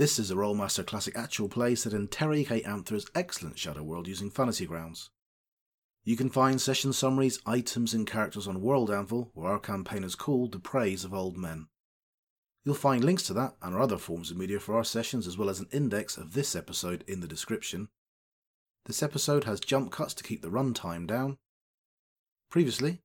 This is a Rolemaster Classic actual play set in Terry K. Amthor's excellent Shadow World using Fantasy Grounds. You can find session summaries, items, and characters on World Anvil, where our campaign is called The Praise of Old Men. You'll find links to that and our other forms of media for our sessions, as well as an index of this episode in the description. This episode has jump cuts to keep the runtime down. Previously,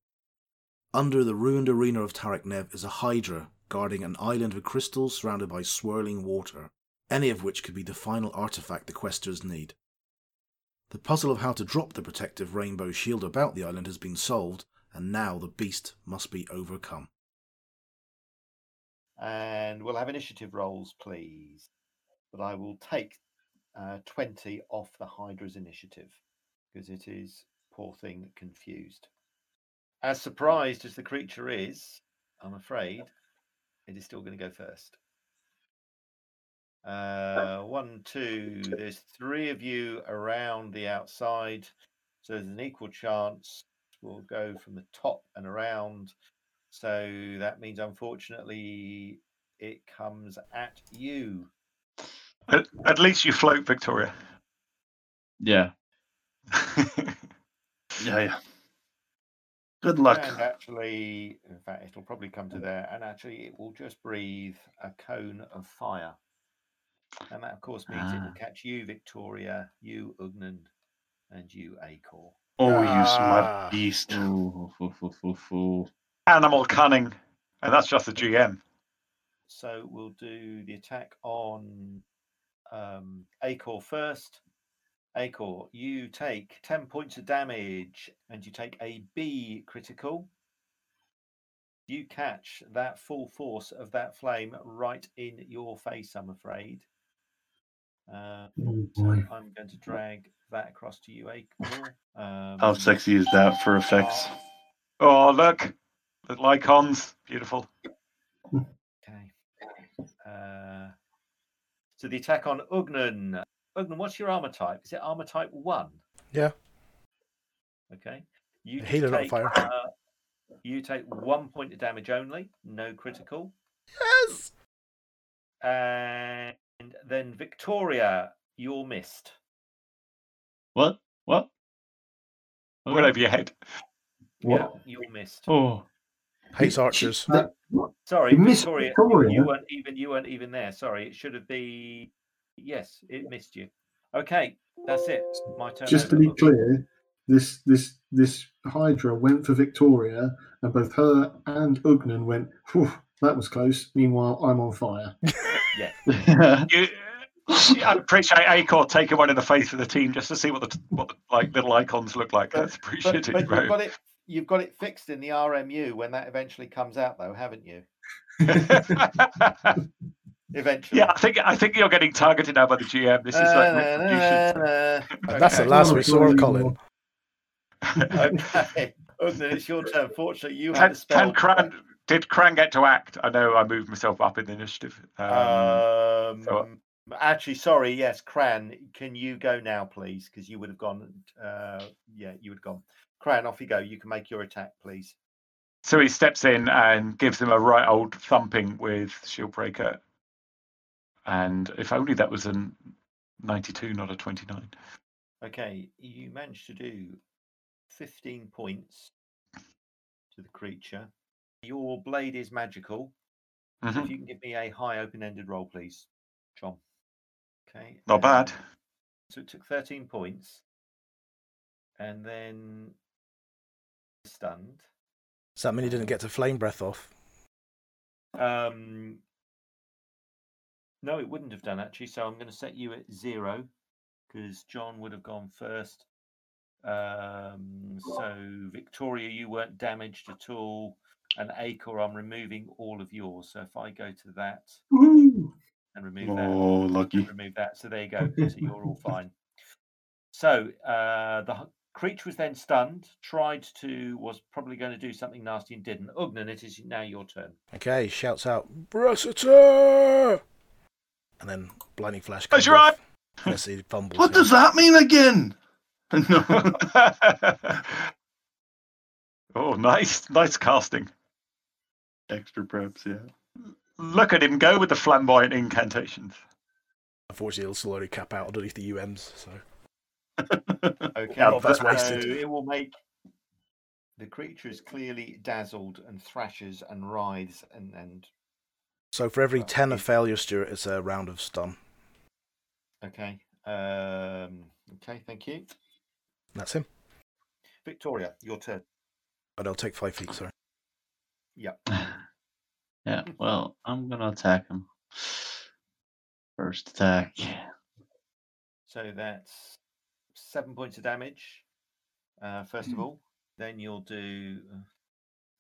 under the ruined arena of Tarek Nev is a Hydra guarding an island of crystals surrounded by swirling water, any of which could be the final artifact the questers need. The puzzle of how to drop the protective rainbow shield about the island has been solved, and now the beast must be overcome. And we'll have initiative rolls, please. But I will take uh, 20 off the Hydra's initiative because it is, poor thing, confused. As surprised as the creature is, I'm afraid it is still going to go first. Uh, one, two. There's three of you around the outside, so there's an equal chance. We'll go from the top and around. So that means, unfortunately, it comes at you. At, at least you float, Victoria. Yeah. Yeah, yeah. Good luck. And actually, in fact, it'll probably come to there, and actually, it will just breathe a cone of fire. And that, of course, means it will Ah. catch you, Victoria, you, Ugnan, and you, Acor. Oh, you Ah. smart beast. Ooh. Animal cunning. And that's just the GM. So we'll do the attack on um, Acor first. Acor, you take 10 points of damage and you take a B critical. You catch that full force of that flame right in your face, I'm afraid. Uh, Oh, so. I'm going to drag that across to you, Acor. Um, How sexy is that for effects? Oh, look. Little icons. Beautiful. Okay. Uh, so the attack on Ugnan. Ugnan, what's your armor type? Is it armor type one? Yeah. Okay. You just Healer, not take, fire. uh, you take one point of damage only, no critical. Yes! And then Victoria, you're missed. What? What? Right over your head. Yeah, you're missed. Oh, Hates archers. That- what? Sorry, You missed Victoria. Victoria? You weren't even you weren't even there. Sorry, it should have been. Yes, it missed you. Okay, that's it. My turn. Just to be clear, this this this Hydra went for Victoria, and both her and Ugnan went. "Phew, that was close. Meanwhile, I'm on fire. Yeah. You, I appreciate Acor taking one in the face for the team just to see what the what the, like little icons look like. But- That's But, appreciated. but you've got it. You've got it fixed in the RMU when that eventually comes out, though, haven't you? Eventually. yeah, I think I think you're getting targeted now by the GM. This is like retribution. And that's the last we Not saw of. Colin. okay. It's your turn. Fortunately, you had Can, the spell. can Cran, did Cran get to act? I know I moved myself up in the initiative. Um, Um, so- actually, sorry. Yes, Cran, can you go now, please? Because you would have gone. Uh, yeah, you would have gone. Cran, off you go. You can make your attack, please. so he steps in and gives him a right old thumping with Shieldbreaker. And if only that was a 92, not a 29. Okay, you managed to do 15 points to the creature. Your blade is magical. So Mhm. If you can give me a high open ended roll, please, John. Okay. Not bad. So it took 13 points. And then stunned. Does that mean he didn't get to flame breath off? Um, no, it wouldn't have done actually. So I'm going to set you at zero because John would have gone first. Um, so Victoria, you weren't damaged at all, and Acor, I'm removing all of yours. So if I go to that Woo! and remove that, Oh, and lucky. remove that, so there you go. so you're all fine. So uh, the creature was then stunned. Tried to was probably going to do something nasty and didn't. Ugnan, it is now your turn. Okay, he shouts out, Bressiter! And then Blinding Flash comes That's right. off. Yes, he fumbles. What yeah. does that mean again? No. oh, nice, nice casting. Extra preps, yeah. Look at him go with the flamboyant incantations. Unfortunately, he'll slowly cap out underneath the UMs. So Okay, Yeah, that's so wasted. it will make the creature is clearly dazzled and thrashes and writhes and and so for every Well, ten of it- failure, Stuart, it's a round of stun. okay. Um, okay, thank you, That's him. Victoria. Your turn. And I'll take five feet. Sorry. yeah, well, I'm gonna attack him. First attack. So that's seven points of damage. Uh, first of all, then you'll do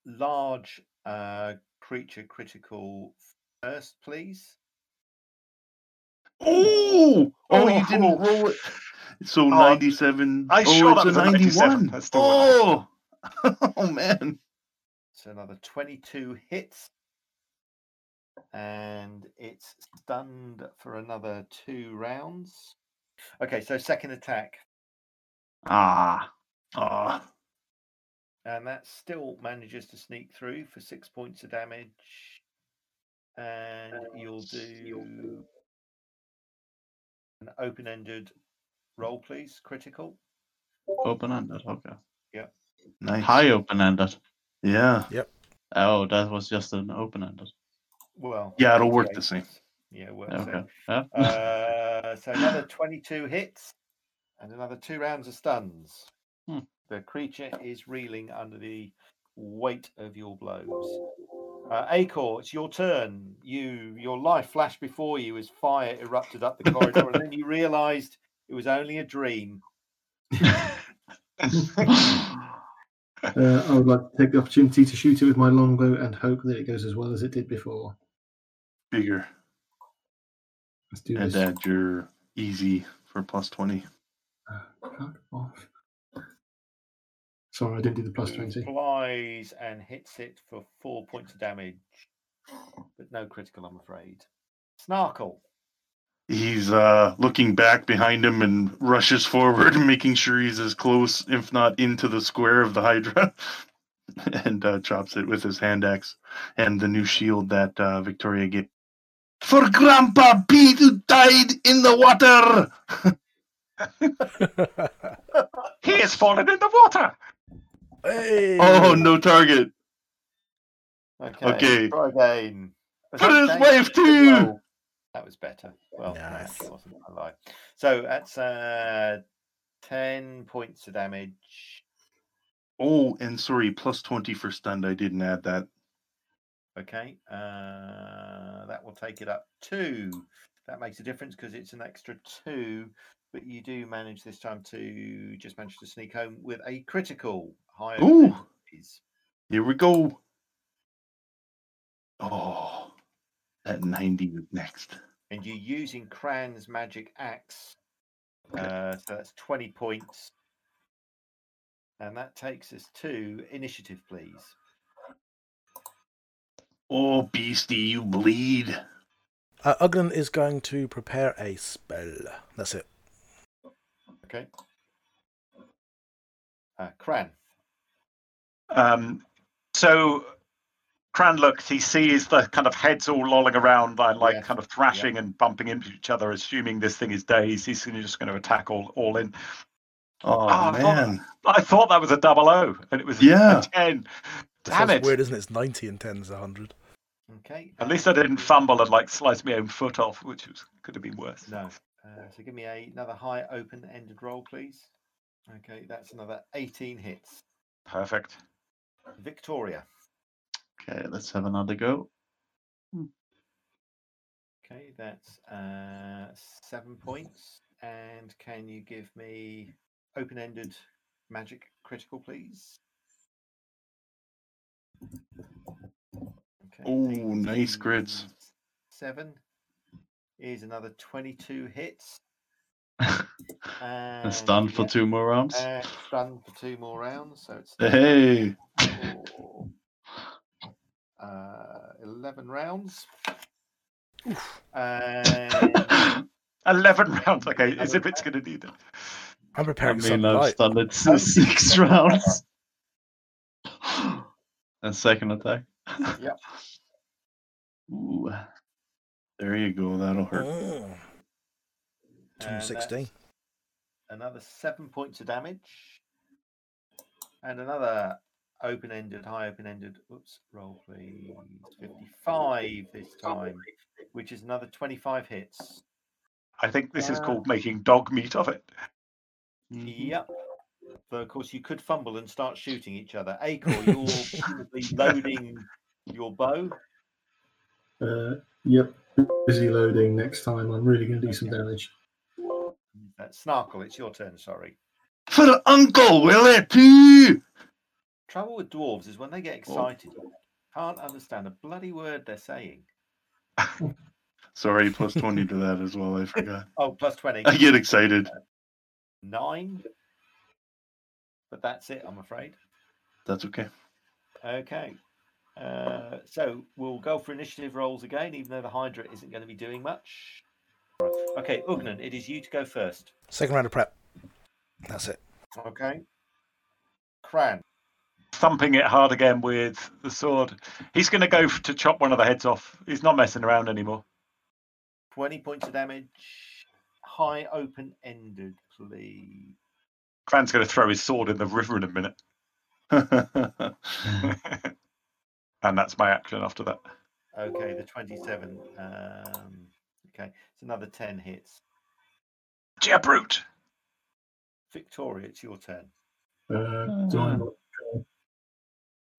large uh, creature critical first, please. Oh, oh, you Oh. didn't roll it. So Oh, 97. I oh, sure it's that a a 97. 91. That's still Oh, oh man. So another 22 hits. And it's stunned for another two rounds. Okay, so second attack. Ah, Ah, And that still manages to sneak through for six points of damage. And you'll do an open ended roll, please. Critical. open ended. Okay. Yeah. Nice. High open ended. Yeah, Yep. Oh, that was just an open ended. Well, Yeah, it'll work the same. Yeah, it works. Okay. Yeah. Uh, so another 22 hits and another two rounds of stuns. Hmm. The creature is reeling under the weight of your blows. Uh, Acor, it's your turn. You, your life flashed before you as fire erupted up the corridor, and then you realised it was only a dream. Uh, I would like to take the opportunity to shoot it with my longbow and hope that it goes as well as it did before. Bigger. Let's do And this. add your easy for plus 20. Uh, off. Sorry, I didn't do the plus He 20. Flies and hits it for four points of damage, but no critical, I'm afraid. Snarkle. He's uh, looking back behind him and rushes forward, making sure he's as close, if not into the square of the Hydra, and uh, chops it with his hand axe and the new shield that uh, Victoria gave. For Grandpa Pete, who died in the water! He has fallen in the water. hey! Oh, no target. Okay. Okay. Try again. Was For his wife Good too. Roll. That was better. Well, no, Nice. it wasn't. I lied. So that's uh, ten points of damage. Oh, and sorry, plus 20 for stunned. I didn't add that. Okay. Uh, that will take it up two. That makes a difference because it's an extra two. But you do manage this time to just manage to sneak home with a critical higher. than Ooh. Here we go. Oh, that 90 is next. and you're using Cran's magic axe. Uh, so that's 20 points. And that takes us to initiative, please. Oh, beastie, you bleed. Uh, Ugnan is going to prepare a spell. That's it. Okay. Uh, Cran. Um, so Cran looked, he sees the kind of heads all lolling around and like Yes, kind of thrashing and bumping into each other, assuming this thing is dazed. He's just going to attack all, all in. Oh, I thought- man. I thought that was a double O, and it was Yeah. a 10. Damn it. weird, isn't it? It's 90 and 10 is 100. Okay. At least I didn't fumble and like slice my own foot off, which was, could have been worse. No. Uh, so give me a, another high open ended roll, please. Okay, that's another 18 hits. Perfect. Victoria. Okay, let's have another go. Okay, that's uh, seven points. And can you give me open ended magic critical, please? Okay, Ooh, nice grids. Seven is another 22 hits. And stunned for two more rounds. Uh, stunned for two more rounds. So it's Hey. for, uh, 11 rounds. And 11 rounds. Okay, as if it's going to need it. I'm I preparing mean, something I've light. stunned six rounds. and second attack. Yep. Ooh. There you go. That'll hurt. And 16. Another seven points of damage. And another open ended, high open ended. Oops, roll please. 55 this time, which is another 25 hits. I think this is called making dog meat of it. Yep. Though, of course, you could fumble and start shooting each other. Acor, you're probably loading your bow. Uh, yep, busy loading next time. I'm really going to do some damage. Uh, Snarkle, it's your turn, sorry. For the uncle, will it? Phew! Trouble with dwarves is when they get excited, you can't understand a bloody word they're saying. Sorry, plus 20 to that as well. I forgot. Oh, plus 20. I get excited. Nine. But that's it, I'm afraid. That's okay. Okay. Uh, so we'll go for initiative rolls again, even though the Hydra isn't going to be doing much. Okay, Ugnan, it is you to go first. Second round of prep. That's it. Okay. Cran. Thumping it hard again with the sword. He's going to go to chop one of the heads off. He's not messing around anymore. 20 points of damage. High open ended, please. Cran's going to throw his sword in the river in a minute. and that's my action after that. Okay, the 27. Um, okay, it's another 10 hits. Dear brute! Victoria, it's your turn. Uh, do I Ah. not,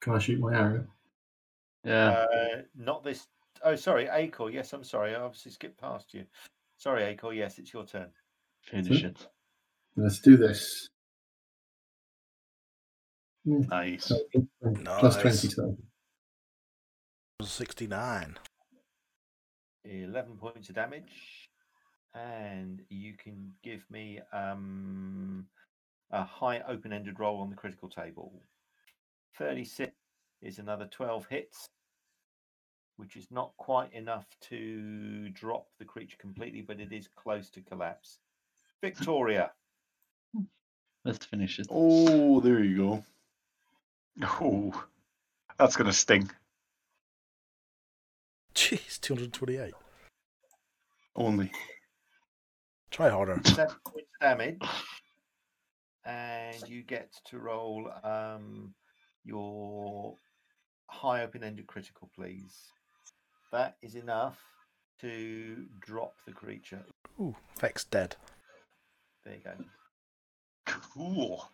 can I shoot my arrow? Yeah. Uh, not this. Oh, sorry, Acor. Yes, I'm sorry. I obviously skipped past you. Sorry, Acor. Yes, it's your turn. Finish it. Let's do this. nice. Plus Nice. 20 to 69. 11 points of damage. And you can give me um, a high open ended roll on the critical table. 36 is another 12 hits, which is not quite enough to drop the creature completely, but it is close to collapse. Victoria. Let's finish it. Oh, there you go. Oh, that's going to sting. Jeez, 228. Only. Try harder. seven points damage, and you get to roll um, your high open-ended critical, please. That is enough to drop the creature. Ooh, Vex dead. There you go. Cool.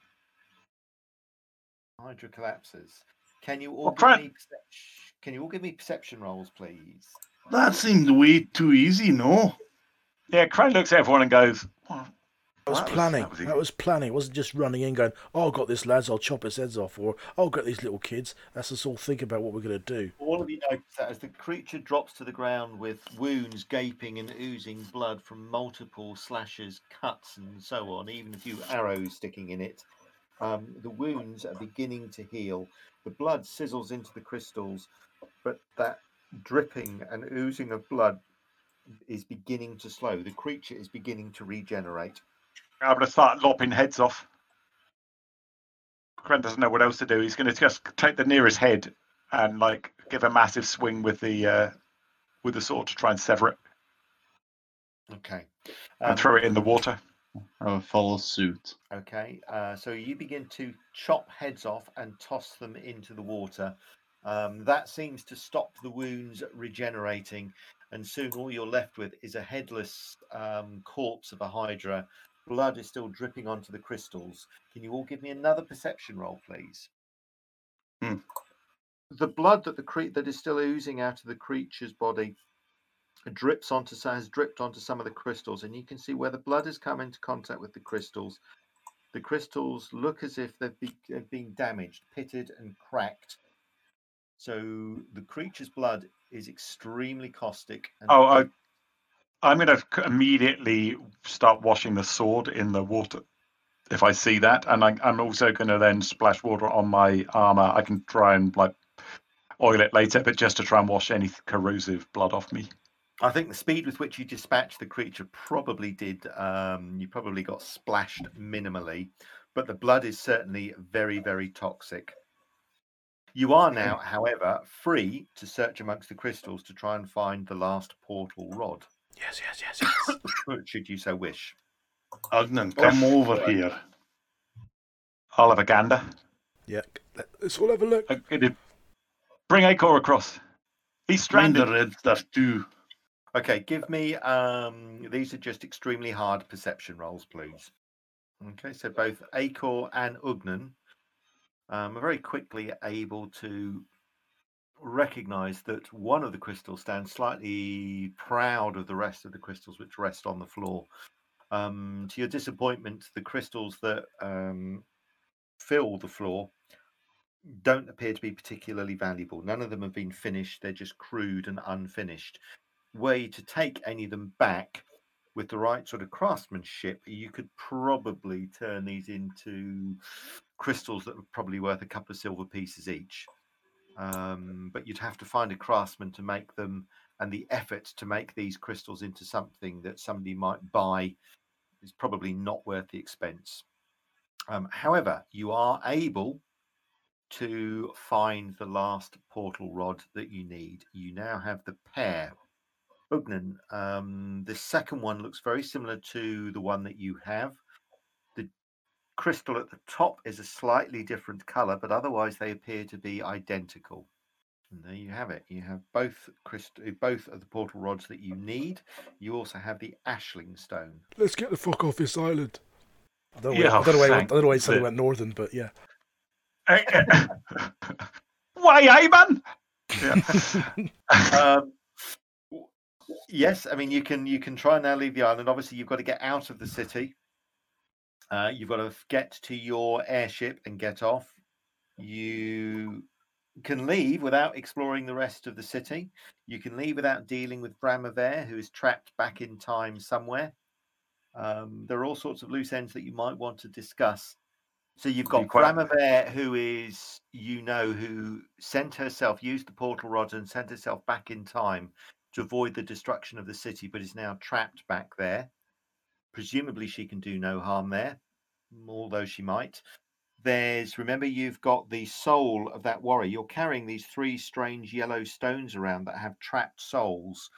Hydra collapses. Can you all Well, give Fran- me perception? Can you all give me perception rolls, please? That seemed way too easy, no? Yeah, Cran looks at everyone and goes, "Well, That was That was- planning. that was That was planning. It wasn't just running in going, oh, I've got this, lads, I'll chop his heads off, or oh, I've got these little kids. That's us all thinking about what we're going to do. All of you notice that as the creature drops to the ground with wounds gaping and oozing blood from multiple slashes, cuts, and so on, even a few arrows sticking in it, um, the wounds are beginning to heal. The blood sizzles into the crystals, but that dripping and oozing of blood is beginning to slow. The creature is beginning to regenerate. I'm going to start lopping heads off. Cran doesn't know what else to do. He's going to just take the nearest head and like give a massive swing with the uh, with the sword to try and sever it Okay. and Um, throw it in the water. I will follow suit. Okay, uh, so you begin to chop heads off and toss them into the water. Um, that seems to stop the wounds regenerating, and soon all you're left with is a headless um, corpse of a hydra. Blood is still dripping onto the crystals. Can you all give me another perception roll, please? Hmm. The blood that the cre- that is still oozing out of the creature's body drips onto has dripped onto some of the crystals, and you can see where the blood has come into contact with the crystals. The crystals look as if they've be, they've been damaged, pitted, and cracked. So the creature's blood is extremely caustic. And Oh, I, I'm going to immediately start washing the sword in the water if I see that, and I, I'm also going to then splash water on my armor. I can try and like oil it later, but just to try and wash any corrosive blood off me. I think the speed with which you dispatched the creature probably did. Um, you probably got splashed minimally, but the blood is certainly very, very toxic. You are now, however, free to search amongst the crystals to try and find the last portal rod, Yes, yes, yes, yes. should you so wish. Ugnan, come over here. I'll have a gander. Yeah, let's all have a look. I'm gonna Bring Acor across. He's Mind stranded. the red stuff too. Okay, give me. Um, these are just extremely hard perception rolls, please. Okay, so both Acor and Ugnan um, are very quickly able to recognize that one of the crystals stands slightly proud of the rest of the crystals which rest on the floor. Um, to your disappointment, the crystals that um, fill the floor don't appear to be particularly valuable. None of them have been finished, they're just crude and unfinished. Way to take any of them back with the right sort of craftsmanship, you could probably turn these into crystals that are probably worth a couple of silver pieces each. Um, but you'd have to find a craftsman to make them, and the effort to make these crystals into something that somebody might buy is probably not worth the expense. Um, however, you are able to find the last portal rod that you need. You now have the pair. Ugnan, um, the second one looks very similar to the one that you have. The crystal at the top is a slightly different color, but otherwise they appear to be identical. And there you have it. You have both crystal, both of the portal rods that you need. You also have the ashling stone. Let's get the fuck off this island. I don't know, Yeah, why, I don't know why, I thank don't know why he suddenly the- went northern, but yeah. Why, man? Yeah. um, yes, I mean you can you can try and now leave the island. Obviously, you've got to get out of the city. Uh, you've got to get to your airship and get off. You can leave without exploring the rest of the city. You can leave without dealing with Bramaver, who is trapped back in time somewhere. Um, there are all sorts of loose ends that you might want to discuss. So you've got Bramaver, who is, you know, who sent herself, used the portal rod and sent herself back in time to avoid the destruction of the city, but is now trapped back there. Presumably, she can do no harm there, although she might. There's, remember, you've got the soul of that warrior. You're carrying these three strange yellow stones around that have trapped souls.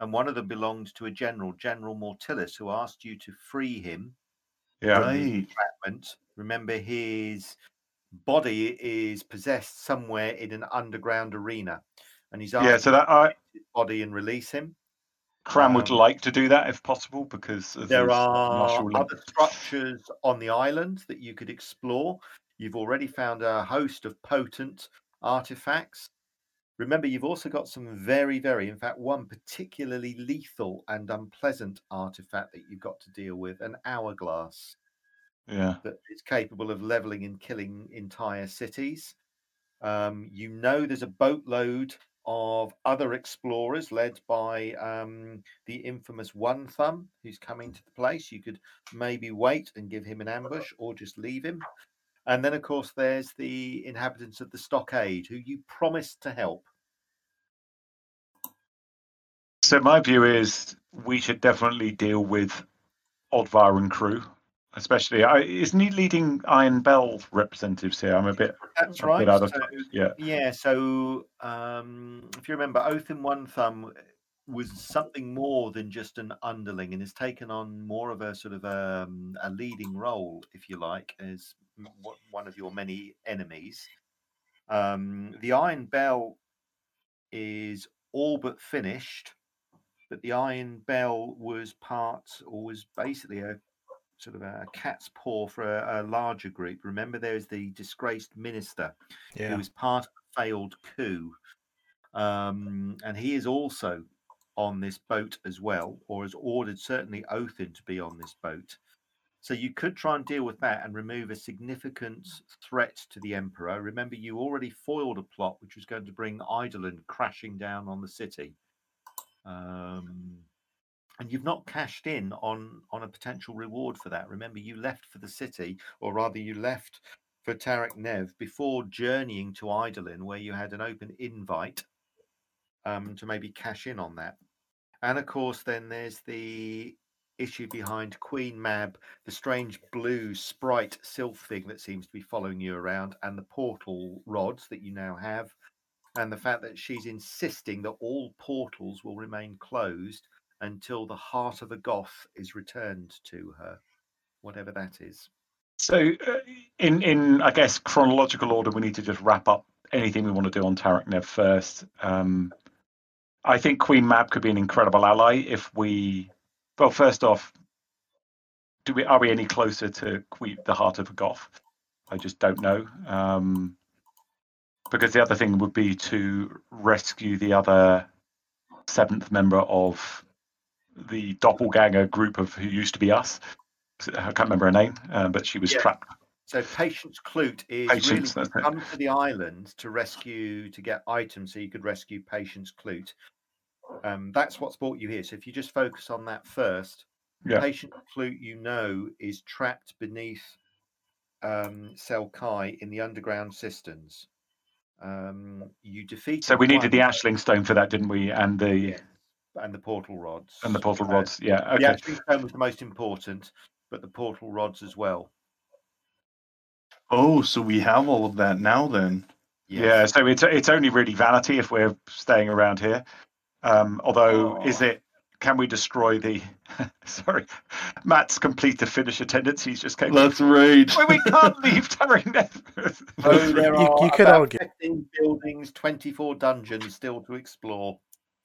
And one of them belonged to a general, General Mortilis, who asked you to free him yeah. Right. entrapment. Remember, his body is possessed somewhere in an underground arena, and he's asked Yeah, so that I his body and release him. Cran would Um, like to do that if possible because of There are other structures on the island that you could explore. You've already found a host of potent artifacts. Remember, you've also got some very, very, in fact, one particularly lethal and unpleasant artifact that you've got to deal with an hourglass. Yeah. that is capable of leveling and killing entire cities. Um, you know, there's a boatload of other explorers led by um, the infamous One Thumb, who's coming to the place. You could maybe wait and give him an ambush or just leave him. And then, of course, there's the inhabitants of the stockade who you promised to help. So my view is we should definitely deal with Oddvar and crew, especially. I, isn't he leading Iron Bell representatives here? I'm a bit, That's a right. bit so-. Yeah. Yeah, so um, if you remember, Oath in One Thumb was something more than just an underling and has taken on more of a sort of um, a leading role, if you like, as one of your many enemies. Um, the Iron Bell is all but finished, but the Iron Bell was part, or was basically a sort of a cat's paw for a, a larger group. Remember, there's the disgraced minister Yeah. who was part of a failed coup. Um, and he is also on this boat as well, or has ordered certainly Othin to be on this boat. So you could try and deal with that and remove a significant threat to the Emperor. Remember, you already foiled a plot which was going to bring Eidolon crashing down on the city. Um, and you've not cashed in on on a potential reward for that. Remember, you left for the city, or rather, you left for Tarek Nev before journeying to Eidolon, where you had an open invite um, to maybe cash in on that. And of course, then there's the issue behind Queen Mab, the strange blue sprite sylph thing that seems to be following you around, and the portal rods that you now have, and the fact that she's insisting that all portals will remain closed until the heart of a goth is returned to her. whatever that is. So, uh, in in I guess chronological order, we need to just wrap up anything we want to do on Tarek Nev first. Um, I think Queen Mab could be an incredible ally if we. Well, first off, do we are we any closer to Queen, the Heart of a Goth? I just don't know. Um, because the other thing would be to rescue the other seventh member of the doppelganger group of who used to be us. I can't remember her name, uh, but she was Yeah. trapped. So Patience Clute is Patience, really it. come to the island to rescue to get items so you could rescue Patience Clute. Um, that's what's brought you here. So if you just focus on that first, Yeah. Patient Clute, you know, is trapped beneath um, Selkai in the underground cisterns. Um, you defeated. So we needed the ashling stone for that, didn't we? And the Yes. And the portal rods. and the portal Uh, rods. Yeah. The Okay. ashling stone was the most important, but the portal rods as well. Oh, so we have all of that now then. Yeah. So it's it's only really vanity if we're staying around here. Um, although, is Oh. it? Can we destroy the? sorry, Matt's complete the finish attendance. He's just came. That's right. Well, we can't leave Tarek Nev. Oh, there You- are you could argue- 15 buildings, 24 dungeons still to explore.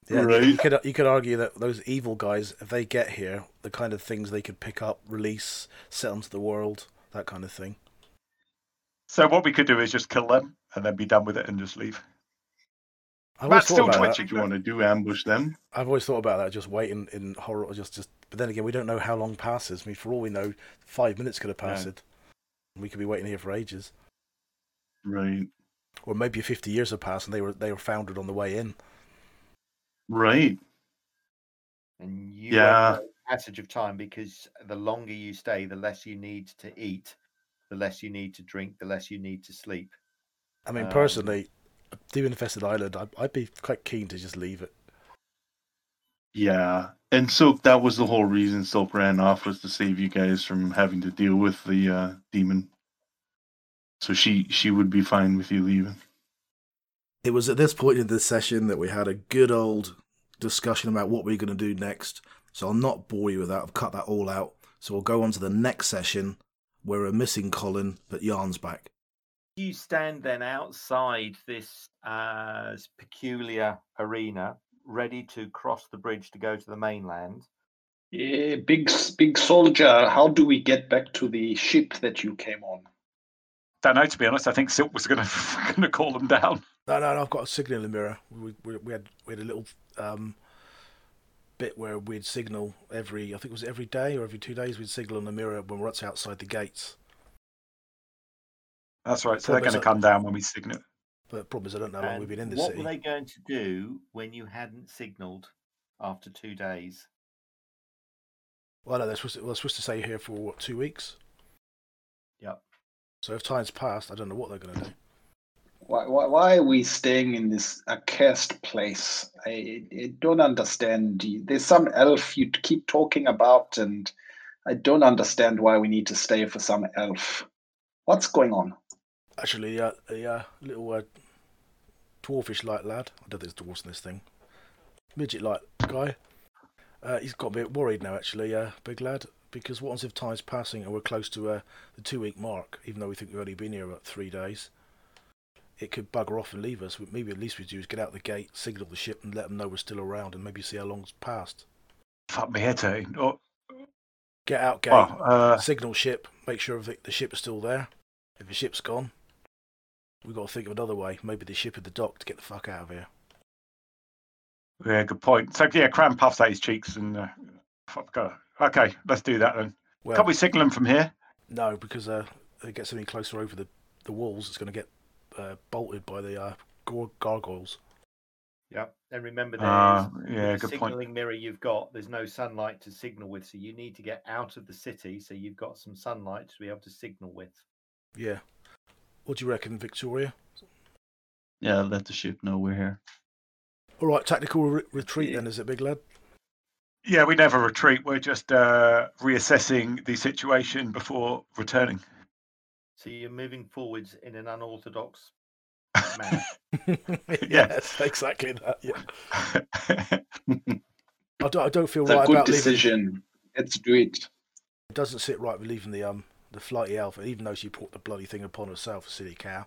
Yeah, you- You could you could argue that those evil guys, if they get here, the kind of things they could pick up, release, set onto the world, that kind of thing. So what we could do is just kill them and then be done with it and just leave. I've always Matt's thought still twitching. that. You want to do? Ambush them? I've always thought about that, just waiting in horror, just just. But then again, we don't know how long passes. I mean, for all we know, five minutes could have passed. We could be waiting here for ages, Right. or maybe fifty years have passed and they were they were founded on the way in. Right. And you Yeah. won't know the passage of time because the longer you stay, the less you need to eat, the less you need to drink, the less you need to sleep. I mean, Um, personally, Demon Infested Island, I'd, I'd be quite keen to just leave it. Yeah. And so that was the whole reason Silk ran off was to save you guys from having to deal with the uh, demon. So she she would be fine with you leaving. It was at this point in the session that we had a good old discussion about what we are going to do next. So I'll not bore you with that. I've cut that all out. So we'll go on to the next session where we're missing Colin, but Yarn's back. You stand then outside this uh, peculiar arena, ready to cross the bridge to go to the mainland. Yeah, big big soldier, how do we get back to the ship that you came on? Don't know. To be honest, I think Silk was going to going to call them down. No, no, no I've got a signal in the mirror. We, we, we had we had a little um, bit where we'd signal every, I think it was every day or every two days, we'd signal in the mirror when we're outside the gates. That's right. So they're going to come down when we signal. But the problem is, I don't know how long we've been in the what city. were they going to do when you hadn't signalled after two days? Well, no, they're supposed, to, well, they're supposed to stay here for what, two weeks. So if time's passed, I don't know what they're going to do. Why, why, why are we staying in this accursed place? I, I don't understand. There's some elf you keep talking about, and I don't understand why we need to stay for some elf. What's going on? Actually, uh, a uh, little uh, dwarfish like lad. I don't think there's dwarfs in this thing. Midget like guy. Uh, he's got a bit worried now, actually, uh, big lad, because what happens if time's passing and we're close to uh, the two week mark, even though we think we've only been here about three days? It could bugger off and leave us. Maybe at least we do is get out the gate, signal the ship, and let them know we're still around, and maybe see how long's passed. Fuck me head, eh? Oh, Get out gate, well, uh, signal ship, make sure the, the ship is still there. If the ship's gone, we've got to think of another way. Maybe the ship at the dock to get the fuck out of here. yeah, good point. So yeah, Cran puffs out his cheeks and uh, fuck, go. Okay, let's do that then. Well, Can't we signal them from here? no, because uh, if it gets any closer over the, the walls, it's going to get uh, bolted by the uh, gar- gargoyles. Yep. And remember, there's Uh, with yeah, the good signaling point. mirror you've got. There's no sunlight to signal with, so you need to get out of the city. So you've got some sunlight to be able to signal with. Yeah. What do you reckon, Victoria? Yeah, let the ship know we're here. All right, tactical re- retreat then, is it, big lad? Yeah, we never retreat. We're just uh, reassessing the situation before returning. So you're moving forwards in an unorthodox manner. yes, exactly that. Yeah. I don't, I don't feel It's a right good about leaving. decision. Let's do it. It doesn't sit right with leaving the um the flighty elf, even though she brought the bloody thing upon herself, a silly cow.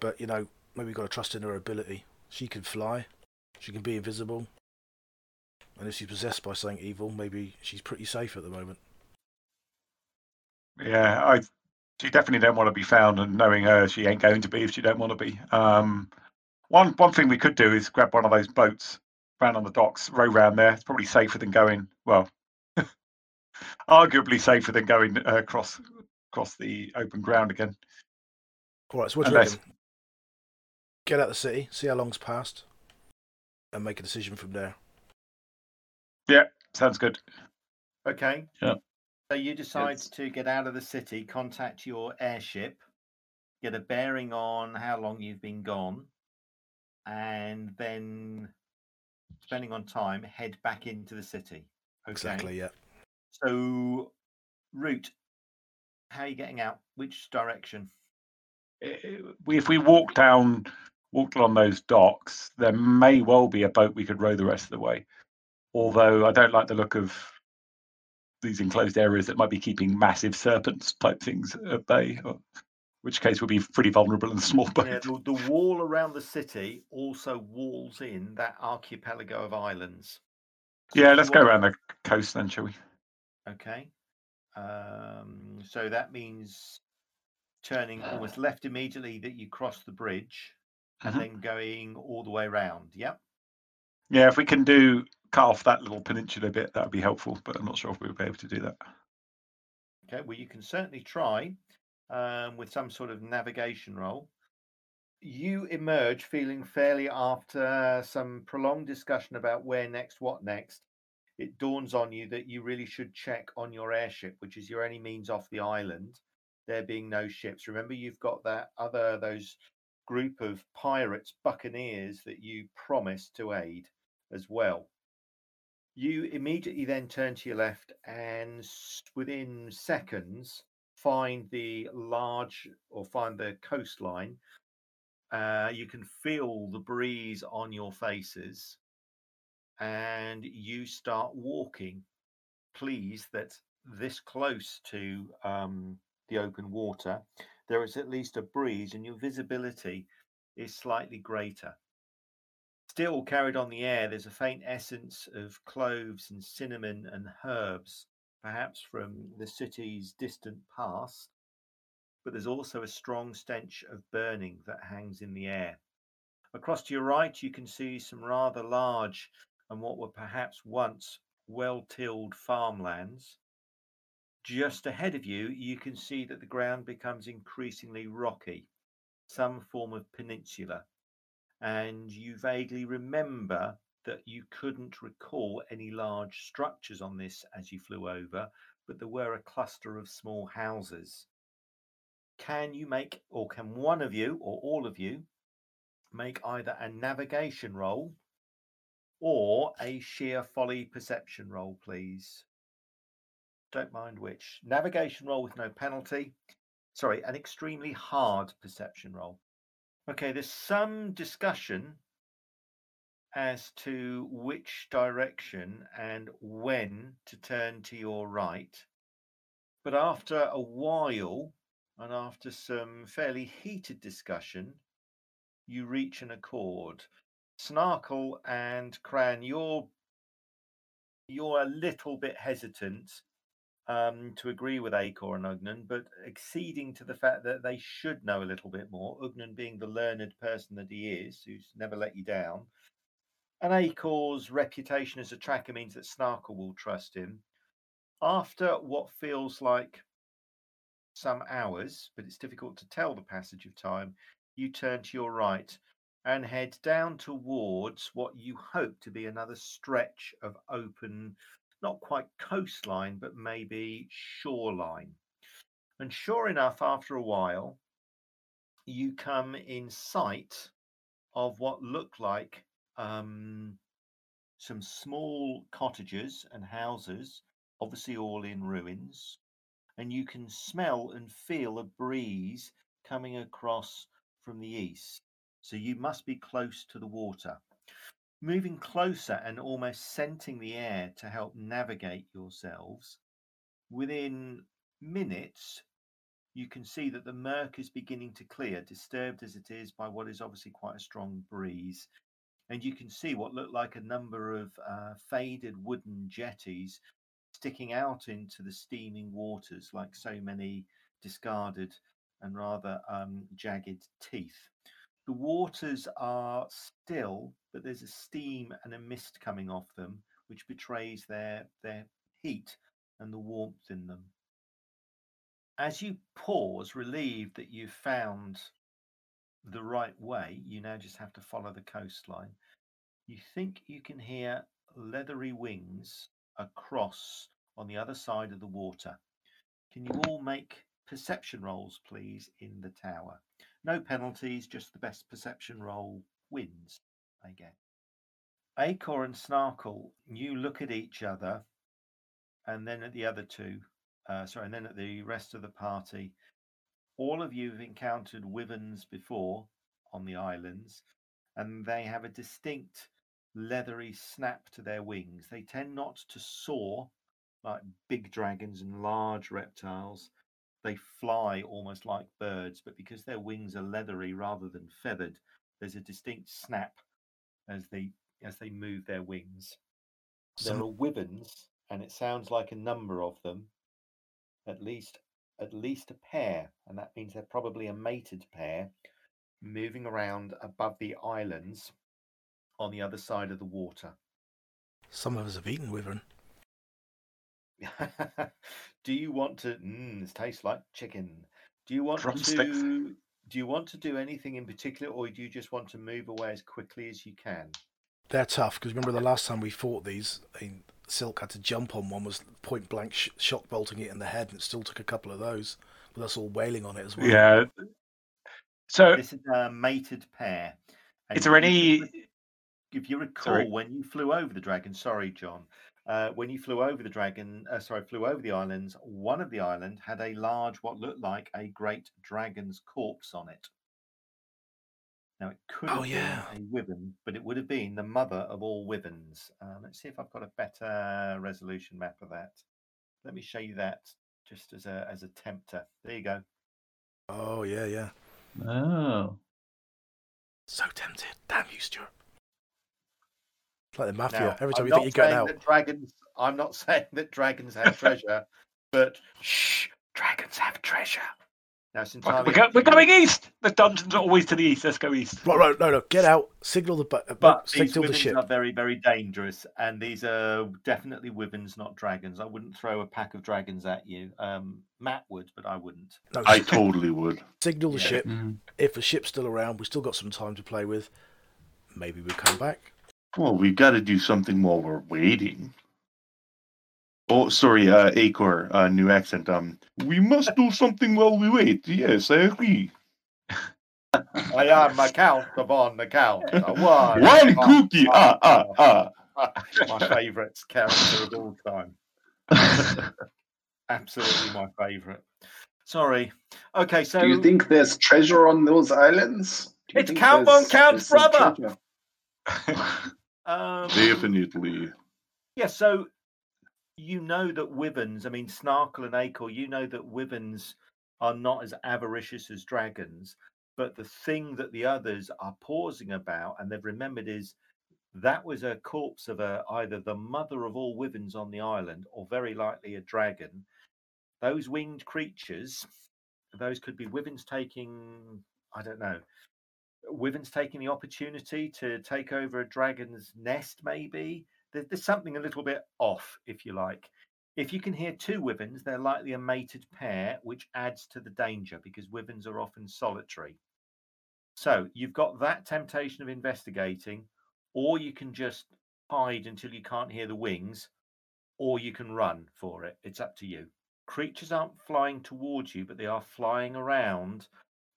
But you know, maybe we've got to trust in her ability. She can fly. She can be invisible. And if she's possessed by something evil, maybe she's pretty safe at the moment. Yeah, I. She definitely don't want to be found, and knowing her, she ain't going to be if she don't want to be. Um, one one thing we could do is grab one of those boats, round on the docks, row round there. It's probably safer than going. Well, arguably safer than going uh, across across the open ground again. All right, so what do you Unless- reckon? Get out of the city, see how long's passed, and make a decision from there. Yeah, sounds good. Okay. Yep. So you decide Yes. to get out of the city, contact your airship, get a bearing on how long you've been gone, and then, depending on time, head back into the city. Okay. Exactly, yeah. So, route. How are you getting out? Which direction? Eh, If we walk down, walked along those docks, there may well be a boat we could row the rest of the way. Although I don't like the look of these enclosed areas that might be keeping massive serpents type things at bay. Or, which case we'll be pretty vulnerable in the small boat. Yeah, the, the wall around the city also walls in that archipelago of islands. So Yeah, let's go around the coast then, shall we? Okay. Um, so that means turning almost left immediately that you cross the bridge and Mhm. then going all the way round. Yep. Yeah, if we can do cut off that little peninsula bit, that would be helpful. But I'm not sure if we'll be able to do that. Okay. Well, you can certainly try um, with some sort of navigation roll. You emerge feeling fairly after some prolonged discussion about where next, what next. It dawns on you that you really should check on your airship, which is your only means off the island. There being no ships. Remember, you've got that other those group of pirates, buccaneers that you promised to aid as well. You immediately then turn to your left and within seconds find the large or find the coastline. Uh, you can feel the breeze on your faces and you start walking, Please, that this close to um, the open water, there is at least a breeze and your visibility is slightly greater. Still carried on the air, there's a faint essence of cloves and cinnamon and herbs, perhaps from the city's distant past, but there's also a strong stench of burning that hangs in the air. Across to your right, you can see some rather large and what were perhaps once well tilled farmlands. Just ahead of you, you can see that the ground becomes increasingly rocky, some form of peninsula and you vaguely remember that you couldn't recall any large structures on this as you flew over, but there were a cluster of small houses. Can you make, or can one of you, or all of you, make either a navigation roll or a sheer folly perception roll, please? Don't mind which. Navigation roll with no penalty. Sorry, an extremely hard perception roll. Okay, there's some discussion as to which direction and when to turn to your right. But after a while, and after some fairly heated discussion, you reach an accord. Snarkle and Cran, you're you're a little bit hesitant um, to agree with Acor and Ugnan, but acceding to the fact that they should know a little bit more. Ugnan being the learned person that he is, who's never let you down. And Acor's reputation as a tracker means that Snarkle will trust him. After what feels like some hours, but it's difficult to tell the passage of time, you turn to your right and head down towards what you hope to be another stretch of open not quite coastline, but maybe shoreline. And sure enough, after a while, you come in sight of what look like um, some small cottages and houses, obviously all in ruins. And you can smell and feel a breeze coming across from the east. So you must be close to the water moving closer and almost scenting the air to help navigate yourselves, within minutes, you can see that the murk is beginning to clear, disturbed as it is by what is obviously quite a strong breeze. And you can see what look like a number of uh, faded wooden jetties sticking out into the steaming waters like so many discarded and rather um, jagged teeth. The waters are still, but there's a steam and a mist coming off them, which betrays their, their heat and the warmth in them. As you pause, relieved that you've found the right way, you now just have to follow the coastline. You think you can hear leathery wings across on the other side of the water. Can you all make perception rolls, please, in the tower? No penalties, just the best perception roll wins, I get. Acor and Snarkle, you look at each other and then at the other two, uh, sorry, and then at the rest of the party. All of you have encountered wyverns before on the islands, and they have a distinct leathery snap to their wings. They tend not to soar like big dragons and large reptiles. They fly almost like birds, but because their wings are leathery rather than feathered, there's a distinct snap as they as they move their wings. There are wyverns, and it sounds like a number of them, at least at least a pair, and that means they're probably a mated pair, moving around above the islands on the other side of the water. Some of us have eaten wyvern. do you want to? Mm, this tastes like chicken. Do you want Drumsticks. to? Do you want to do anything in particular, or do you just want to move away as quickly as you can? They're tough because remember the last time we fought these, I mean, Silk had to jump on one, was point blank sh- shock bolting it in the head, and it still took a couple of those. With us all wailing on it as well. Yeah. So, This is a mated pair. and is there any? If you recall, Sorry. when you flew over the dragon, sorry, John, uh, when you flew over the dragon, uh, sorry, flew over the islands, one of the island had a large, what looked like a great dragon's corpse on it. Now it could have Oh, yeah. been a wyvern, but it would have been the mother of all wyverns. Um, let's see if I've got a better resolution map of that. Let me show you that just as a as a tempter. There you go. Oh yeah, yeah. Oh. So tempted. Damn you, Stuart. It's like the mafia. Now, Every time I'm you think you're getting saying out. that dragons. I'm not saying that dragons have treasure, but shh, dragons have treasure. Now it's We're, entirely. go- we're going east. The dungeons are always to the east. Let's go east. Right, right, no, no, get out. Signal the but, But stick these the wyverns ship. are very, very dangerous, and these are definitely wyverns, not dragons. I wouldn't throw a pack of dragons at you. Um, Matt would, but I wouldn't. No, I s- totally would. signal the Yeah. ship. Mm. If the ship's still around, we've still got some time to play with. Maybe we'll come back. Well, we've got to do something while we're waiting. Oh, sorry, uh, Acor, uh, new accent. Um, we must do something while we wait. Yes, I agree. I am a count upon the count. A one, One cookie. Ah, ah, ah. My favourite character of all time. Absolutely my favourite. Sorry. Okay, so Do you think there's treasure on those islands? It's Count there's- Von Count's brother! Um, Definitely. Yeah, so you know that wyverns, I mean, Snarkle and Acor, you know that wyverns are not as avaricious as dragons. But the thing that the others are pausing about and they've remembered is that was a corpse of a, either the mother of all wyverns on the island or very likely a dragon. Those winged creatures, those could be wyverns taking, I don't know, wyverns taking the opportunity to take over a dragon's nest, maybe there- there's something a little bit off, if you like. If you can hear two wyverns, they're likely a mated pair, which adds to the danger because wyverns are often solitary. So you've got that temptation of investigating, or you can just hide until you can't hear the wings, or you can run for it. It's up to you. Creatures aren't flying towards you, but they are flying around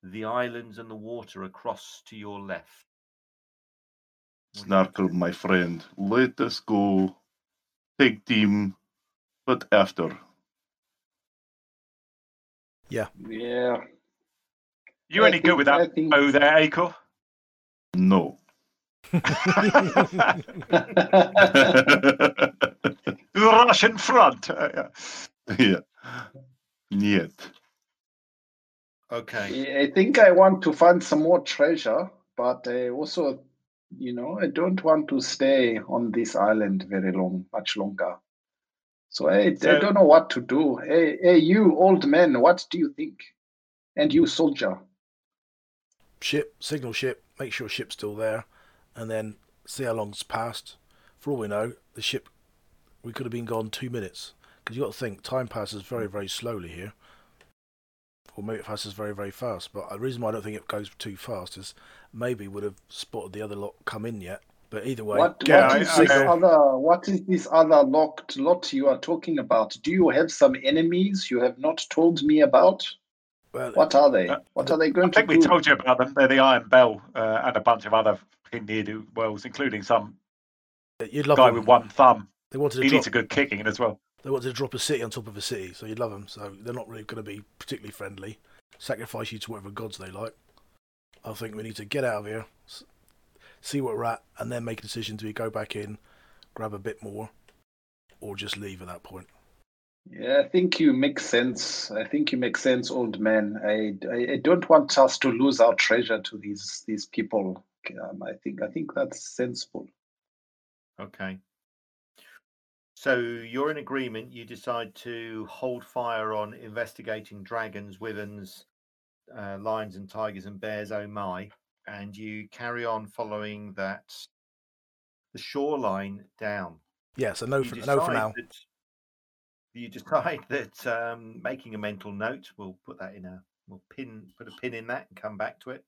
the islands and the water across to your left. What do you Snarkle, my friend. Let us go. Take team, but after. Yeah. Yeah. You I only go with that think- bow there, Acor. No. Russian front. Uh, yeah. yeah. Yet. Okay. I I think I want to find some more treasure, but I also, you know, I don't want to stay on this island very long, much longer. So I, I don't know what to do. Hey, hey, you old man, what do you think? And you soldier. Ship, signal ship, make sure ship's still there, and then see how long's passed. For all we know, the ship, we could have been gone two minutes. Because you got to think, time passes very, very slowly here. Or maybe it passes very, very fast. But the reason why I don't think it goes too fast is maybe would have spotted the other lot come in yet. But either way, What, what out, is I- this signal. other? What is this other locked lot you are talking about? Do you have some enemies you have not told me about? Well, What are they? Uh, What are they going I think to we told you about them. They're the Iron Bell uh, and a bunch of other near do wells, including some you'd love guy them. with one thumb. They wanted to He drop. needs a good kicking as well. They want to drop a city on top of a city, so you'd love them. So they're not really going to be particularly friendly. Sacrifice you to whatever gods they like. I think we need to get out of here, see where we're at, and then make a decision: do we go back in, grab a bit more, or just leave at that point? Yeah, I think you make sense. I think you make sense, old man. I, I, I don't want us to lose our treasure to these these people. Um, I think I think that's sensible. Okay. So you're in agreement. You decide to hold fire on investigating dragons, wyverns, uh, lions, and tigers, and bears. Oh my! And you carry on following that the shoreline down. Yeah, so no You for, no for now. that- you decide that um, making a mental note. We'll put that in a. We'll pin put a pin in that and come back to it.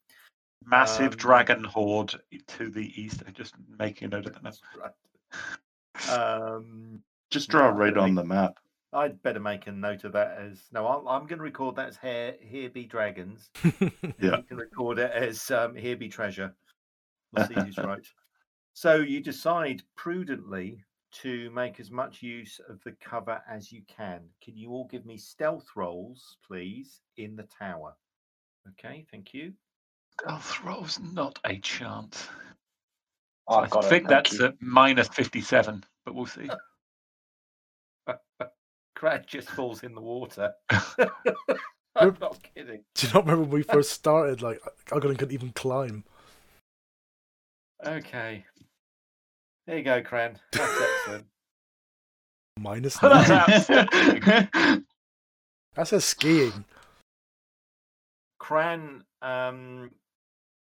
Massive Um, dragon horde to the east. I'm just making a note of that. That's right. Um, Just draw No, right on the map. I'd better make a note of that as no. I'm, I'm going to record that as here. Here be dragons. Yeah. You can record it as um, here be treasure. We'll see who's right. So you decide prudently to make as much use of the cover as you can. Can you all give me stealth rolls, please, in the tower? Okay, thank you. Stealth rolls, not a chance. Oh, I got it, think thank that's at minus 57, but we'll see. Cran just falls in the water. I'm not kidding. Do you not remember when we first started? Like, I couldn't even climb. Okay. There you go, Cran. That's excellent. Minus That's nine. outstanding. That says skiing. Cran um,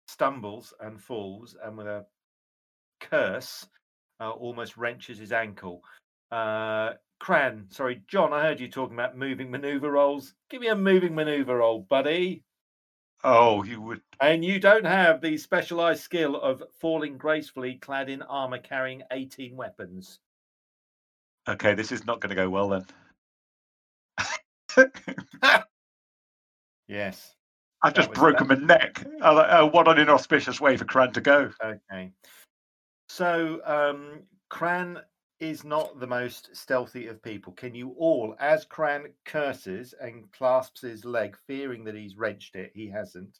stumbles and falls, and with a curse, uh, almost wrenches his ankle. Uh, Cran, sorry, John, I heard you talking about moving maneuver rolls. Give me a moving maneuver roll, buddy. oh, you would. And you don't have the specialized skill of falling gracefully, clad in armor, carrying 18 weapons. Okay, this is not going to go well then. Yes. I've just broken my neck. Oh, uh, what an inauspicious way for Cran to go. Okay. So, um, Cran is not the most stealthy of people. Can you all, as Cran curses and clasps his leg, fearing that he's wrenched it, he hasn't.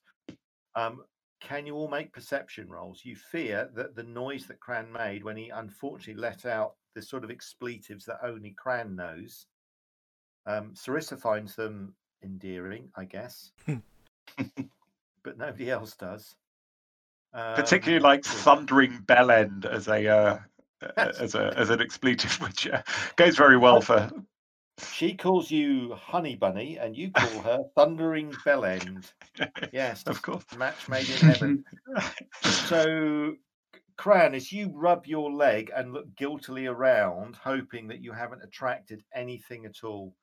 Um, can you all make perception rolls? You fear that the noise that Cran made when he unfortunately let out the sort of expletives that only Cran knows. Um, Sarissa finds them endearing, I guess, but nobody else does. Particularly Um, like let's thundering bell end as a uh, as a as an expletive, which uh, goes very well for. She calls you Honey Bunny, and you call her Thundering Bellend. Yes, Of course. match made in heaven. so, Cran, as you rub your leg and look guiltily around, hoping that you haven't attracted anything at all,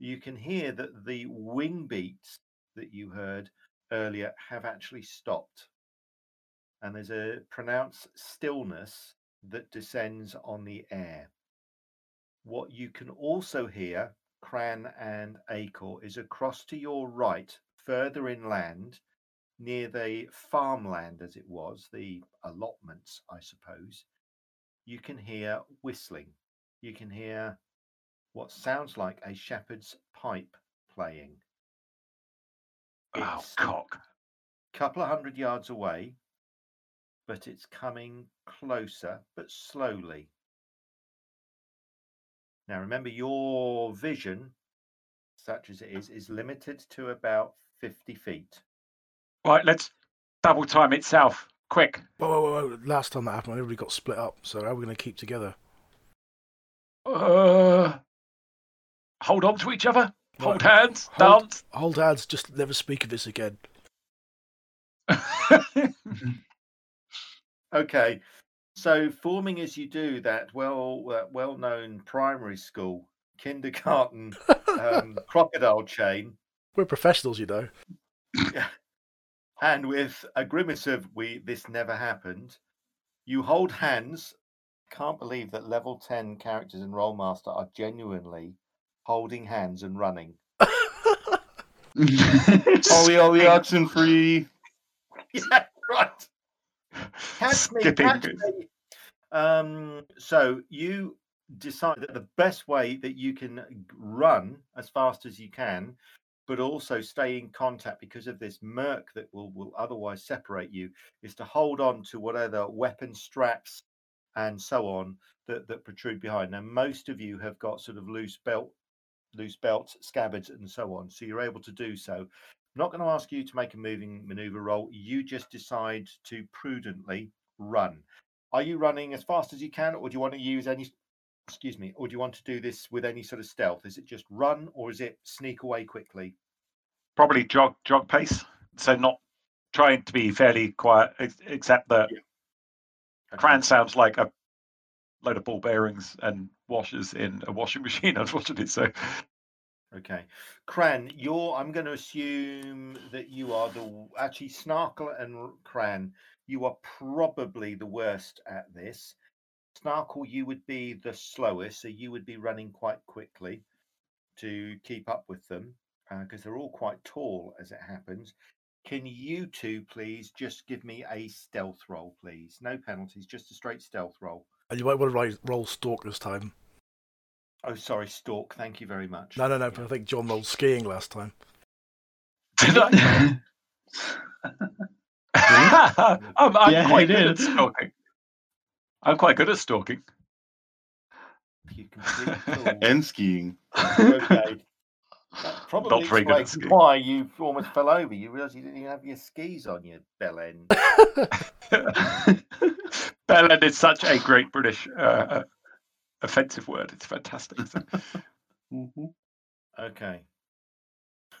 you can hear that the wing beats that you heard earlier have actually stopped. And there's a pronounced stillness that descends on the air. What you can also hear, Cran and Acor, is across to your right, further inland, near the farmland as it was, the allotments, I suppose, you can hear whistling. You can hear what sounds like a shepherd's pipe playing. Oh, It's cock. a couple of hundred yards away, but it's coming closer, but slowly. Now, remember, your vision, such as it is, is limited to about 50 feet. Right, let's double time it south. Quick. Whoa, whoa, whoa, whoa. Last time that happened, everybody got split up. So how are we going to keep together? Uh, hold on to each other. Hold Right. hands. Hold- Dance. Hold hands. Just never speak of this again. Okay, so forming as you do that well, that well-known primary school kindergarten um, crocodile chain, We're professionals, you know. and with a grimace of "we this never happened," you hold hands. Can't believe that level ten characters in Rolemaster are genuinely holding hands and running. Ollie, Ollie, oxen free. yeah, right. Catch me, Skipping. catch me. Um, so you decide that the best way that you can run as fast as you can, but also stay in contact because of this murk that will, will otherwise separate you, is to hold on to whatever weapon straps and so on that, that protrude behind. Now, most of you have got sort of loose belt, loose belts, scabbards, and so on, so you're able to do so. I'm not going to ask you to make a moving maneuver roll. You just decide to prudently run. Are you running as fast as you can, or do you want to use any? Excuse me, or do you want to do this with any sort of stealth? Is it just run, or is it sneak away quickly? Probably jog jog pace. So not trying to be fairly quiet, except that Okay. Cran sounds like a load of ball bearings and washers in a washing machine, unfortunately. So Okay, Cran, you're. I'm going to assume that you are the actually Snarkle and Cran. You are probably the worst at this. Snarkle, you would be the slowest, so you would be running quite quickly to keep up with them uh, because they're all quite tall, as it happens. Can you two please just give me a stealth roll, please? No penalties, just a straight stealth roll. And you might want to roll stalk this time. Oh, sorry, Stalk. Thank you very much. No, no, no. Yeah. But I think John rolled skiing last time. did I? I'm, I'm Yeah, quite he good at stalking. I'm quite good at stalking. You complete fool. and skiing. okay. That probably very good at explains skiing. why you almost fell over. You realised you didn't even have your skis on your bell end. Bellend is such a great British uh, uh, offensive word. It's fantastic. Mhm. Okay.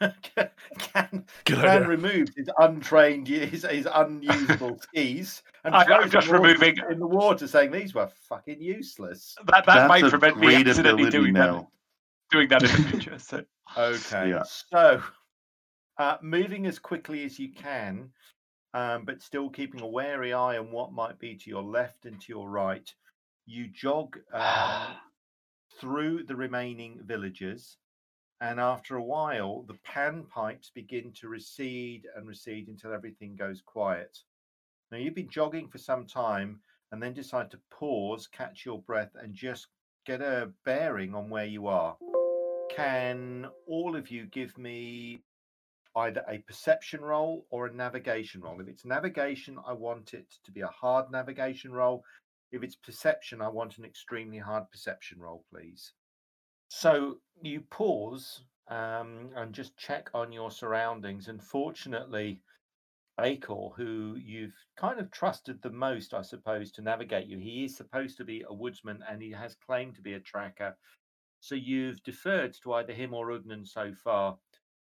Can Good Can idea. removes his untrained, his, his unusable skis and I- I'm just removing- in the water, saying these were fucking useless. That that That's might prevent me great accidentally ability doing that, doing that in the future. So Okay, Yeah. so uh, moving as quickly as you can, um, but still keeping a wary eye on what might be to your left and to your right, you jog um, through the remaining villages. And after a while, the pan pipes begin to recede and recede until everything goes quiet. Now, you've been jogging for some time and then decide to pause, catch your breath, and just get a bearing on where you are. Can all of you give me either a perception roll or a navigation roll? If it's navigation, I want it to be a hard navigation roll. If it's perception, I want an extremely hard perception roll, please. So you pause um, and just check on your surroundings. And fortunately, Acor, who you've kind of trusted the most, I suppose, to navigate you, he is supposed to be a woodsman and he has claimed to be a tracker. So you've deferred to either him or Ugnan so far.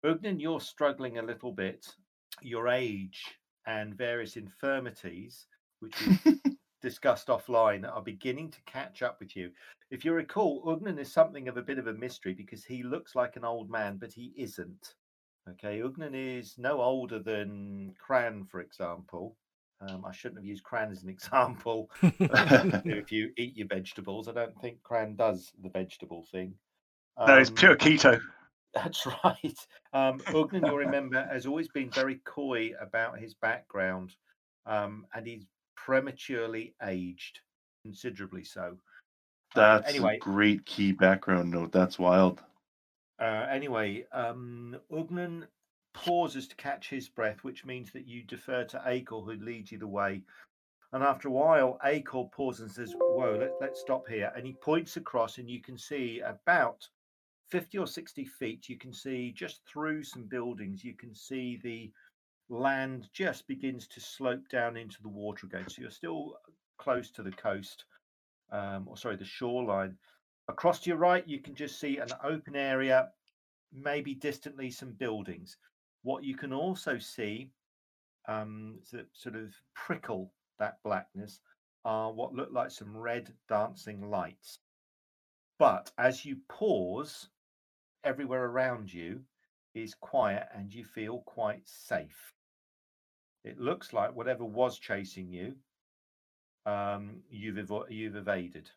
Ugnan, you're struggling a little bit. Your age and various infirmities, which we've discussed offline, are beginning to catch up with you. If you recall, Ugnan is something of a bit of a mystery because he looks like an old man, but he isn't. Okay, Ugnan is no older than Cran, for example. Um, I shouldn't have used Cran as an example. if you eat your vegetables, I don't think Cran does the vegetable thing. no, it's Um, pure keto. that's right. Um, Ugnan, you'll remember, has always been very coy about his background, um, and he's prematurely aged, considerably so. Um, That's anyway, a great key background note. That's wild. uh, anyway, um, Ugnan pauses to catch his breath, which means that you defer to Acor, who leads you the way. And after a while, Acor pauses and says, Whoa, let, let's stop here. And he points across, and you can see about 50 or 60 feet, you can see just through some buildings, you can see the land just begins to slope down into the water again. So you're still close to the coast, um, or sorry, the shoreline. Across to your right, you can just see an open area, maybe distantly some buildings. What you can also see, um, sort of prickle that blackness, are what look like some red dancing lights. But as you pause, everywhere around you is quiet and you feel quite safe. It looks like whatever was chasing you, um, you've evo- you've evaded.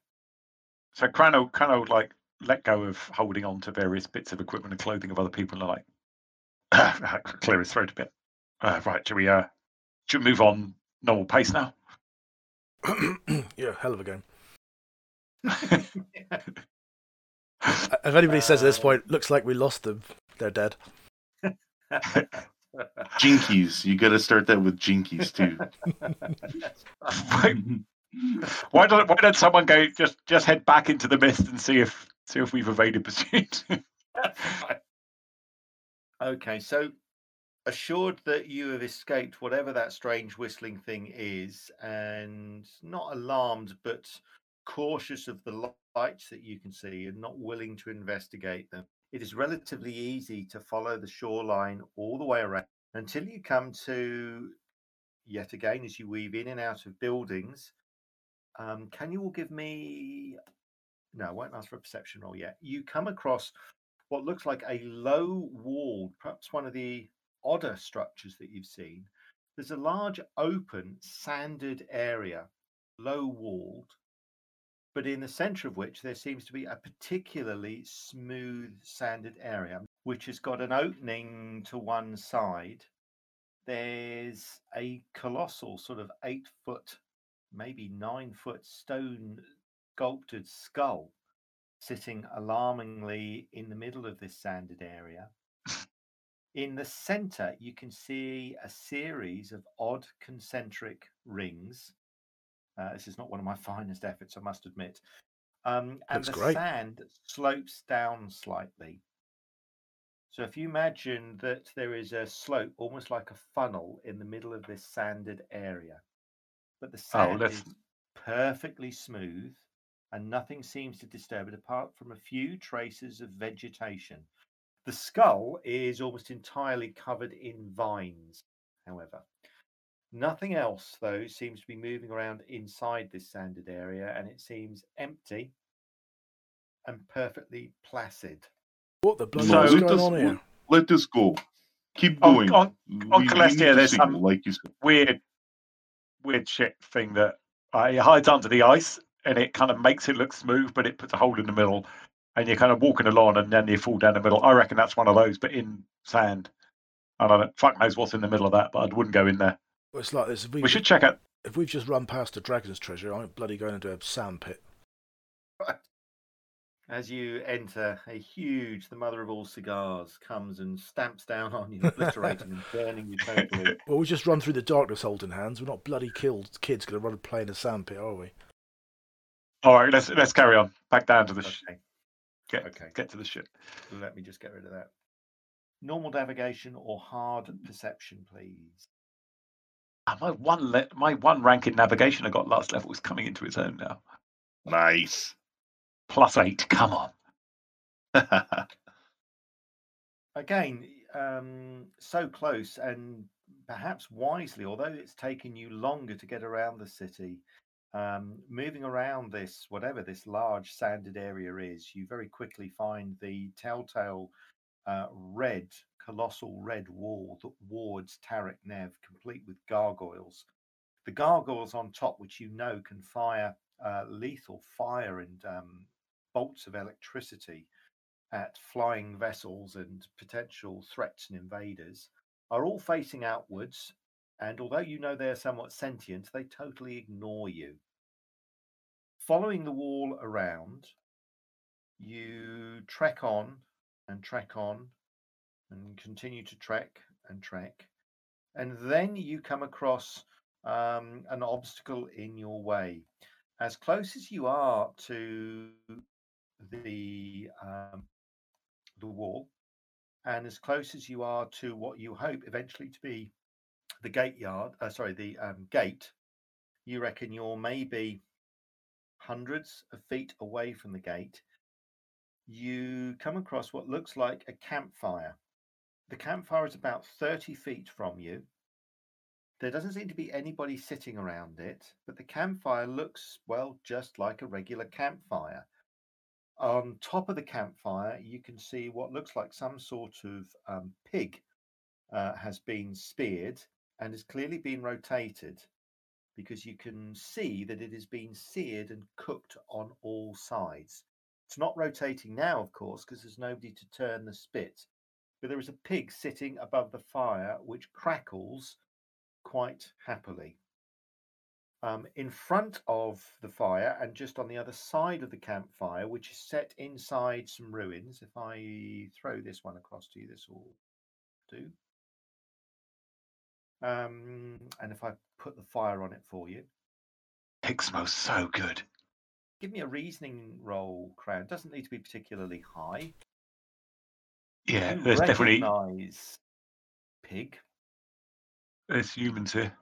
So Crano, Crano, like let go of holding on to various bits of equipment and clothing of other people, and like clear his throat a bit. Uh, right, should we uh, should we move on normal pace now? yeah, hell of a game. If anybody says at this Uh, point, looks like we lost them, they're dead. Jinkies. You got to start that with jinkies too. why don't why don't someone go just just head back into the mist and see if see if we've evaded pursuit? okay, so assured that you have escaped whatever that strange whistling thing is, and not alarmed but cautious of the lights that you can see and not willing to investigate them, it is relatively easy to follow the shoreline all the way around until you come to, yet again, as you weave in and out of buildings. Um, can you all give me? No, I won't ask for a perception roll yet. You come across what looks like a low walled, perhaps one of the odder structures that you've seen. There's a large open sanded area, low walled, but in the center of which there seems to be a particularly smooth sanded area, which has got an opening to one side. There's a colossal, sort of eight foot, maybe nine foot stone sculpted skull sitting alarmingly in the middle of this sanded area. In the center, you can see a series of odd concentric rings. Uh, this is not one of my finest efforts, I must admit. Um, and Looks the great. sand slopes down slightly. So if you imagine that there is a slope, almost like a funnel, in the middle of this sanded area, but the sand let's- is perfectly smooth and nothing seems to disturb it apart from a few traces of vegetation. The skull is almost entirely covered in vines, however. Nothing else, though, seems to be moving around inside this sanded area, and it seems empty and perfectly placid. What the bloody So- hell's let, going this, on here? let this go. Keep going. on- on We- we Celestia, there's see, some- like you said. weird weird shit thing that uh, it hides under the ice and it kind of makes it look smooth, but it puts a hole in the middle, and you're kind of walking along and then you fall down the middle. I reckon that's one of those, but in sand. I don't know. Fuck knows what's in the middle of that, but I wouldn't go in there. Well, It's like this. We, We should check out. if we've just run past a dragon's treasure, I'm bloody going into a sand pit. Right. As you enter, a huge, the mother of all cigars comes and stamps down on you, obliterating and burning you totally. Well, we just run through the darkness holding hands. We're not bloody killed kids going to run and play in a sand pit, are we? All right, let's let's carry on. Back down to the sh- Okay, get okay. get to the ship. Let me just get rid of that. Normal navigation or hard perception, please. Ah, my one le- my one rank in navigation I got last level is coming into its own now. Nice. Plus eight. Come on. Again, um, so close and perhaps wisely, although it's taken you longer to get around the city. Um, moving around this, whatever this large sanded area is, you very quickly find the telltale uh, red, colossal red wall that wards Tarik Nev, complete with gargoyles. The gargoyles on top, which you know can fire uh, lethal fire and um, bolts of electricity at flying vessels and potential threats and invaders, are all facing outwards. And although you know they're somewhat sentient, they totally ignore you. Following the wall around, you trek on and trek on and continue to trek and trek. And then you come across um, an obstacle in your way. As close as you are to the um, the wall, and as close as you are to what you hope eventually to be the gate yard, uh, sorry, the um, gate, you reckon you're maybe hundreds of feet away from the gate. You come across what looks like a campfire. The campfire is about 30 feet from you. There doesn't seem to be anybody sitting around it, but the campfire looks, well, just like a regular campfire. On top of the campfire, you can see what looks like some sort of um, pig uh, has been speared and has clearly been rotated because you can see that it has been seared and cooked on all sides. It's not rotating now, of course, because there's nobody to turn the spit, but there is a pig sitting above the fire which crackles quite happily. Um, in front of the fire and just on the other side of the campfire, which is set inside some ruins, if I throw this one across to you, this will do. Um, and if I put the fire on it for you, Pig smells so good. give me a reasoning roll, Crown. Doesn't need to be particularly high. Yeah, You there's definitely pig. there's humans here.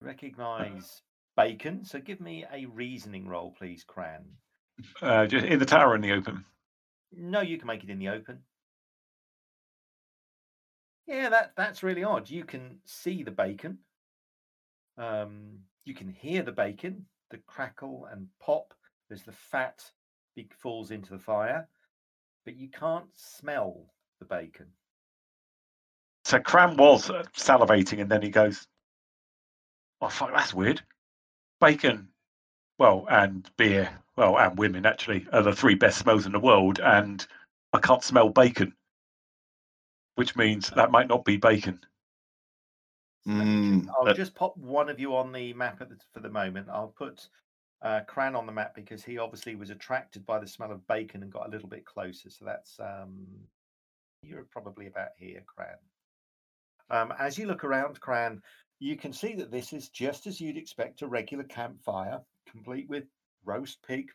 Recognise bacon. So give me a reasoning roll, please, Cran. Uh, just in the tower or in the open. No, you can make it in the open. Yeah, that that's really odd. You can see the bacon. Um, you can hear the bacon, the crackle and pop as the fat falls into the fire, but you can't smell the bacon. So Cran was uh, salivating, and then he goes, "Oh fuck, that's weird." Bacon, well, and beer, well, and women actually are the three best smells in the world, and I can't smell bacon, which means that might not be bacon. Let me just- Mm, I'll that- just pop one of you on the map at the, for the moment. I'll put uh, Cran on the map because he obviously was attracted by the smell of bacon and got a little bit closer. So that's um, you're probably about here, Cran. Um, as you look around, Cran, you can see that this is just as you'd expect a regular campfire, complete with roast pig.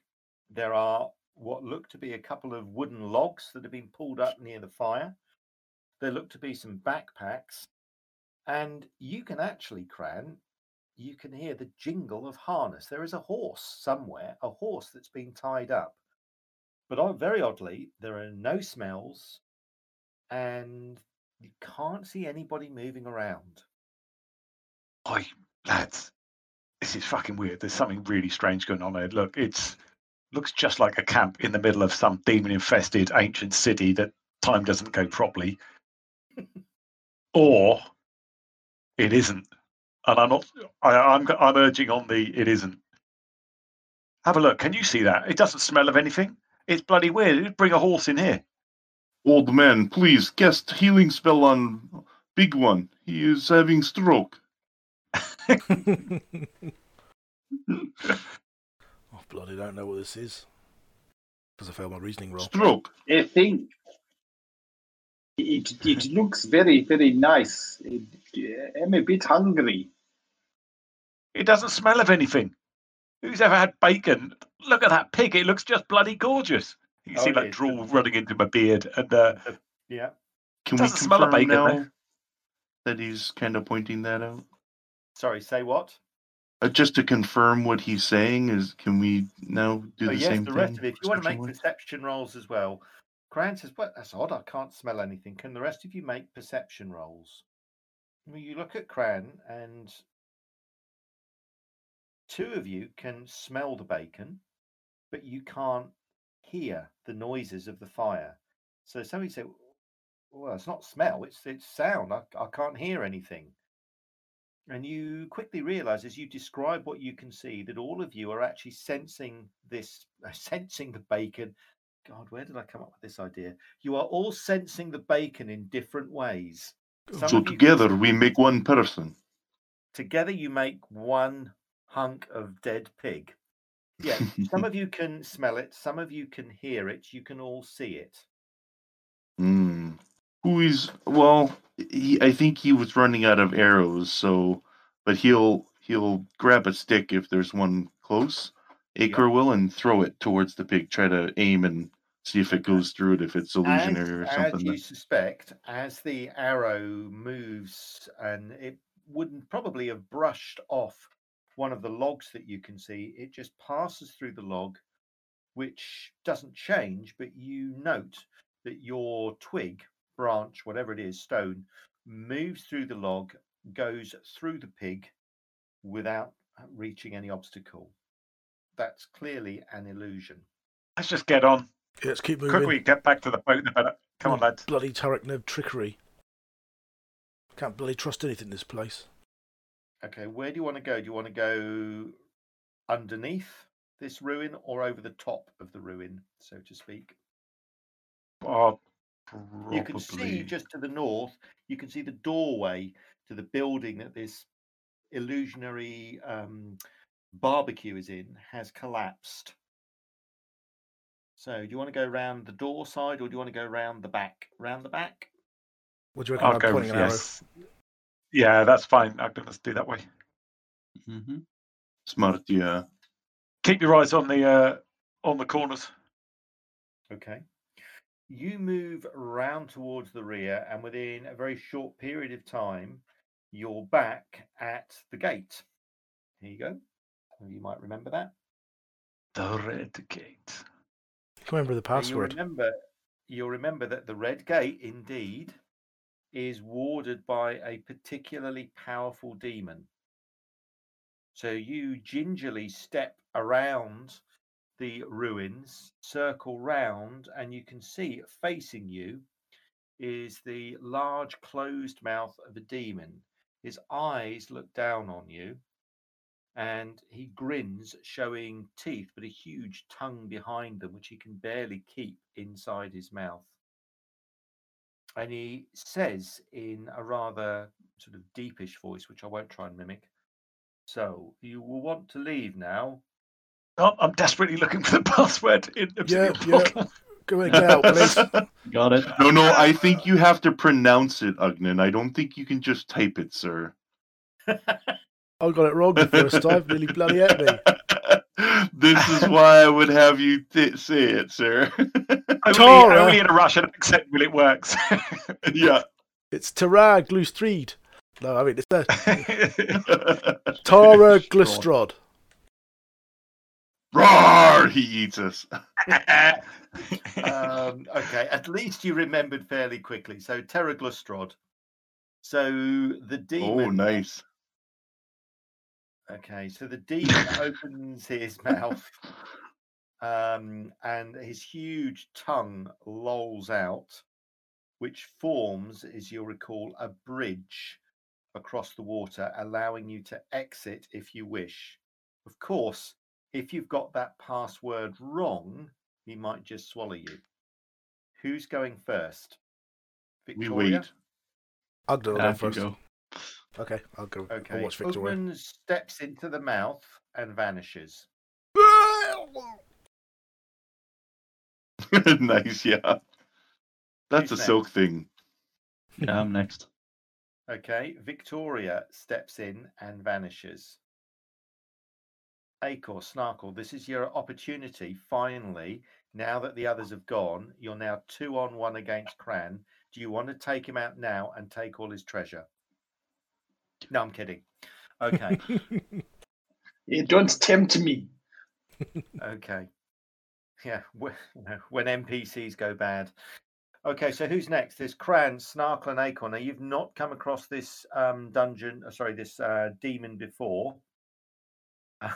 There are what look to be a couple of wooden logs that have been pulled up near the fire. There look to be some backpacks and you can actually, Cran, you can hear the jingle of harness. There is a horse somewhere, a horse that's been tied up. But very oddly, there are no smells and you can't see anybody moving around. Oi, lads, this is fucking weird. There's something really strange going on here. Look, it's looks just like a camp in the middle of some demon-infested ancient city that time doesn't go properly, or it isn't. And I'm not. I, I'm I'm urging on the it isn't. Have a look. Can you see that? It doesn't smell of anything. It's bloody weird. Bring a horse in here. old man, please cast healing spell on big one. He is having stroke. oh, bloody don't know what this is. Because I failed my reasoning roll. Stroke. I think it, it looks very, very nice. It, I'm a bit hungry. It doesn't smell of anything. Who's ever had bacon? Look at that pig. It looks just bloody gorgeous. You can Oh, see it like drool doesn't running into my beard, and uh, Yeah. Can we Doesn't smell of bacon, now that he's kind of pointing that out? Sorry, say what? Uh, just to confirm what he's saying is, can we now do oh, the yes, same the thing? rest of it. If you want to make perception-wise? rolls as well, Cran says, Well, that's odd. I can't smell anything. Can the rest of you make perception rolls? Well, you look at Cran, and two of you can smell the bacon, but you can't hear the noises of the fire. So somebody said, Well, it's not smell, it's it's sound. I, I can't hear anything. And you quickly realize as you describe what you can see that all of you are actually sensing this, uh, sensing the bacon. God, where did I come up with this idea? You are all sensing the bacon in different ways. Some So you can- together we make one person. together you make one hunk of dead pig. Yeah, some of you can smell it, some of you can hear it, you can all see it. Hmm. Who is well? He, I think he was running out of arrows, so but he'll he'll grab a stick if there's one close. Acor will and throw it towards the pig. Try to aim and see if it goes through it. If it's illusionary as, or as something. you suspect, as the arrow moves, and it wouldn't probably have brushed off one of the logs that you can see, it just passes through the log, which doesn't change, but you note that your twig, branch, whatever it is, stone, moves through the log, goes through the pig without reaching any obstacle. That's clearly an illusion. Let's just get on. Yeah, let's keep The moving. quicker we get back to the boat, the better. Come on, Oh, lads. Bloody Tarek Neb trickery. Can't bloody trust anything in this place. Okay, where do you want to go? Do you want to go underneath this ruin or over the top of the ruin, so to speak? Oh, You can see just to the north, you can see the doorway to the building that this illusionary um, barbecue is in has collapsed. So, do you want to go round the door side or do you want to go round the back? Round the back? What do you reckon? I'll go with pointing an arrow. Yes. Yeah, that's fine. I'm going to do that way. hmm Smart, yeah. Keep your eyes on the uh, on the corners. Okay. You move round towards the rear, and within a very short period of time, you're back at the gate. Here you go. You might remember that. The red gate. Can remember the And You'll remember, you'll remember that the red gate indeed is warded by a particularly powerful demon. So you gingerly step around the ruins, circle round, and you can see facing you is the large closed mouth of a demon. His eyes look down on you, and he grins, showing teeth, but a huge tongue behind them, which he can barely keep inside his mouth. And he says in a rather sort of deepish voice, which I won't try and mimic. So you will want to leave now. Oh, I'm desperately looking for the password in Yeah, Obsidian yeah. Portal. Go and get out, please. Got it. No, no, I think you have to pronounce it, Ugnan. I don't think you can just type it, sir. I got it wrong the first time. Nearly bloody at me. this is why I would have you th- say it, sir. Only, only in a Russian accent will it works. yeah. It's Tara Glustrid. No, I mean it's uh, Tara Glustrod. Roar! He eats us. um, okay, at least you remembered fairly quickly. So Terraglustrod. So the demon. Oh, nice. Okay, so the demon opens his mouth, um, and his huge tongue lolls out, which forms, as you'll recall, a bridge across the water, allowing you to exit if you wish. Of course, if you've got that password wrong, he might just swallow you. Who's going first? We Victoria? wait. I'll go I on can first. go. Okay, I'll go. I'll Okay. watch Victoria. Ugnan steps into the mouth and vanishes. nice, yeah. That's Who's a silk thing. Yeah, I'm next. Okay. Victoria steps in and vanishes. Acor, Snarkle, this is your opportunity. Finally, now that the others have gone, you're now two on one against Cran. Do you want to take him out now and take all his treasure? No, I'm kidding. Okay. You don't tempt me. Okay. Yeah, wh- when NPCs go bad. Okay, so who's next? There's Cran, Snarkle, and Acorn. Now, you've not come across this um, dungeon, uh, sorry, this uh, demon before.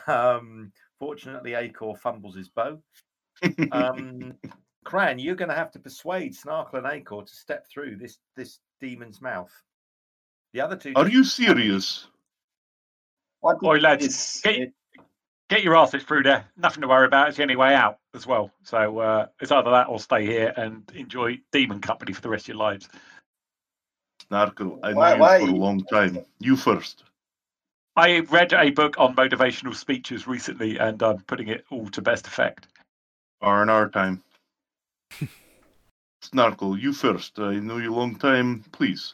Um, fortunately, Acor fumbles his bow. Um, Cran, you're going to have to persuade Snarkle and Acor to step through this this demon's mouth. The other two. Are you serious? What Oi, lads, is get- it? Get your asses through there. Nothing to worry about. It's the only way out as well. So uh, it's either that or stay here and enjoy demon company for the rest of your lives. Snarkle, I know Why- you why- for a long time. You first. I read a book on motivational speeches recently, and I'm putting it all to best effect. R and R time. Snarkle, you first. I know you a long time. Please.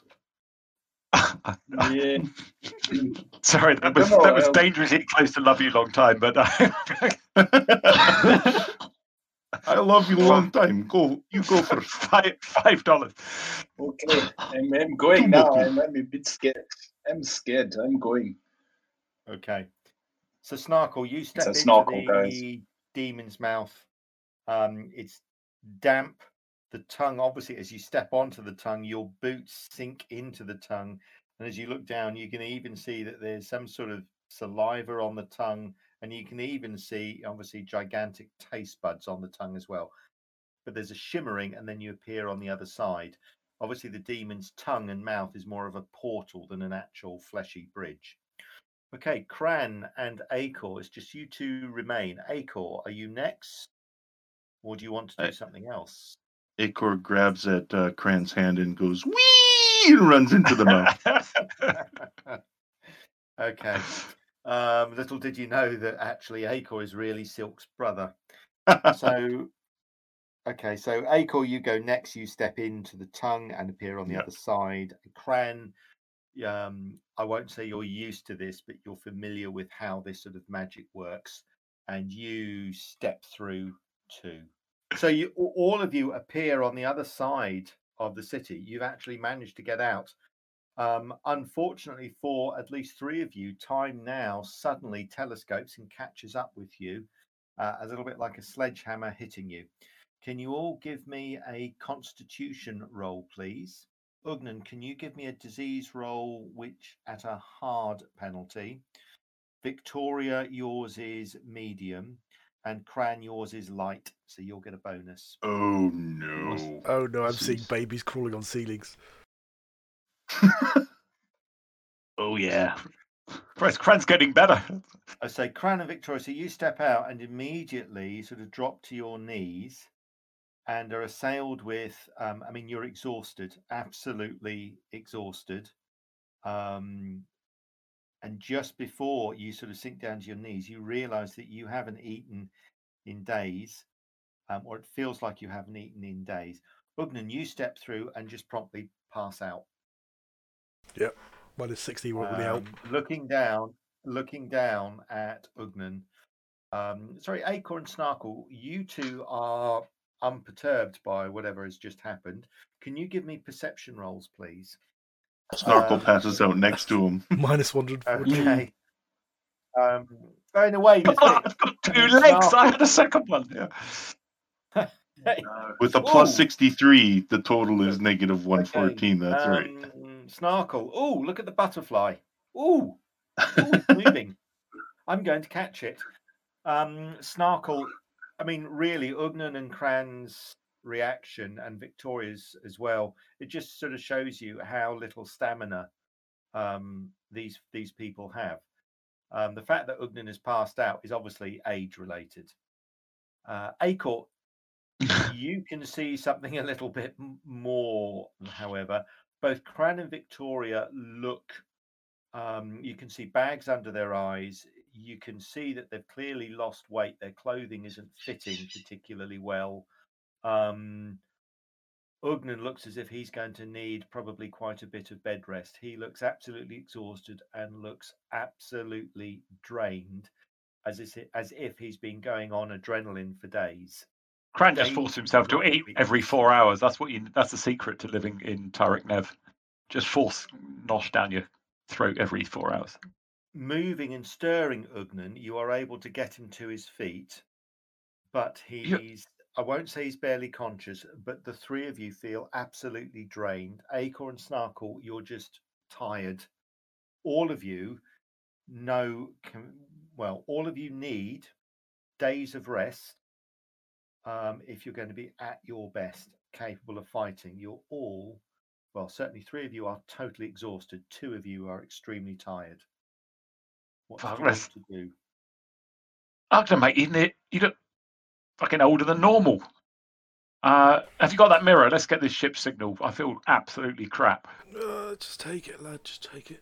Yeah. Sorry, that was know, that was um, dangerously close to love you long time, but uh, I love you long time. Go, you go for five five dollars. Okay, I'm, I'm going Two now. I'm, I'm a bit scared. I'm scared. I'm going. Okay. So Snarkle, you step a into snorkel, the guys. demon's mouth. Um, it's damp. The tongue, obviously, as you step onto the tongue, your boots sink into the tongue, and as you look down, you can even see that there's some sort of saliva on the tongue, and you can even see, obviously, gigantic taste buds on the tongue as well. But there's a shimmering, and then you appear on the other side. Obviously, the demon's tongue and mouth is more of a portal than an actual fleshy bridge. Okay, Cran and Acor, it's just you two remain. Acor, are you next? Or do you want to do I- something else? Acor grabs at uh, Cran's hand and goes wee and runs into the mouth. okay. Um, little did you know that actually Acor is really Silk's brother. So, okay, so Acor, you go next. You step into the tongue and appear on the Yeah. other side. Cran, um, I won't say you're used to this, but you're familiar with how this sort of magic works, and you step through too. So you, all of you appear on the other side of the city. You've actually managed to get out. Um, unfortunately, for at least three of you, time now suddenly telescopes and catches up with you, uh, a little bit like a sledgehammer hitting you. Can you all give me a constitution roll, please? Ugnan, can you give me a disease roll which at a hard penalty? Victoria, yours is medium, and Cran, yours is light, so you'll get a bonus. oh no. Oh no, I'm seeing babies crawling on ceilings. Oh yeah. Christ, Cran's getting better. I say, Cran and Victoria, so you step out and immediately sort of drop to your knees and are assailed with, um, I mean, you're exhausted, absolutely exhausted. Um, and just before you sort of sink down to your knees, you realize that you haven't eaten in days, um, or it feels like you haven't eaten in days. Ugnan, you step through and just promptly pass out. Yep, Minus 60 won't really help. Looking down, looking down at Ugnan. Um, sorry, Acorn Snarkle, you two are unperturbed by whatever has just happened. Can you give me perception rolls, please? Snarkle Um, passes out next to him. Minus 140. Okay. Um, oh, in a way, the Oh, thing- I've got two legs. no. I had a second one. Yeah. With a plus Ooh. 63, the total is negative 114. That's right. um, Snarkle. Oh, look at the butterfly. Ooh, Ooh, moving. I'm going to catch it. Um, Snarkle. I mean, really, Ugnan and Cran's reaction and Victoria's as well. It just sort of shows you how little stamina um, these these people have. Um, the fact that Ugnan has passed out is obviously age related. Uh, Acor, you can see something a little bit more, however. Both Cran and Victoria look, um, you can see bags under their eyes. You can see that they've clearly lost weight. Their clothing isn't fitting particularly well. Um, Ugnan looks as if he's going to need probably quite a bit of bed rest. He looks absolutely exhausted and looks absolutely drained, as if, as if he's been going on adrenaline for days. Cran just forced himself to eat every four hours. That's what you. That's the secret to living in Tarek Nev. Just force nosh down your throat every four hours. moving and stirring Ugnan, you are able to get him to his feet, but he's. I won't say he's barely conscious, but the three of you feel absolutely drained. Acor, and Snarkle, you're just tired. All of you know, well, all of you need days of rest um, if you're going to be at your best, capable of fighting. You're all, well, certainly three of you are totally exhausted. Two of you are extremely tired. What do you rest. to do? Agda, mate, you, ne- you look fucking older than normal. Uh, have you got that mirror? Let's get this ship signal. I feel absolutely crap. Uh, just take it, lad. Just take it.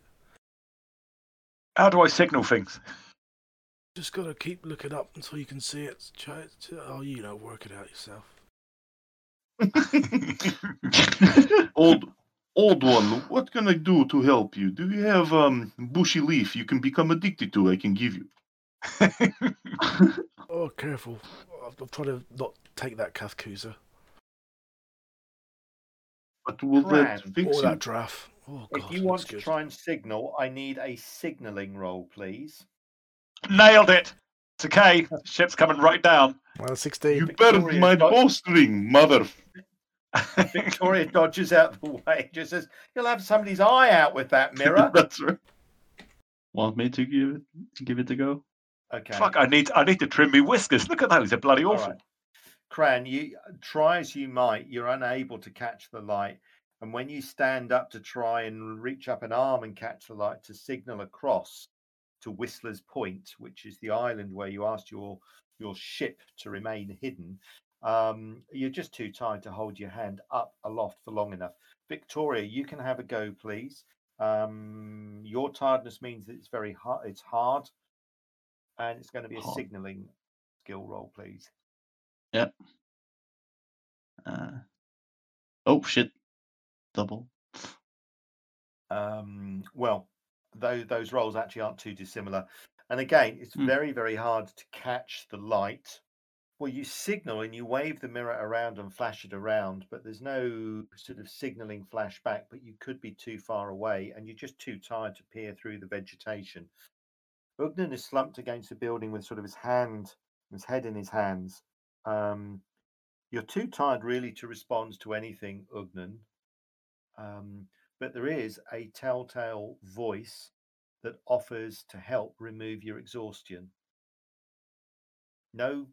How do I signal things? Just gotta keep looking up until you can see it. Try it. Oh, you know, work it out yourself. old Old one, what can I do to help you? Do you have um bushy leaf you can become addicted to? I can give you. Oh, careful. I'm I'm trying to not take that Kathkusa But will that Cran. fix or you? that draft. Oh, God, if you want to good. try and signal, I need a signaling roll, please. Nailed it. It's okay. Ship's coming right down. Well, 16. You Victoria burned my got- bowstring, mother. Victoria dodges out the way, just says, You'll have somebody's eye out with that mirror. That's right. Want me to give it give it a go? Okay. Fuck! I need I need to trim me whiskers. Look at those. They're bloody awful. right. Cran, you try as you might, you're unable to catch the light. And when you stand up to try and reach up an arm and catch the light to signal across to Whistler's Point, which is the island where you asked your your ship to remain hidden, um, you're just too tired to hold your hand up aloft for long enough. Victoria, you can have a go, please. Um, your tiredness means that it's very hard. It's hard, and it's going to be a Hard. signaling skill roll, please. Yep. Uh, oh shit! Double. um, well, those those roles actually aren't too dissimilar. And again, it's Hmm. very very hard to catch the light. Well, you signal and you wave the mirror around and flash it around, but there's no sort of signaling flashback. But you could be too far away, and you're just too tired to peer through the vegetation. Ugnan is slumped against the building with sort of his hand, his head in his hands. Um, you're too tired really to respond to anything, Ugnan. Um, but there is a telltale voice that offers to help remove your exhaustion. No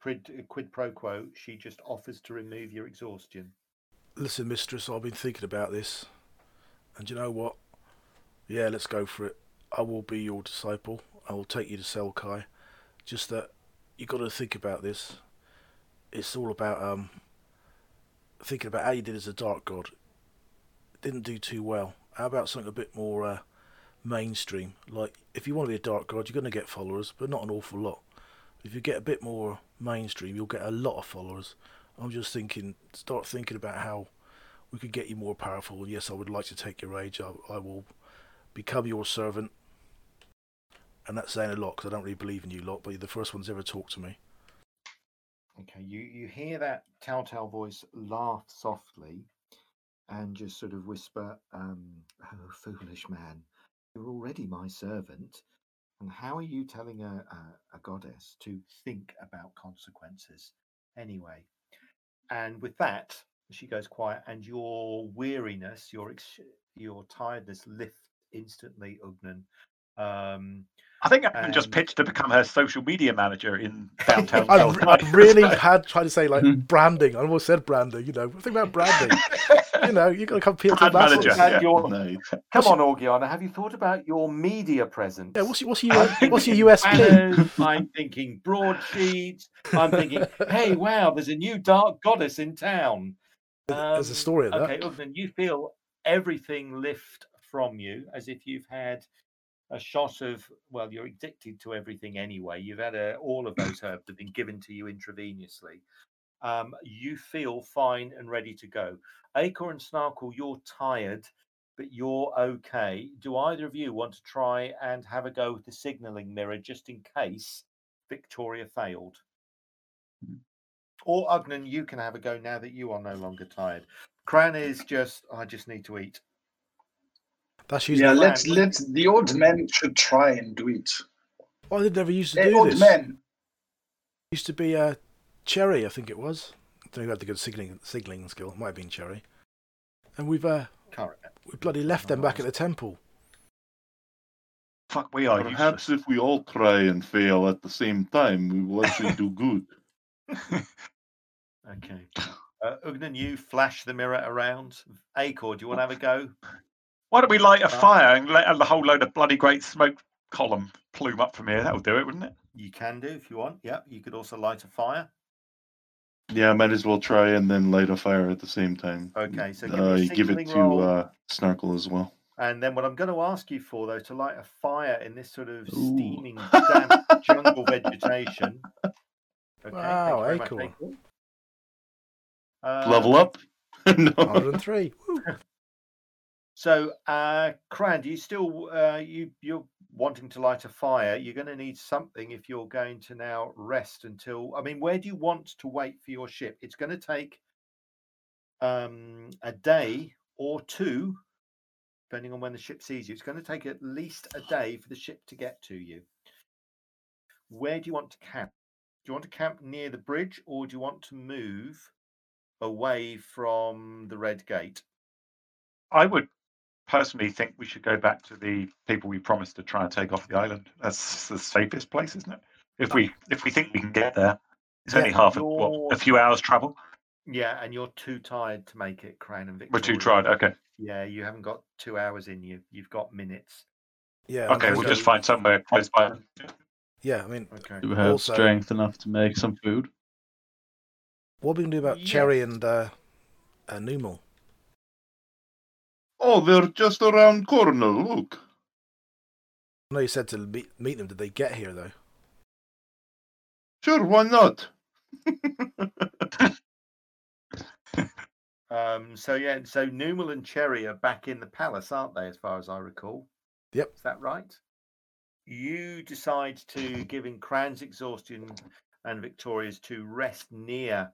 quid, quid pro quo, she just offers to remove your exhaustion. Listen, mistress, I've been thinking about this. And you know what? Yeah, let's go for it. I will be your disciple. I will take you to Selkai. Just that you got to think about this. It's all about um thinking about how you did as a dark god. Didn't do too well. How about something a bit more uh, mainstream? Like if you want to be a dark god, you're going to get followers, but not an awful lot. If you get a bit more mainstream, you'll get a lot of followers. I'm just thinking, start thinking about how we could get you more powerful. Yes, I would like to take your age. I, I will become your servant. And that's saying a lot because I don't really believe in you lot, but you're the first ones ever talked to me. Okay, you, you hear that telltale voice laugh softly and just sort of whisper, um, Oh, foolish man, you're already my servant. And how are you telling a, a, a goddess to think about consequences anyway? And with that, she goes quiet, and your weariness, your ex- your tiredness lifts instantly, Ugnan. Um, I think I'm just pitched to become her social media manager in downtown. I, Selkirk. I really had tried to say like Mhm. branding. I almost said branding. You know, think about branding. you know, you've got to come appeal to the Brand manager. yeah. your- Nice. Come on, Orgiana, have you thought about your media presence? Yeah, what's your what's I'm your thinking what's your USP? banners, I'm thinking broadsheets. I'm thinking, hey, wow, there's a new dark goddess in town. There's a Um, story of that. Okay, Ugnan, you feel everything lift from you as if you've had a shot of, well, you're addicted to everything anyway. You've had a, all of those herbs that have been given to you intravenously. Um, you feel fine and ready to go. Acor and Snarkle, you're tired, but you're okay. Do either of you want to try and have a go with the signaling mirror just in case Victoria failed? Or Ugnan, you can have a go now that you are no longer tired. Cran is just, I just need to eat. That's using. Yeah, let's let's the old men should try and do it. Oh, I never used to Hey, do old this. man, Used to be a Cherry, I think it was. I don't know had the good signaling signaling skill. It might have been Cherry. And we've uh, we bloody left them back at the temple. Fuck, we are Perhaps useless. if we all try and fail at the same time, we will actually do good. Okay. Uh, Ugnan, you flash the mirror around. Acor, do you want to have a go? Why don't we light a Uh, fire and let a whole load of bloody great smoke column plume up from here? That'll do it, wouldn't it? You can do if you want. Yep. You could also light a fire. Yeah, might as well try and then light a fire at the same time. Okay, so give, Uh, you give it signaling to roll. uh, Snarkle as well. And then what I'm going to ask you for, though, to light a fire in this sort of Ooh. steaming, damp jungle vegetation. Okay, Wow, thank you very Acor. much, Acor. Level up? no. 103. So, uh, Cran, do you still uh, you you're wanting to light a fire? You're going to need something if you're going to now rest until. I mean, where do you want to wait for your ship? It's going to take um, a day or two, depending on when the ship sees you. It's going to take at least a day for the ship to get to you. Where do you want to camp? Do you want to camp near the bridge, or do you want to move away from the Red Gate? I would personally think we should go back to the people we promised to try and take off the island. That's the safest place, isn't it? If we if we think we can get there, it's only half a, what, a few hours travel. Yeah, and you're too tired to make it, Cran and Victoria. We're too tried. Okay, Yeah, you haven't got two hours in you. You've got minutes. Yeah. Okay, we'll just find somewhere close by. Yeah, I mean, Okay. Do we have Also- strength enough to make some food? what are we going to do about Yes. Cherry and uh, uh, Numal? Oh, they're just around corner. Look. I know you said to meet, meet them. Did they get here, though? Sure, why not? Um, so yeah, so Numal and Cherry are back in the palace, aren't they? As far as I recall. Yep. Is that right? You decide to, given Cran's exhaustion and Victoria's, to rest near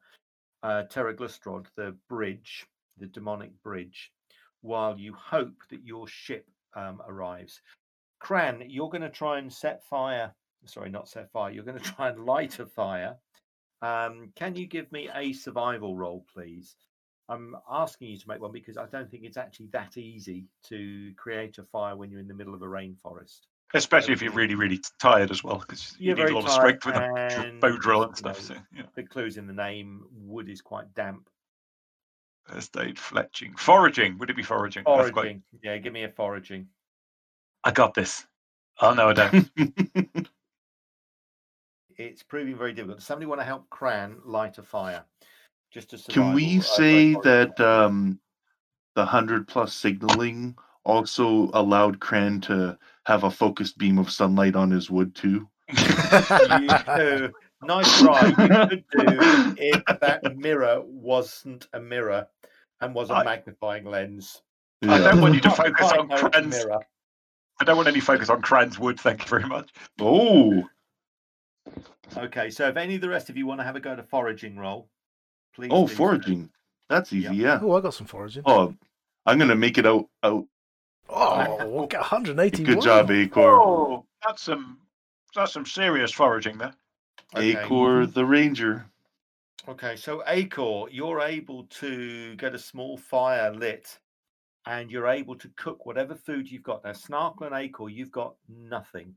uh, Terra Glystrod, the bridge, the demonic bridge, while you hope that your ship um, arrives. Cran, you're going to try and set fire. Sorry, not set fire. You're going to try and light a fire. Um, can you give me a survival roll, please? I'm asking you to make one because I don't think it's actually that easy to create a fire when you're in the middle of a rainforest. Especially if you're really, really tired as well, because you need a lot of strength with a bow drill and you stuff. know, So, yeah. The clues in the name. Wood is quite damp. First aid, fletching, foraging. Would it be foraging? That's quite- Foraging. Yeah, give me a foraging. I got this. Oh no, I don't. It's proving very difficult. Does somebody want to help Cran light a fire? Just to Can we survival, uh, say that um, the 100 plus signaling also allowed Cran to have a focused beam of sunlight on his wood too? you do. Nice try. You could do if that mirror wasn't a mirror and was a I- magnifying lens. I don't want you to focus on know Cran's. mirror. I don't want any focus on Cran's wood. Thank you very much. Oh, Okay, so if any of the rest of you want to have a go at a foraging roll, please. oh, do so. foraging. That's easy, yeah. Oh, I got some foraging. Oh, I'm gonna make it out. Out. Oh, we'll get 181. Good job, Acor. Oh, that's some that's some serious foraging there. Okay. Acor the ranger. Okay, so Acor, you're able to get a small fire lit and you're able to cook whatever food you've got. Now, Snarkle and Acor, you've got nothing.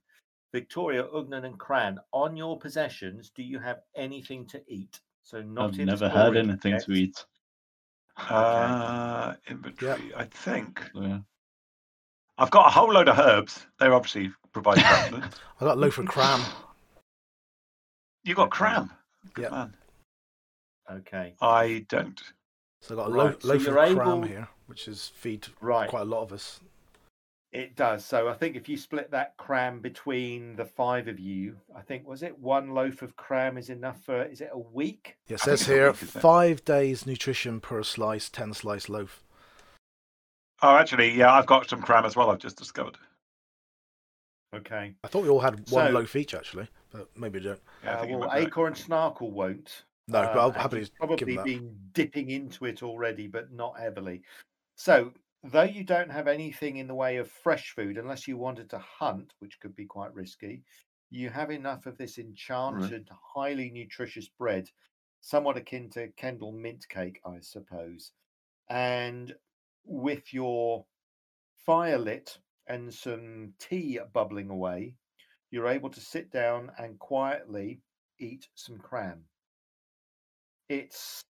Victoria, Ugnan, and Cran, on your possessions, do you have anything to eat? So not I've in never had anything yet. to eat. Uh, inventory. I think yeah. I've got a whole load of herbs. They're obviously provided. sustenance. I got loaf of cram. You got Okay. cram. Good Yep. man. Okay, I don't. So I got a Right, loaf, so of cram able- here, which is feed right. quite a lot of us. It does. So I think if you split that cram between the five of you, I think was it one loaf of cram is enough for is it a week? Yeah, it says here week, five days nutrition per slice, 10 slice loaf. Oh, actually, yeah, I've got some cram as well. I've just discovered. Okay. I thought we all had one So- loaf each, actually, but maybe we don't. Yeah, Uh, well, went back. Acor and Snarkle won't. No, but Um, I'll happily probably been dipping into it already, but not heavily. So, though you don't have anything in the way of fresh food, unless you wanted to hunt, which could be quite risky, you have enough of this enchanted, highly nutritious bread, somewhat akin to Kendal mint cake, I suppose. And with your fire lit and some tea bubbling away, you're able to sit down and quietly eat some cram. It's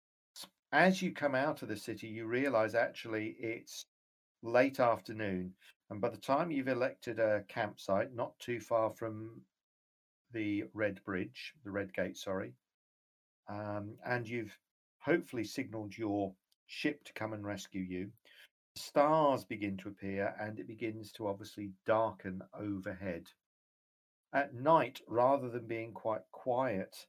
as you come out of the city, you realize actually it's late afternoon, and by the time you've elected a campsite not too far from the Red Bridge, the Red Gate, sorry, um, and you've hopefully signaled your ship to come and rescue you, stars begin to appear and it begins to obviously darken overhead. At night, rather than being quite quiet,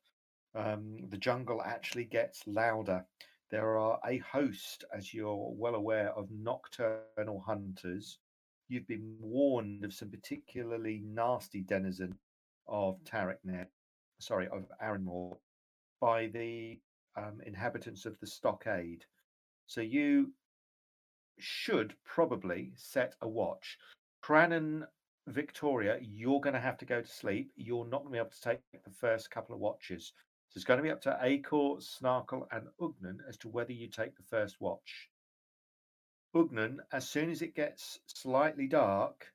um, the jungle actually gets louder. there are a host, as you're well aware, of nocturnal hunters. You've been warned of some particularly nasty denizen of Taraknet, sorry, of Aranmore, by the um, inhabitants of the stockade. So you should probably set a watch. Cranon Victoria, you're going to have to go to sleep. You're not going to be able to take the first couple of watches. So it's going to be up to Acor, Snarkle, and Ugnan as to whether you take the first watch. Ugnan, as soon as it gets slightly dark,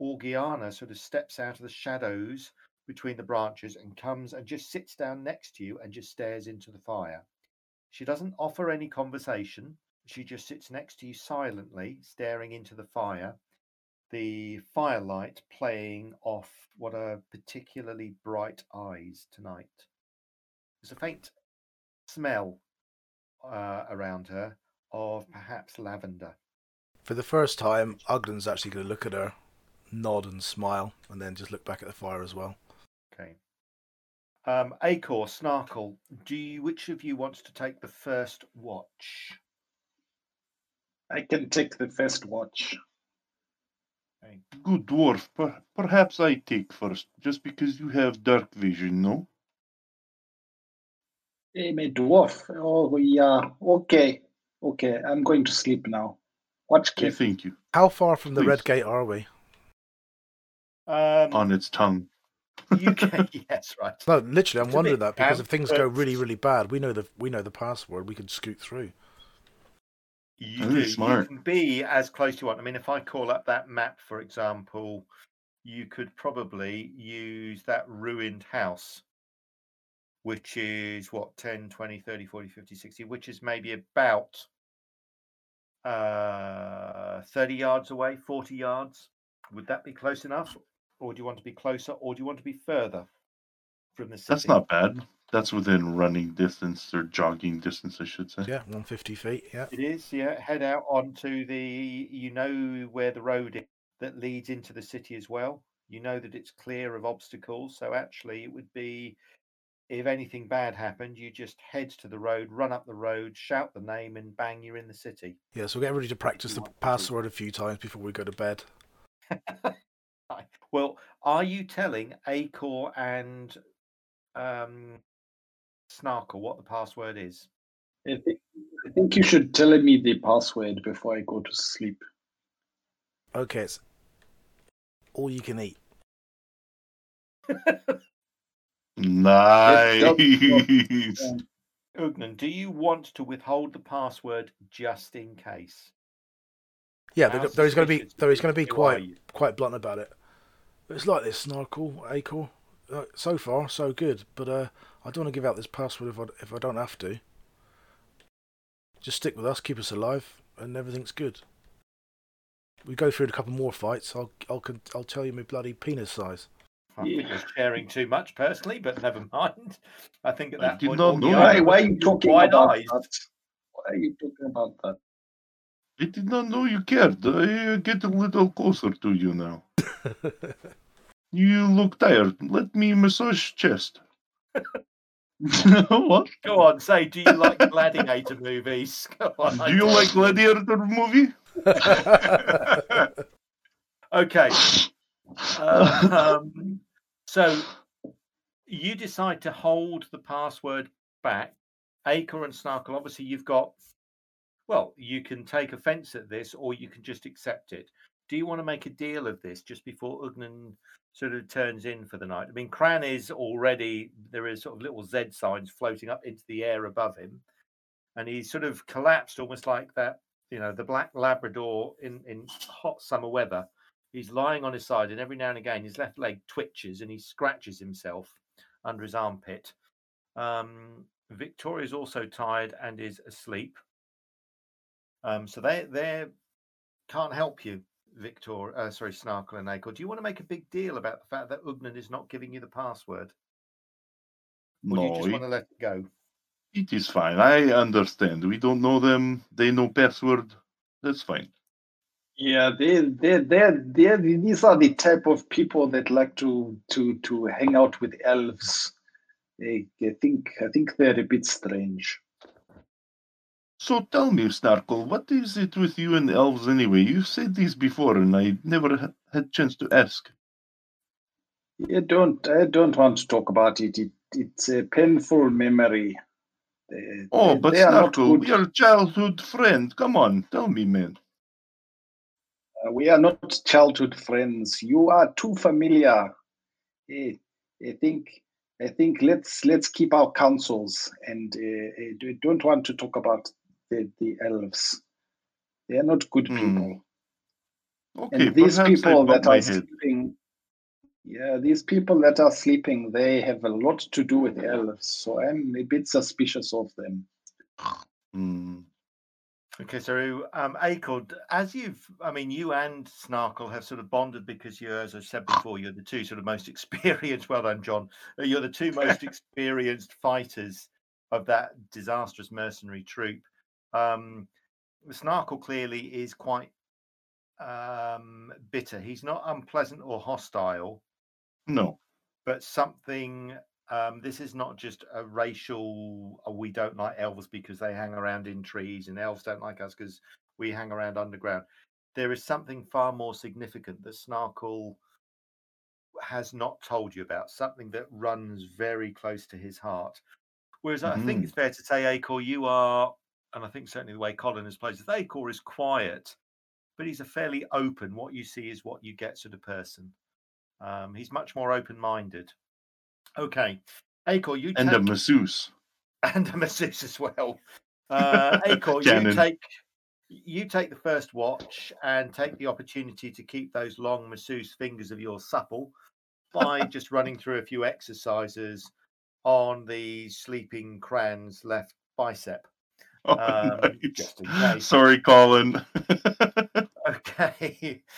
Orgiana sort of steps out of the shadows between the branches and comes and just sits down next to you and just stares into the fire. She doesn't offer any conversation. She just sits next to you silently, staring into the fire, the firelight playing off what are particularly bright eyes tonight. There's a faint smell uh, around her of perhaps lavender. For the first time, Ugnan's actually going to look at her, nod and smile, and then just look back at the fire as well. Okay. Um, Acor, Snarkle, do you, which of you wants to take the first watch? I can take the first watch. Good dwarf. Per- perhaps I take first, just because you have dark vision, no? Hey, my dwarf. Oh, yeah. Okay. Okay. I'm going to sleep now. Watch Okay, thank you. How far from the Please. Red Gate are we? Um, On its tongue. you can, yes, right. No, literally, I'm It's wondering that because damp, if things go really, really bad, we know the we know the password. We could scoot through. You do. smart. You can be as close as you want. I mean, if I call up that map, for example, you could probably use that ruined house, which is what, 10, 20, 30, 40, 50, 60, which is maybe about uh, 30 yards away, 40 yards. Would that be close enough? Or do you want to be closer or do you want to be further from the city? That's not bad. That's within running distance or jogging distance, I should say. Yeah, 150 feet. Yeah. It is, yeah. Head out onto the, you know, where the road is that leads into the city as well. You know that it's clear of obstacles. So actually, it would be, if anything bad happened, you just head to the road, run up the road, shout the name, and bang, you're in the city. Yeah, so we'll get ready to practice the password a few times before we go to bed. Well, are you telling Acor and um, Snarkle what the password is? I think, I think you should tell me the password before I go to sleep. Okay, it's all you can eat. Nice. Ugnan, do you want to withhold the password just in case? Yeah, How there, there is going to be suspicious there is going to be quite quite blunt about it. It's like this, Snarkle, Acor. Uh, so far, so good, but uh, I don't want to give out this password if I if I don't have to. Just stick with us, keep us alive, and everything's good. We go through a couple more fights. I'll I'll I'll tell you my bloody penis size. I think you're sharing too much personally, but never mind. I think at I that did point, not know the. Why, why are you talking about eyes. that? Why are you talking about that? I did not know you cared. I uh, get a little closer to you now. You look tired. Let me massage chest. what? Go on, say, do you like gladiator movies? Go on, Do you like Gladiator movie? Okay. Um, so you decide to hold the password back. Acor and Snarkle, obviously, you've got, well, you can take offense at this or you can just accept it. Do you want to make a deal of this just before Ugnan sort of turns in for the night? I mean, Cran is already, there is sort of little Z signs floating up into the air above him. And he's sort of collapsed almost like that, you know, the black Labrador in, in hot summer weather he's lying on his side and every now and again his left leg twitches and he scratches himself under his armpit um victoria's also tired and is asleep um so they they can't help you victor uh, sorry snarkle and Acor. do you want to make a big deal about the fact that ugnan is not giving you the password or do you just it, want to let it go it is fine. I understand. We don't know them. They know password. That's fine. Yeah, they they they they these are the type of people that like to to to hang out with elves. They, I think I think they're a bit strange. So tell me, Snarkle, what is it with you and elves anyway? You've said these before, and I never ha- had chance to ask. You don't. I don't want to talk about it. it it's a painful memory. They- Oh, they- but they Snarkle, good. your childhood friend. Come on, tell me, man. Uh, we are not childhood friends. You are too familiar. Eh, I think. I think let's let's keep our counsels and uh, uh, don't want to talk about the, the elves. They are not good Hmm. people. Okay, and these people that are sleeping, yeah, these people that are sleeping, they have a lot to do with elves. So I'm a bit suspicious of them. Hmm. Okay, so um, as you've, I mean, you and Snarkle have sort of bonded because you're, as I said before, you're the two sort of most experienced. Well done, John. You're the two most experienced fighters of that disastrous mercenary troop. Um, Snarkle clearly is quite um, bitter. He's not unpleasant or hostile, No. but something. Um, this is not just a racial. "Oh, we don't like elves because they hang around in trees, and elves don't like us because we hang around underground. There is something far more significant that Snarkle has not told you about. Something that runs very close to his heart. Whereas I think Mhm. it's fair to say, Acor, you are, and I think certainly the way Colin has played Acor is quiet, but he's a fairly open. What you see is what you get sort of person. Um, he's much more open-minded. Okay, Acor, you And take a masseuse. and a masseuse as well. Uh, Acor, you take you take the first watch and take the opportunity to keep those long masseuse fingers of yours supple by just running through a few exercises on the sleeping cran's left bicep. Oh, Um, nice. just in case. Sorry, Colin. Okay.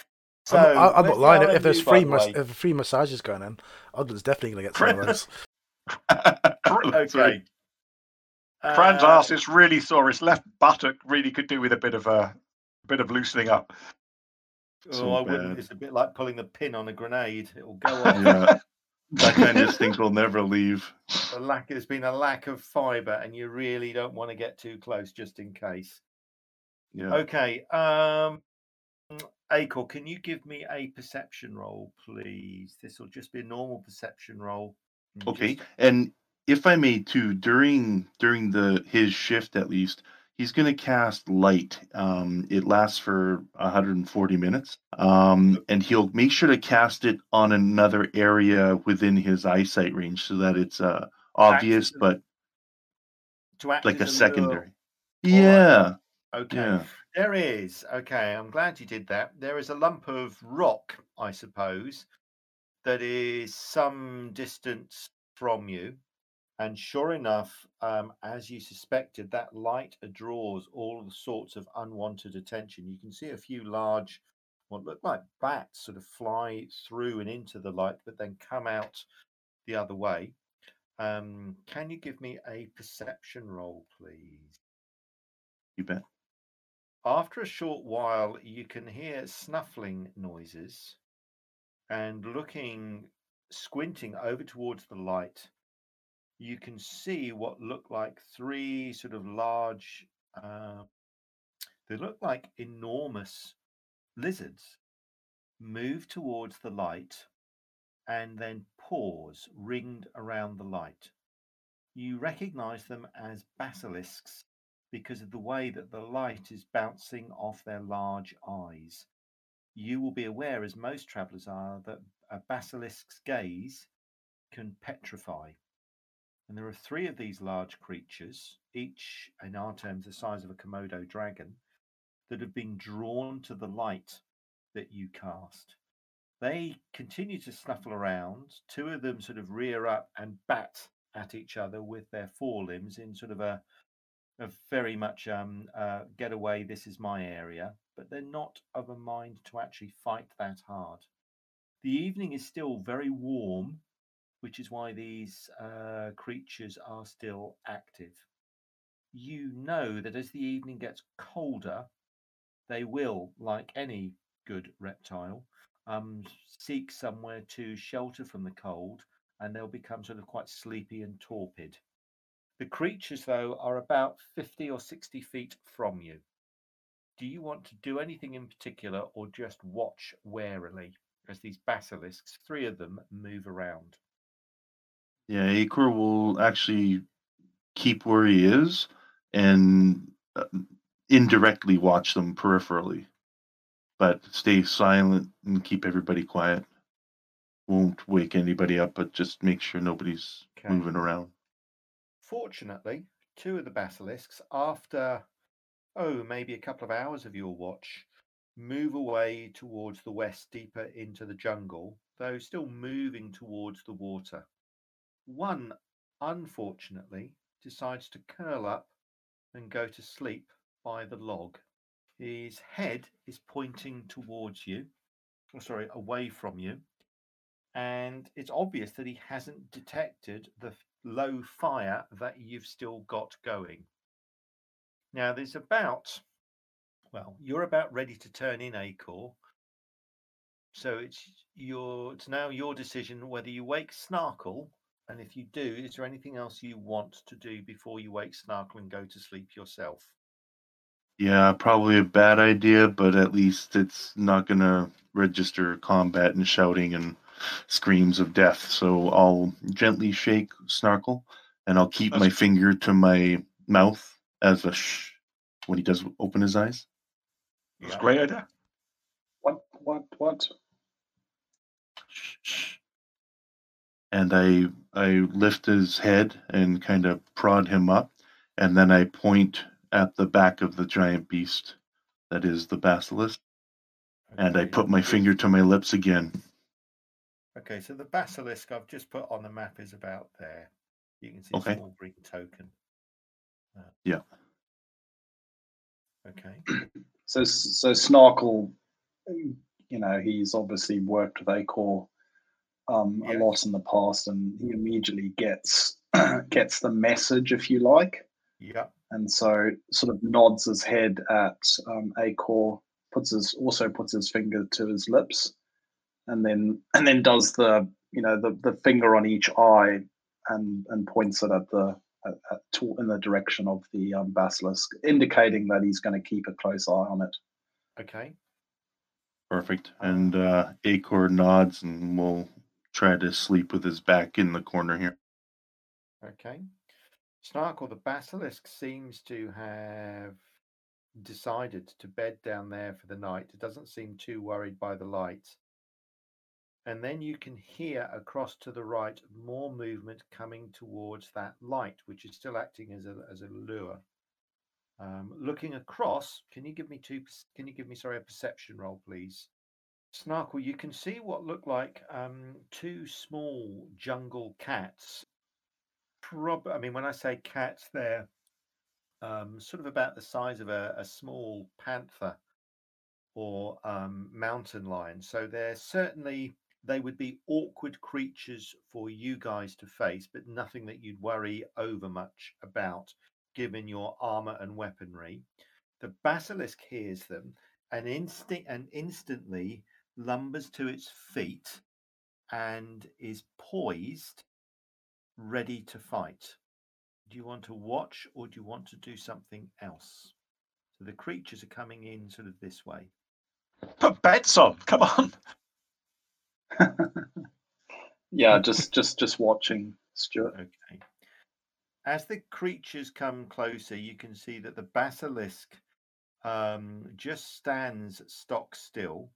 So I'm, not- I'm not lying. If there's by free mas- if free massages going on, Ogden's definitely going to get some of those. That's Okay. right. Fran's Uh, ass is really sore. His left buttock really could do with a bit of a, bit of loosening up. Oh, So I wouldn't. It's a bit like pulling the pin on a grenade. It'll go off. yeah, that kind of stink will never leave. a lack there's been a lack of fiber and you really don't want to get too close just in case Yeah. okay um Acor, can you give me a perception roll please this will just be a normal perception roll Okay, just- and if I may too, during during the his shift at least, he's going to cast light. Um, it lasts for 140 minutes, um, and he'll make sure to cast it on another area within his eyesight range so that it's uh, obvious, a- but to act like a secondary. Yeah, okay yeah. there is okay i'm glad you did that there is a lump of rock i suppose that is some distance from you and sure enough um, as you suspected that light draws all sorts of unwanted attention. You can see a few large what look like bats sort of fly through and into the light but then come out the other way. Um, can you give me a perception roll please? You bet. after a short while, you can hear snuffling noises and looking, squinting over towards the light, you can see what look like three sort of large, uh, they look like enormous lizards move towards the light and then pause, ringed around the light. You recognize them as basilisks because of the way that the light is bouncing off their large eyes. You will be aware, as most travellers are, that a basilisk's gaze can petrify. And there are three of these large creatures, each in our terms the size of a Komodo dragon, that have been drawn to the light that you cast. They continue to snuffle around. Two of them sort of rear up and bat at each other with their forelimbs in sort of a of very much um, uh, get away, this is my area, but they're not of a mind to actually fight that hard. The evening is still very warm, which is why these uh, creatures are still active. You know that as the evening gets colder, they will, like any good reptile, um, seek somewhere to shelter from the cold and they'll become sort of quite sleepy and torpid The creatures, though, are about 50 or 60 feet from you. Do you want to do anything in particular or just watch warily as these basilisks, three of them, move around? Yeah, Acor will actually keep where he is and uh, indirectly watch them peripherally, but stay silent and keep everybody quiet. Won't wake anybody up, but just make sure nobody's Okay. moving around. Fortunately, two of the basilisks, after oh, maybe a couple of hours of your watch, move away towards the west, deeper into the jungle, though still moving towards the water. One, unfortunately, decides to curl up and go to sleep by the log. His head is pointing towards you, oh, sorry, away from you, and it's obvious that he hasn't detected the low fire that you've still got going. Now, there's about, well, you're about ready to turn in Acor. So it's your it's now your decision whether you wake Snarkle, and if you do, is there anything else you want to do before you wake Snarkle and go to sleep yourself? Yeah, probably a bad idea, but at least it's not gonna register combat and shouting and screams of death. So I'll gently shake Snarkle, and I'll keep my That's- finger to my mouth as a shh when he does open his eyes. That's a great idea. What? What? What? Shh, shh. And I I lift his head and kind of prod him up, and then I point at the back of the giant beast that is the basilisk, and I put my finger to my lips again. Okay, so the basilisk I've just put on the map is about there. You can see Okay. a small green token. Uh, Yeah. Okay. So, so Snarkle, you know, he's obviously worked with Acor um, a Yes. lot in the past, and he immediately gets gets the message, if you like, Yep. and so sort of nods his head at um, Acor, puts his also puts his finger to his lips, and then and then does the you know the the finger on each eye, and and points it at the at, at, in the direction of the um, basilisk, indicating that he's going to keep a close eye on it. Okay. Perfect. And uh, Acor nods and will try to sleep with his back in the corner here. Okay. Snarkle the basilisk seems to have decided to bed down there for the night. It doesn't seem too worried by the light. And then you can hear across to the right more movement coming towards that light, which is still acting as a as a lure. Um, looking across, can you give me two? Can you give me sorry a perception roll, please? Snarkle, you can see what look like um, two small jungle cats prob I mean, when I say cats, they're um, sort of about the size of a, a small panther or um, mountain lion. So they're certainly they would be awkward creatures for you guys to face, but nothing that you'd worry over much about, given your armor and weaponry. The basilisk hears them and instinct and instantly lumbers to its feet and is poised ready to fight. Do you want to watch or do you want to do something else? So the creatures are coming in sort of this way. Put bets on. Come on. Yeah, just just just watching Stuart. Okay. As the creatures come closer, you can see that the basilisk um, just stands stock still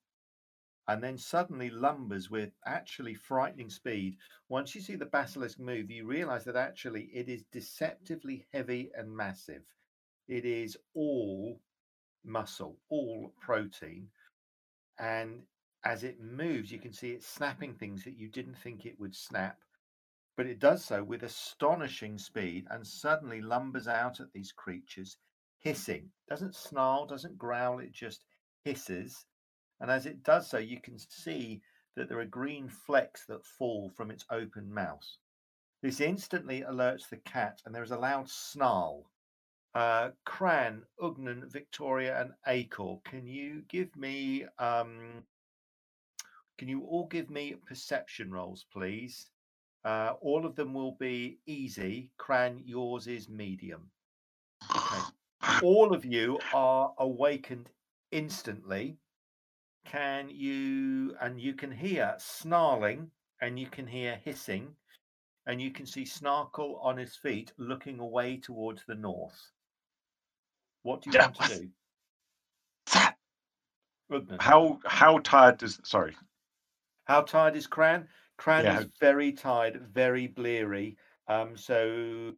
and then suddenly lumbers with actually frightening speed. Once you see the basilisk move, you realize that actually it is deceptively heavy and massive. It is all muscle, all protein. And as it moves, you can see it snapping things that you didn't think it would snap. But it does so with astonishing speed and suddenly lumbers out at these creatures, hissing. Doesn't snarl, doesn't growl, it just hisses. And as it does so, you can see that there are green flecks that fall from its open mouth. This instantly alerts the cat, and there is a loud snarl. Uh, Cran, Ugnan, Victoria, and Acor, can you give me? Um, can you all give me perception rolls, please? Uh, all of them will be easy. Cran, yours is medium. Okay. All of you are awakened instantly. Can you, and you can hear snarling and you can hear hissing and you can see Snarkle on his feet looking away towards the north. What do you want to do? How how tired does sorry? How tired is Cran? Cran Yeah. is very tired, very bleary. Um, so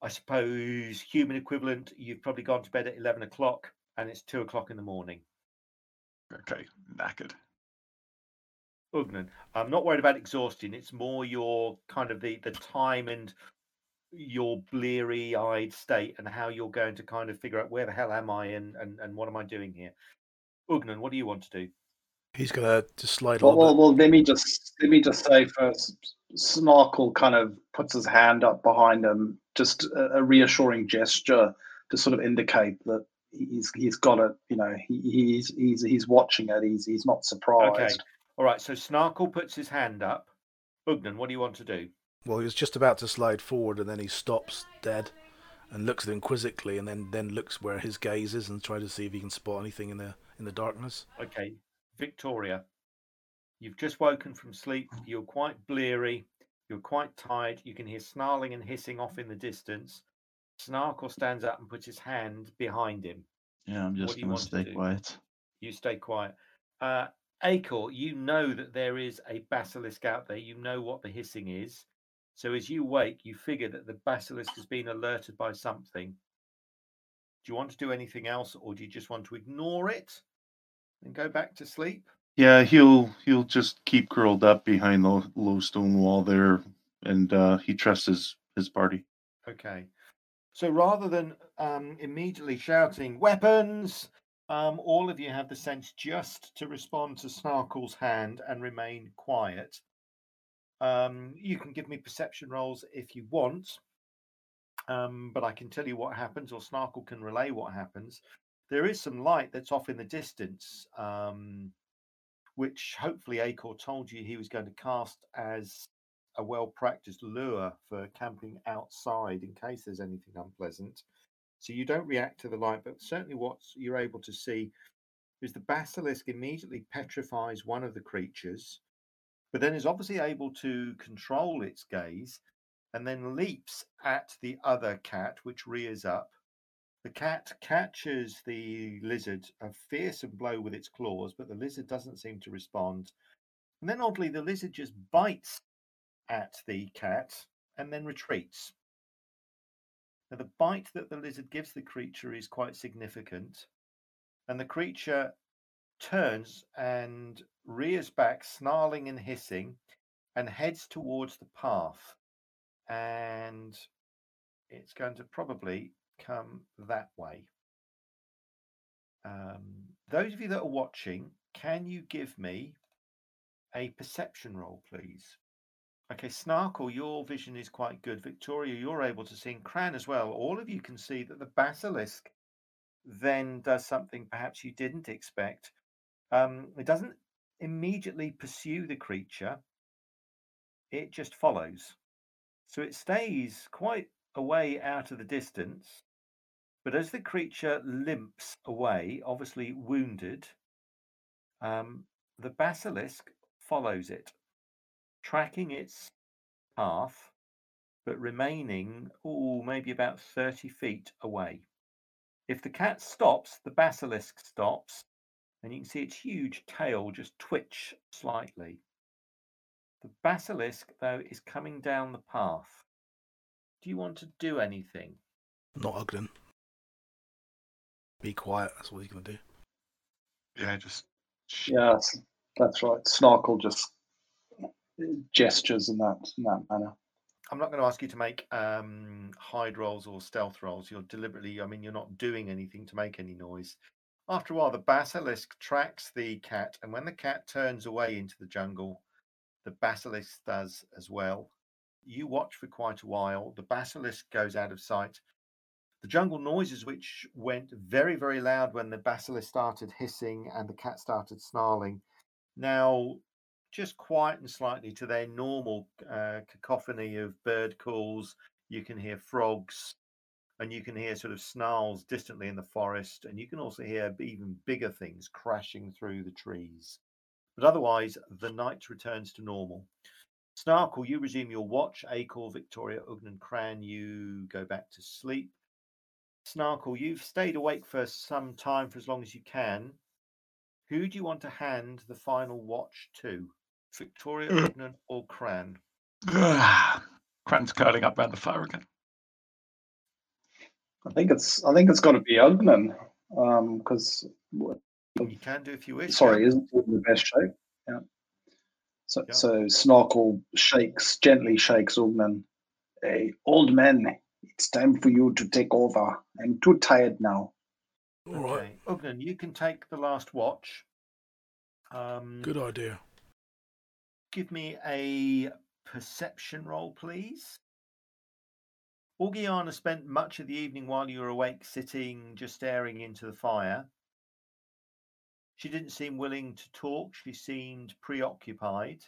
I suppose human equivalent, you've probably gone to bed at 11 o'clock and it's two o'clock in the morning. Okay, knackered. Ugnan, I'm not worried about exhaustion. It's more your kind of the, the time and your bleary eyed state and how you're going to kind of figure out where the hell am I and, and, and what am I doing here? Ugnan, what do you want to do? He's gonna just slide a Well, little well, bit. well, let me just let me just say first, Snarkle kind of puts his hand up behind him, just a, a reassuring gesture to sort of indicate that he's he's got it. You know, he, he's he's he's watching it. He's he's not surprised. Okay. All right. So Snarkle puts his hand up. Ugnan, what do you want to do? Well, he was just about to slide forward, and then he stops dead and looks at him quizzically, and then then looks where his gaze is and tries to see if he can spot anything in the in the darkness. Okay, Victoria, you've just woken from sleep. You're quite bleary. You're quite tired. You can hear snarling and hissing off in the distance. Snarkle stands up and puts his hand behind him. Yeah, I'm just want to stay quiet. You stay quiet. Uh, Acor, you know that there is a basilisk out there. You know what the hissing is. So as you wake, you figure that the basilisk has been alerted by something. Do you want to do anything else, or do you just want to ignore it and go back to sleep? Yeah, he'll he'll just keep curled up behind the low stone wall there, and uh, he trusts his his party. Okay. So rather than um, immediately shouting weapons, um, all of you have the sense just to respond to Snarkle's hand and remain quiet. Um, you can give me perception rolls if you want, um, but I can tell you what happens, or Snarkle can relay what happens. There is some light that's off in the distance, um, which hopefully Acor told you he was going to cast as a well practiced lure for camping outside in case there's anything unpleasant. So you don't react to the light, but certainly what you're able to see is the basilisk immediately petrifies one of the creatures, but then is obviously able to control its gaze and then leaps at the other cat, which rears up. The cat catches the lizard a fearsome blow with its claws, but the lizard doesn't seem to respond. And then oddly, the lizard just bites at the cat and then retreats. Now, the bite that the lizard gives the creature is quite significant, and the creature turns and rears back, snarling and hissing, and heads towards the path. And it's going to probably come that way. Um, those of you that are watching, can you give me a perception roll, please? Okay, Snarkle, your vision is quite good. Victoria, you're able to see, and Cran as well. All of you can see that the basilisk then does something perhaps you didn't expect. Um, it doesn't immediately pursue the creature, it just follows. So it stays quite away out of the distance. But as the creature limps away, obviously wounded, um, the basilisk follows it tracking its path, but remaining, oh, maybe about 30 feet away. If the cat stops, the basilisk stops, and you can see its huge tail just twitch slightly. The basilisk, though, is coming down the path. Do you want to do anything? Not Ugnan. Be quiet. That's what he's gonna do. Yeah, just sh- Yes, that's right. Snarkle just gestures in that in that manner. I'm not going to ask you to make um, hide rolls or stealth rolls. You're deliberately, I mean, you're not doing anything to make any noise. After a while, the basilisk tracks the cat, and when the cat turns away into the jungle, the basilisk does as well. You watch for quite a while. The basilisk goes out of sight. The jungle noises, which went very, very loud when the basilisk started hissing and the cat started snarling, now just quieten slightly to their normal uh, cacophony of bird calls. You can hear frogs, and you can hear sort of snarls distantly in the forest, and you can also hear even bigger things crashing through the trees. But otherwise, the night returns to normal. Snarkle, you resume your watch. Acor, Victoria, Ugnan, Cran, you go back to sleep. Snarkle, you've stayed awake for some time, for as long as you can. Who do you want to hand the final watch to? Victoria, Mm. Ugnan, or Cran? Cran's curling up round the fire again. I think it's I think it's got to be Ugnan because You can do if you wish. sorry isn't in the best shape. Yeah. So Yeah. so Snarkle shakes gently shakes Ugnan. Hey, old man, it's time for you to take over. I'm too tired now. All right. Okay. Ugnan, you can take the last watch. Um, Good idea. Give me a perception roll, please. Orgiana spent much of the evening while you were awake sitting, just staring into the fire. She didn't seem willing to talk. She seemed preoccupied.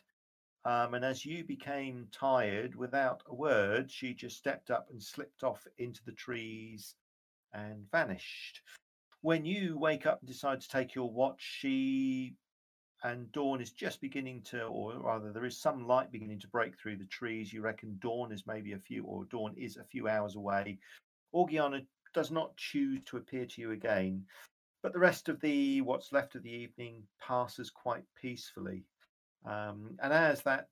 Um, and as you became tired, without a word, she just stepped up and slipped off into the trees and vanished. When you wake up and decide to take your watch, she and dawn is just beginning to, or rather, there is some light beginning to break through the trees. You reckon dawn is maybe a few, or dawn is a few hours away. Orgiana does not choose to appear to you again, but the rest of the what's left of the evening passes quite peacefully. Um, and as that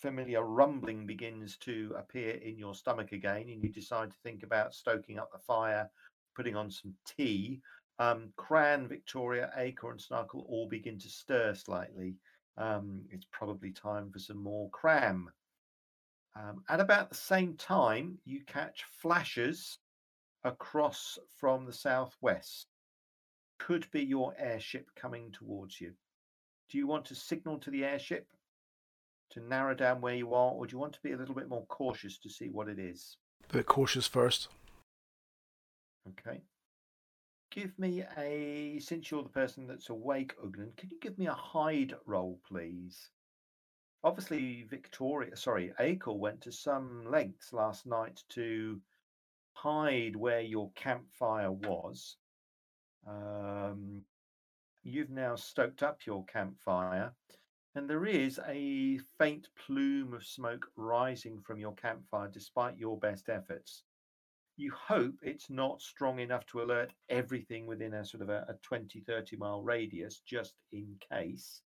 familiar rumbling begins to appear in your stomach again, and you decide to think about stoking up the fire, putting on some tea, um, Cran, Victoria, Acor, and Snarkle all begin to stir slightly. Um, it's probably time for some more cram. Um, at about the same time, you catch flashes across from the southwest. Could be your airship coming towards you. Do you want to signal to the airship to narrow down where you are, or do you want to be a little bit more cautious to see what it is? A bit cautious first. Okay. Give me a, since you're the person that's awake, Ugnan, can you give me a hide roll, please? Obviously, Victoria, sorry, Akel went to some lengths last night to hide where your campfire was. Um, you've now stoked up your campfire, and there is a faint plume of smoke rising from your campfire despite your best efforts you hope it's not strong enough to alert everything within a sort of a, a 20 30 mile radius just in case.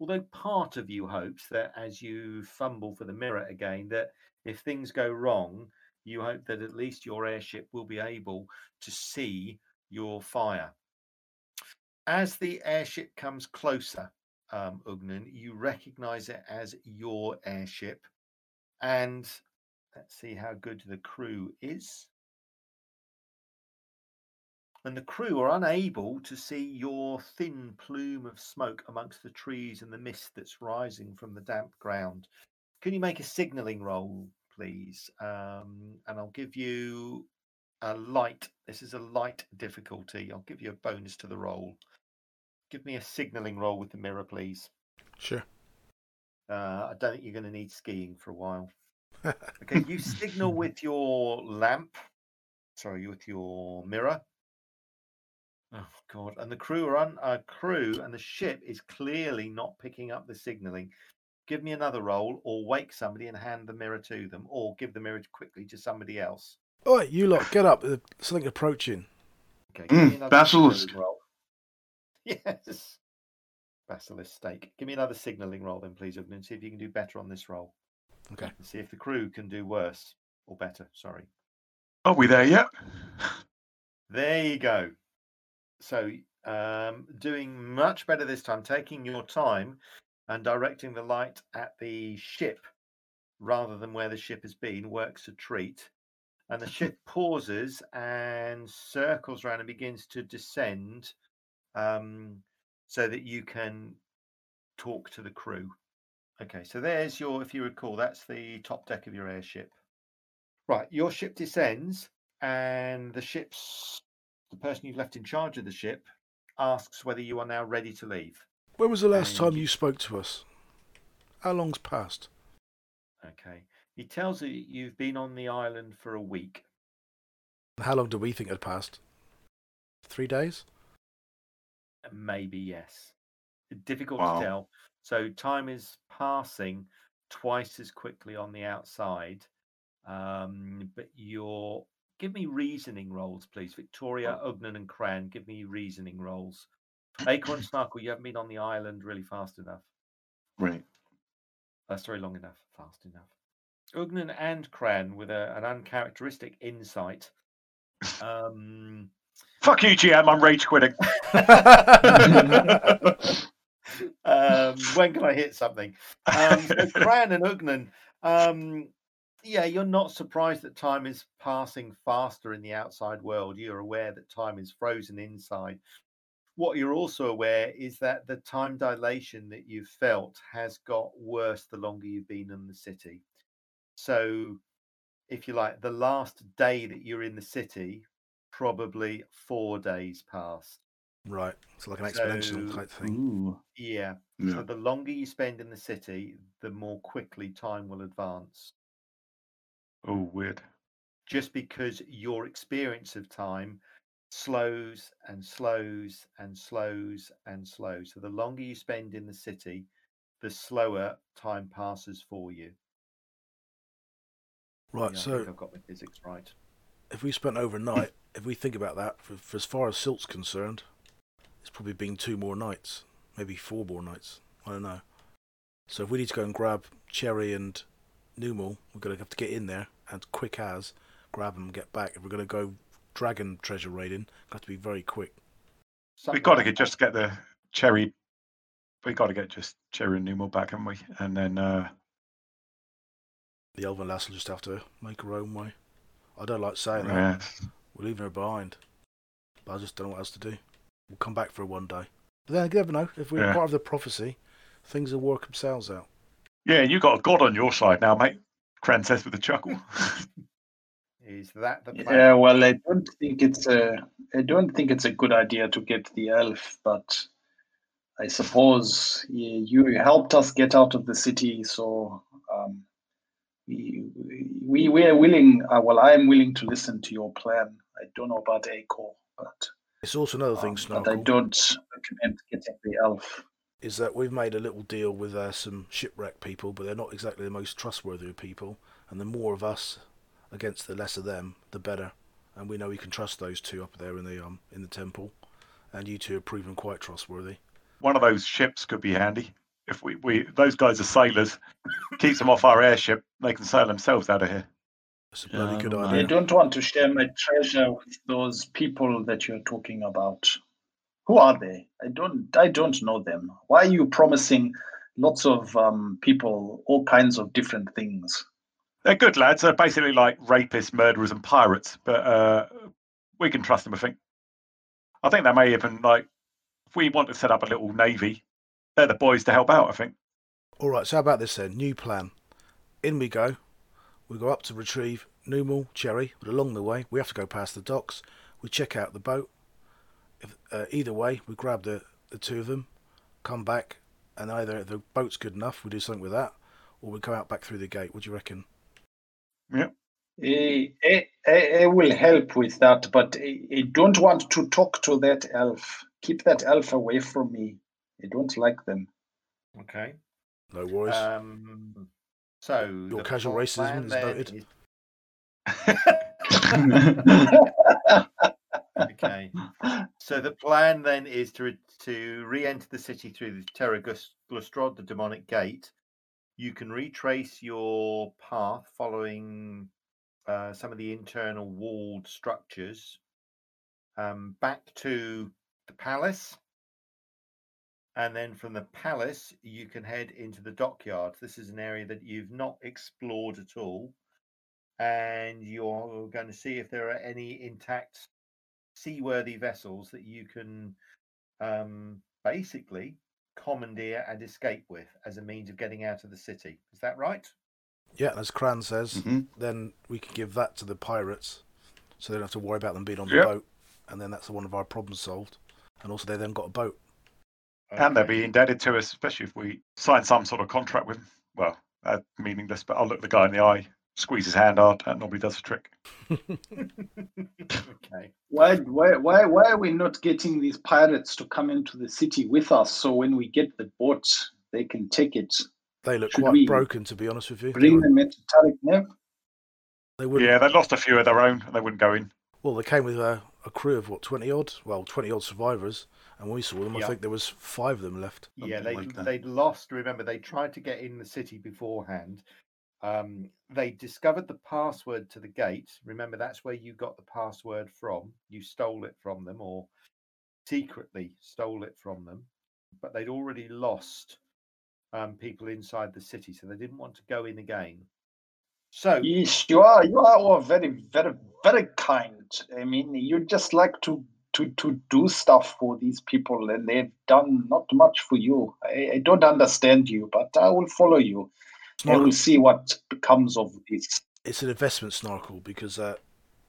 Although part of you hopes that as you fumble for the mirror again that if things go wrong you hope that at least your airship will be able to see your fire. As the airship comes closer um, ugnan you recognize it as your airship. And let's see how good the crew is and the crew are unable to see your thin plume of smoke amongst the trees and the mist that's rising from the damp ground. Can you make a signalling roll, please? Um, and I'll give you a light. This is a light difficulty. I'll give you a bonus to the roll. Give me a signalling roll with the mirror, please. Sure. Uh, I don't think you're going to need skiing for a while. Okay, you signal with your lamp. Sorry, with your mirror. Oh God! And the crew are on uh, crew, and the ship is clearly not picking up the signalling. Give me another roll, or wake somebody and hand the mirror to them, or give the mirror quickly to somebody else. Oi, you lot, get up. There's something approaching. Okay, Mm, basilisk. roll. Yes, basilisk stake. Give me another signalling roll, then, please, and See if you can do better on this roll. Okay. And see if the crew can do worse or better. Sorry. Are we there yet? There you go. So, um, doing much better this time, taking your time and directing the light at the ship rather than where the ship has been works a treat. And the ship pauses and circles around and begins to descend um, so that you can talk to the crew. Okay, so there's your, if you recall, that's the top deck of your airship. Right, your ship descends, and the ship's the person you've left in charge of the ship asks whether you are now ready to leave. When was the last And time you- you spoke to us? How long's passed? Okay. He tells you you've been on the island for a week. How long do we think had passed? Three days? Maybe yes. Difficult Wow. to tell. So time is passing twice as quickly on the outside. Um, but you're give me reasoning roles, please. Victoria, Ugnan, and Cran, give me reasoning roles. Acorn Snarkle, you haven't been on the island really fast enough. Right. Uh, sorry, long enough, fast enough. Ugnan and Cran with a, an uncharacteristic insight. Um, Fuck you, GM. I'm rage quitting. um, when can I hit something? Um, so Cran and Ugnan, um, yeah, you're not surprised that time is passing faster in the outside world. You're aware that time is frozen inside. What you're also aware is that the time dilation that you've felt has got worse the longer you've been in the city. So, if you like, the last day that you're in the city, probably four days past. right. So like an exponential So- type thing. Yeah. Yeah. So the longer you spend in the city, the more quickly time will advance. Oh, weird. Just because your experience of time slows and slows and slows and slows. So the longer you spend in the city, the slower time passes for you. Right. Yeah, I so think I've got my physics right. if we spent overnight, if we think about that, for, for as far as Silk's concerned, it's probably been two more nights, maybe four more nights. I don't know. So if we need to go and grab Cherry and Numal, we're going to have to get in there and quick as grab them and get back. If we're going to go dragon treasure raiding, got to be very quick. We've got to get just get the cherry. We've got to get just cherry and Numal back, haven't we? And then uh, The elven lass will just have to make her own way. I don't like saying that. yeah. We're leaving her behind. But I just don't know what else to do. We'll come back for her one day. But then you never know. If we're Yeah. part of the prophecy, things will work themselves out. Yeah, you got a god on your side now, mate. Cran says with a chuckle. Is that the plan? Yeah, well, I don't think it's a. I don't think it's a good idea to get the elf, but I suppose y- you helped us get out of the city, so um, we we we are willing. Uh, well, I am willing to listen to your plan. I don't know about Acor, but It's also another thing, um, but I don't recommend getting the elf. Is that we've made a little deal with uh, some shipwreck people, but they're not exactly the most trustworthy of people. And the more of us against the less of them, the better. And we know we can trust those two up there in the um in the temple. And you two have proven quite trustworthy. One of those ships could be handy. If we, we those guys are sailors, keeps them off our airship. They can sail themselves out of here. It's a bloody I good don't I don't want to share my treasure with those people that you're talking about. Who are they? I don't. I don't know them. Why are you promising lots of um, people all kinds of different things? They're good lads. They're basically like rapists, murderers, and pirates. But uh, we can trust them. I think. I think they may even like if we want to set up a little navy. They're the boys to help out. I think. All right, so how about this then? New plan. In we go. We go up to retrieve Numal, Cherry, but along the way we have to go past the docks. We check out the boat. If, uh, either way, we grab the, the two of them, come back, and either the boat's good enough, we do something with that, or we go out back through the gate. What do you reckon? Yeah. I, I I will help with that, but I, I don't want to talk to that elf. Keep that elf away from me. I don't like them. Okay. No worries. Um, so Your casual racism is then noted. Okay. So the plan then is to re- to re-enter the city through the Terra Glustrod, the demonic gate. You can retrace your path following uh, some of the internal walled structures um, back to the palace, and then from the palace you can head into the dockyard. This is an area that you've not explored at all, and you're going to see if there are any intact seaworthy vessels that you can um, basically commandeer and escape with as a means of getting out of the city. Is that right? yeah, as Cran says, Mhm. then we can give that to the pirates, so they don't have to worry about them being on the Yep. boat, and then that's one of our problems solved. And also, they then got a boat. And they'll Okay. be indebted to us, especially if we sign some sort of contract with them. Well, uh, meaningless, but I'll look the guy in the eye, squeeze his hand hard, that normally does the trick. okay. Why, why, why, why are we not getting these pirates to come into the city with us so when we get the boat, they can take it? They look Should quite broken, to be honest with you. Bring them into Tarak Nev? They wouldn't. Yeah, they lost a few of their own, and they wouldn't go in. Well, they came with a, a crew of what twenty odd, well, twenty odd survivors, and when we saw them, Yeah. I think there was five of them left. Yeah, they like they'd lost. Remember, they tried to get in the city beforehand. Um, they discovered the password to the gate. Remember, that's where you got the password from. You stole it from them, or secretly stole it from them. But they'd already lost um, people inside the city, so they didn't want to go in again. So Yes, you are. You are all very, very, very kind. I mean, you just like to to to do stuff for these people, and they've done not much for you. I, I don't understand you, but I will follow you. I Snarkle, will see what becomes of this. it's an investment Snarkle because uh,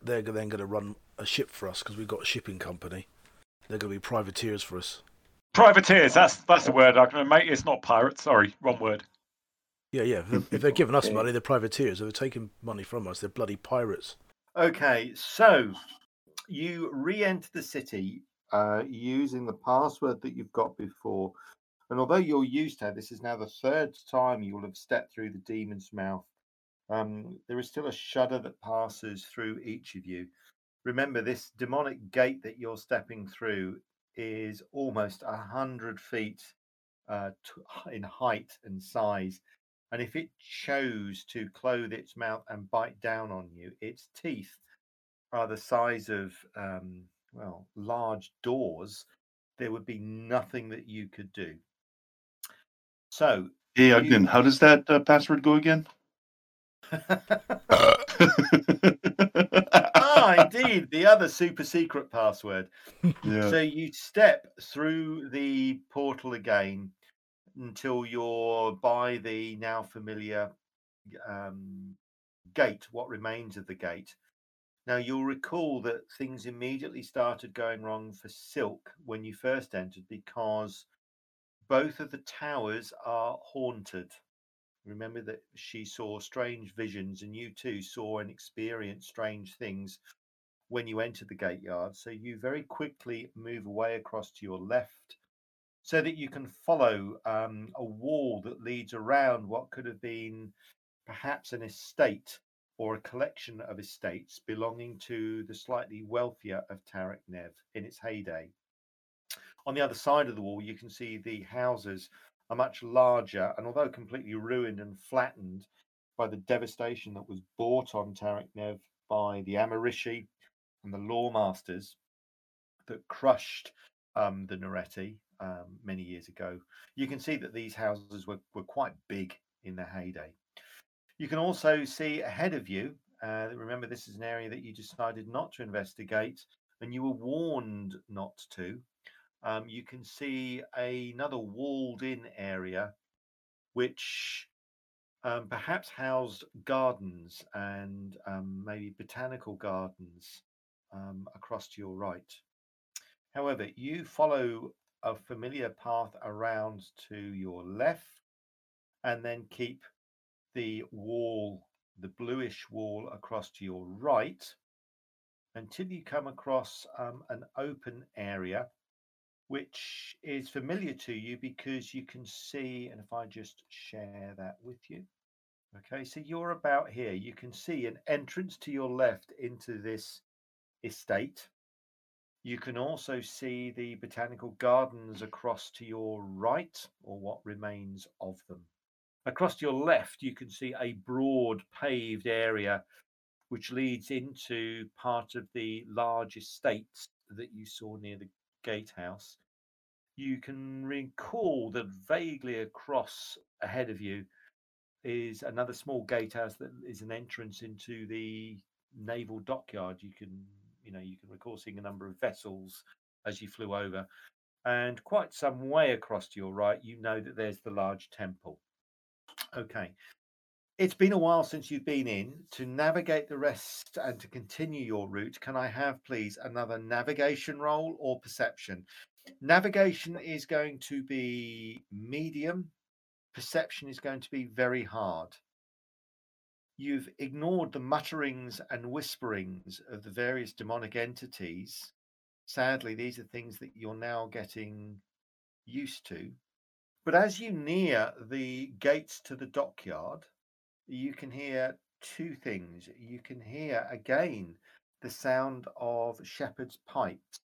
they're then going to run a ship for us because we've got a shipping company. They're going to be privateers for us. Privateers, that's that's the word. I can mate. It's not pirates. Sorry, wrong word. Yeah, yeah. If they're, giving us money, they're privateers. If they're taking money from us, they're bloody pirates. Okay, so you re-enter the city uh, using the password that you've got before, and although you're used to this is now the third time you will have stepped through the demon's mouth. Um, there is still a shudder that passes through each of you. Remember, this demonic gate that you're stepping through is almost a hundred feet uh, in height and size. And if it chose to clothe its mouth and bite down on you, its teeth are the size of, um, well, large doors. There would be nothing that you could do. So, Hey, You- how does that uh, password go again? ah, indeed, the other super secret password. yeah. So you step through the portal again until you're by the now familiar um, gate, what remains of the gate. Now you'll recall that things immediately started going wrong for Silk when you first entered because both of the towers are haunted. Remember that she saw strange visions, and you too saw and experienced strange things when you entered the gate yard. So you very quickly move away across to your left so that you can follow um, a wall that leads around what could have been perhaps an estate or a collection of estates belonging to the slightly wealthier of Tarak Nev in its heyday. On the other side of the wall, you can see the houses are much larger, and although completely ruined and flattened by the devastation that was brought on Tarak Nev by the Amarishi and the Loremasters that crushed um, the Noretti um, many years ago, you can see that these houses were, were quite big in their heyday. You can also see ahead of you, uh, remember this is an area that you decided not to investigate and you were warned not to. Um, you can see another walled in area which um, perhaps housed gardens and um, maybe botanical gardens um, across to your right. However, you follow a familiar path around to your left and then keep the wall, the bluish wall across to your right until you come across um, an open area which is familiar to you because you can see, and if I just share that with you. Okay, so you're about here. You can see an entrance to your left into this estate. You can also see the botanical gardens across to your right, or what remains of them. Across to your left, you can see a broad paved area which leads into part of the large estate that you saw near the gatehouse. You can recall that vaguely across ahead of you is another small gatehouse that is an entrance into the naval dockyard. You can, you know, you can recall seeing a number of vessels as you flew over, and quite some way across to your right, you know that there's the large temple. Okay, It's been a while since you've been in. To navigate the rest and to continue your route, can I have, please, another navigation roll or perception? Navigation is going to be medium, perception is going to be very hard. You've ignored the mutterings and whisperings of the various demonic entities. Sadly, these are things that you're now getting used to. But as you near the gates to the dockyard, you can hear two things. You can hear again the sound of shepherd's pipes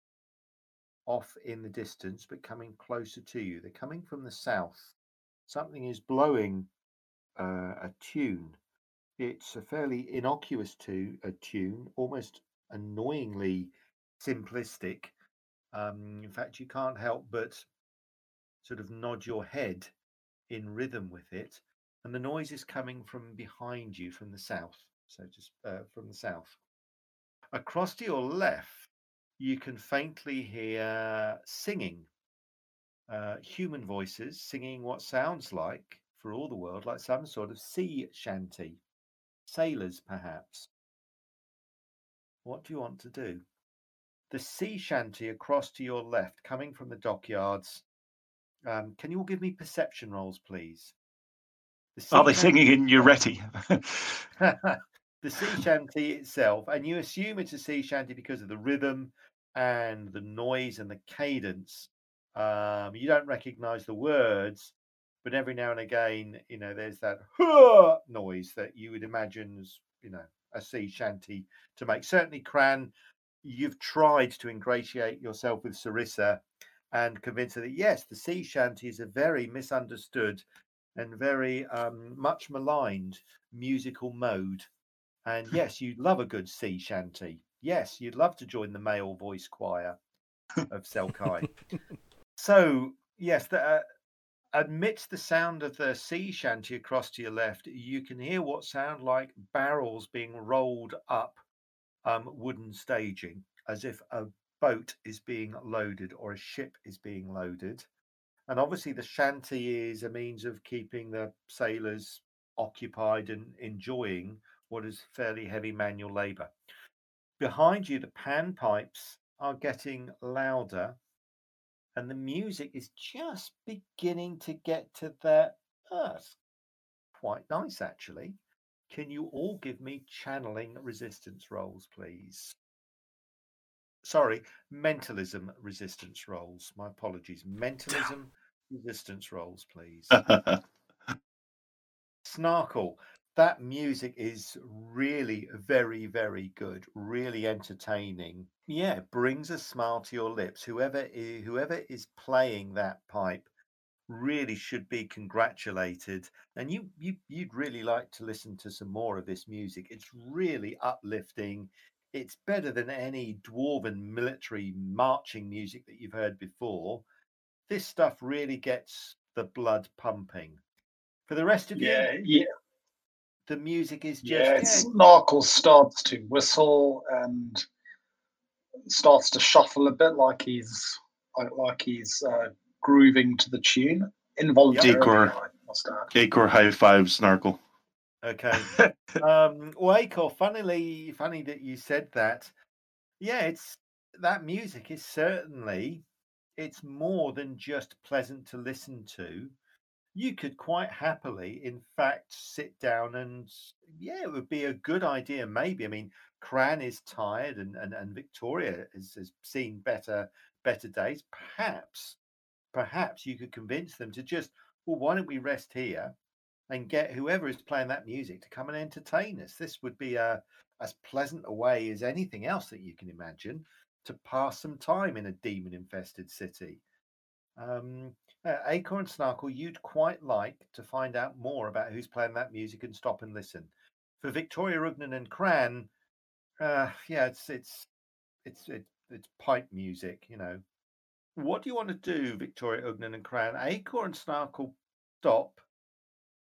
off in the distance, but coming closer to you. They're coming from the south. Something is blowing uh, a tune. It's a fairly innocuous to a tune, almost annoyingly simplistic. Um, in fact, you can't help but sort of nod your head in rhythm with it and the noise is coming from behind you from the south. So just uh, from the south. Across to your left, you can faintly hear singing, uh, human voices singing what sounds like, for all the world, like some sort of sea shanty. Sailors, perhaps. What do you want to do? The sea shanty across to your left, coming from the dockyards. Um, can you all give me perception rolls, please? The Are they singing in Uretti? the sea shanty itself, and you assume it's a sea shanty because of the rhythm and the noise and the cadence. Um, you don't recognize the words, but every now and again, you know, there's that noise that you would imagine as, you know, a sea shanty to make. Certainly, Cran, you've tried to ingratiate yourself with Sarissa and convince her that yes, the sea shanty is a very misunderstood and very um, much maligned musical mode. And yes, you'd love a good sea shanty. Yes, you'd love to join the male voice choir of Selkai. so, yes, the, uh, amidst the sound of the sea shanty across to your left, you can hear what sound like barrels being rolled up um, wooden staging, as if a boat is being loaded or a ship is being loaded. And obviously, the shanty is a means of keeping the sailors occupied and enjoying what is fairly heavy manual labor. Behind you, the panpipes are getting louder, and the music is just beginning to get to that. Oh, quite nice, actually. Can you all give me channeling resistance rolls, please? Sorry, mentalism resistance rolls. My apologies. Mentalism resistance rolls, please. Snarkle. That music is really very, very good, really entertaining. Yeah, it brings a smile to your lips. Whoever is, whoever is playing that pipe really should be congratulated. And you, you you'd really like to listen to some more of this music. It's really uplifting. It's better than any dwarven military marching music that you've heard before. This stuff really gets the blood pumping. For the rest of Yeah, you, yeah, the music is just yeah. yeah, It's Narkle starts to whistle and starts to shuffle a bit, like he's like, like he's uh, grooving to the tune involuntarily. Decor. I must add. Acor high five Snarkle. Okay. um, well, Acor, funnily, funny that you said that. Yeah, it's that music is certainly it's more than just pleasant to listen to. You could quite happily, in fact, sit down and yeah, it would be a good idea. Maybe I mean, Cran is tired, and and, and Victoria has, has seen better better days. Perhaps, perhaps you could convince them to just well, why don't we rest here? And get whoever is playing that music to come and entertain us. This would be a as pleasant a way as anything else that you can imagine to pass some time in a demon infested city. Um, uh, Acorn Snarkle, you'd quite like to find out more about who's playing that music and stop and listen. For Victoria Ugnan and Cran, uh, yeah, it's it's it's it's, it's pipe music, you know. What do you want to do, Victoria Ugnan and Cran? Acorn Snarkle stop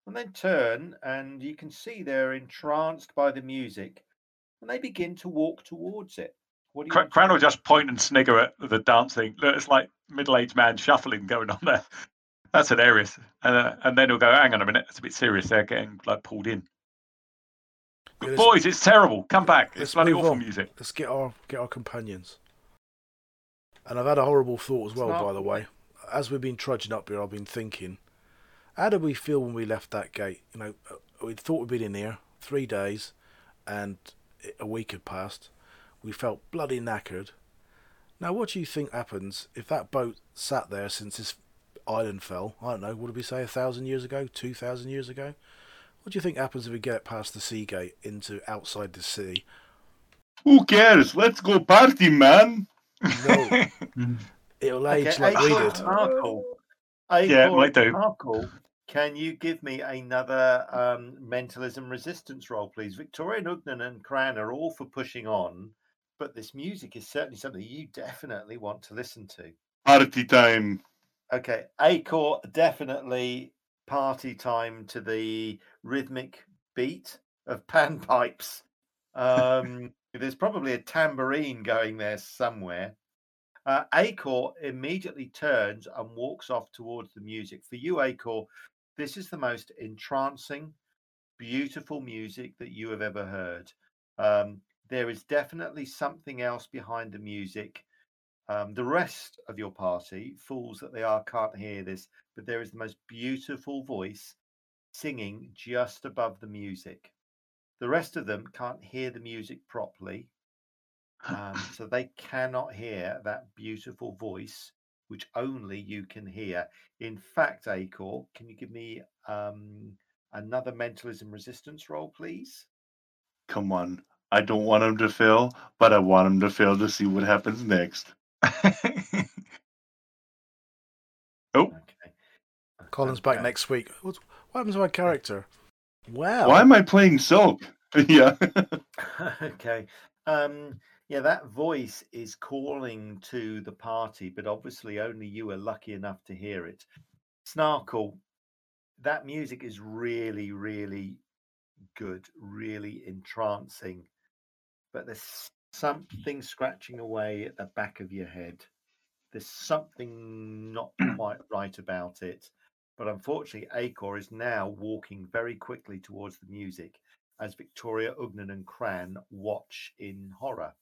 and then turn, and you can see they're entranced by the music, and they begin to walk towards it. What do you Cra- Cran will just point and snigger at the dancing. Look, It's like middle-aged man shuffling going on there. That's hilarious. And, uh, and then he'll go, hang on a minute, it's a bit serious. They're getting like pulled in. Yeah, Boys, it's terrible. Come back. It's bloody move awful on. music. Let's get our get our companions. And I've had a horrible thought as well, not- by the way. As we've been trudging up here, I've been thinking, how did we feel when we left that gate? You know, uh, we thought we'd been in here three days, and a week had passed. We felt bloody knackered. Now, what do you think happens if that boat sat there since this island fell? I don't know. What did we say? A thousand years ago? Two thousand years ago? What do you think happens if we get past the sea gate into outside the sea? Who cares? Let's go party, man. No, it'll age Okay, like we Acorn did. Snarkle. Yeah, Acorn might do. Snarkle, Can you give me another um, mentalism resistance role, please? Victoria Nugnan and Cran are all for pushing on, but this music is certainly something you definitely want to listen to. Party time. Okay, Acor definitely party time to the rhythmic beat of panpipes. Um, there's probably a tambourine going there somewhere. Uh, Acor immediately turns and walks off towards the music. For you, Acor, this is the most entrancing, beautiful music that you have ever heard. Um, there is definitely something else behind the music. Um, the rest of your party, fools that they are, can't hear this, but there is the most beautiful voice singing just above the music. The rest of them can't hear the music properly, um, so they cannot hear that beautiful voice, which only you can hear. In fact, Acor, can you give me um, another mentalism resistance roll, please? Come on. I don't want him to fail, but I want him to fail to see what happens next. oh, Okay. Colin's back Okay. next week. What's, what happens to my character? Wow. Why am I playing Silk? yeah. okay. Um, yeah, that voice is calling to the party, but obviously only you are lucky enough to hear it. Snarkle, that music is really, really good, really entrancing. But there's something scratching away at the back of your head. There's something not quite right about it. But unfortunately, Acor is now walking very quickly towards the music as Victoria, Ugnan, and Cran watch in horror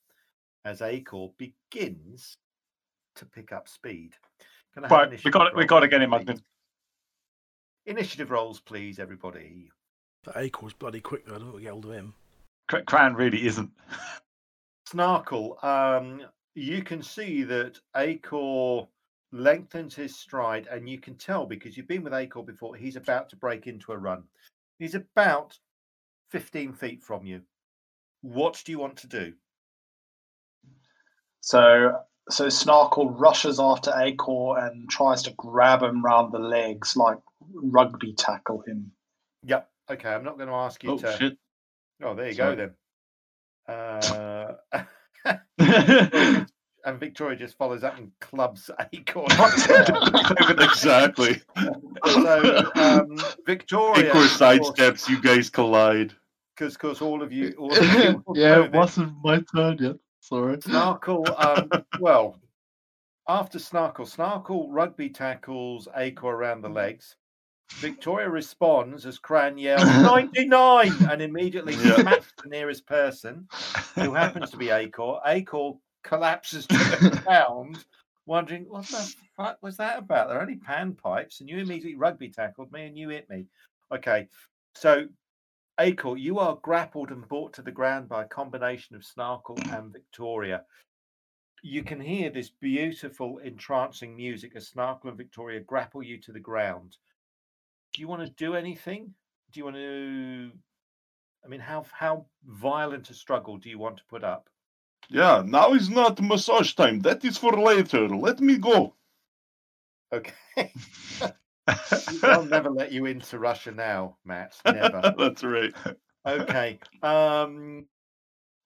as Acor begins to pick up speed. Can I have right. We got it. We rolls, got to get him, please? Mugden. Initiative rolls, please, everybody. That Acor's bloody quick though. I don't know what get hold of him. Cr- Cran really isn't. Snarkle, um, you can see that Acor lengthens his stride, and you can tell because you've been with Acor before, he's about to break into a run. He's about 15 feet from you. What do you want to do? So so Snarkle rushes after Acor and tries to grab him round the legs, like rugby tackle him. Yep. Okay, I'm not going to ask you Oh, to. shit. Oh, there you Sorry. go then. Uh, and Victoria just follows up and clubs Acor. exactly. so um, Victoria, Acor sidesteps, you guys collide. because course all of you, all of you yeah, it wasn't my turn yet. Sorry. Snarkle. Um, well, after Snarkle, Snarkle rugby tackles Acor around the legs. Victoria responds as Cran yells 99 and immediately smacks the nearest person who happens to be Acor. Acor collapses to the ground, wondering, what the fuck was that about? They're only panpipes, and you immediately rugby tackled me and you hit me. Okay, so Acor, you are grappled and brought to the ground by a combination of Snarkle and Victoria. You can hear this beautiful, entrancing music as Snarkle and Victoria grapple you to the ground. Do you want to do anything? Do you want to? I mean, how how violent a struggle do you want to put up? Yeah, now is not massage time. That is for later. Let me go. Okay. I'll never let you into Russia now, Matt. Never. That's right. Okay. Um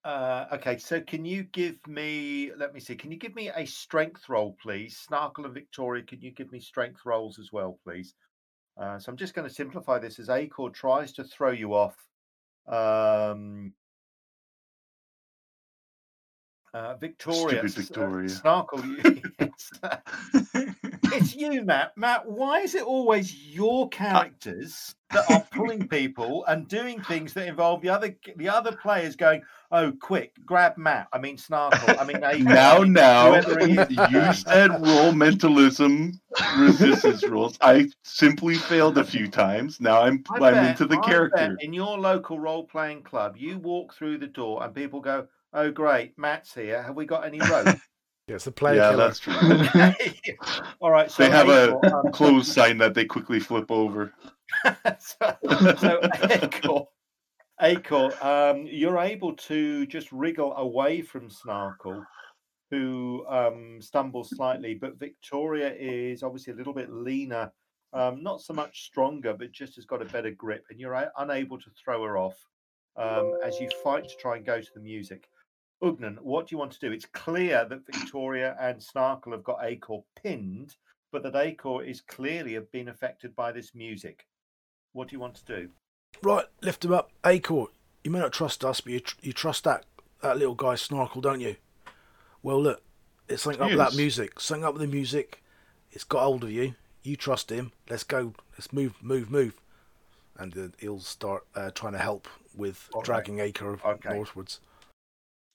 uh okay, so can you give me let me see, can you give me a strength roll, please? Snarkle and Victoria, can you give me strength rolls as well, please? Uh, so I'm just going to simplify this as Acor tries to throw you off. Um uh, Victoria, Stupid uh, Victoria. Snarkle, you, yes. it's you, Matt. Matt, why is it always your characters that are pulling people and doing things that involve the other the other players going, "Oh, quick, grab Matt." I mean, Snarkle. I mean, Acor, now, now, whoever it is. you said roll mentalism resistance rules. I simply failed a few times. Now I'm I I'm bet- into the I character. in your local role playing club, you walk through the door and people go, "Oh, great, Matt's here. Have we got any rope?" Yeah, it's the player Yeah, killer. that's true. All right. So They have a Acor, um, closed sign that they quickly flip over. so, so Acor, Acor, um, you're able to just wriggle away from Snarkle, who um, stumbles slightly, but Victoria is obviously a little bit leaner, um, not so much stronger, but just has got a better grip, and you're a- unable to throw her off um, as you fight to try and go to the music. Ugnan, what do you want to do? It's clear that Victoria and Snarkle have got Acor pinned, but that Acor is clearly have been affected by this music. What do you want to do? Right, lift him up. Acor, you may not trust us, but you, tr- you trust that, that little guy Snarkle, don't you? Well, look, it's something up with that music. Something up with the music. It's got hold of you. You trust him. Let's go. Let's move, move, move. And uh, he'll start uh, trying to help with right. dragging Acor Okay. northwards.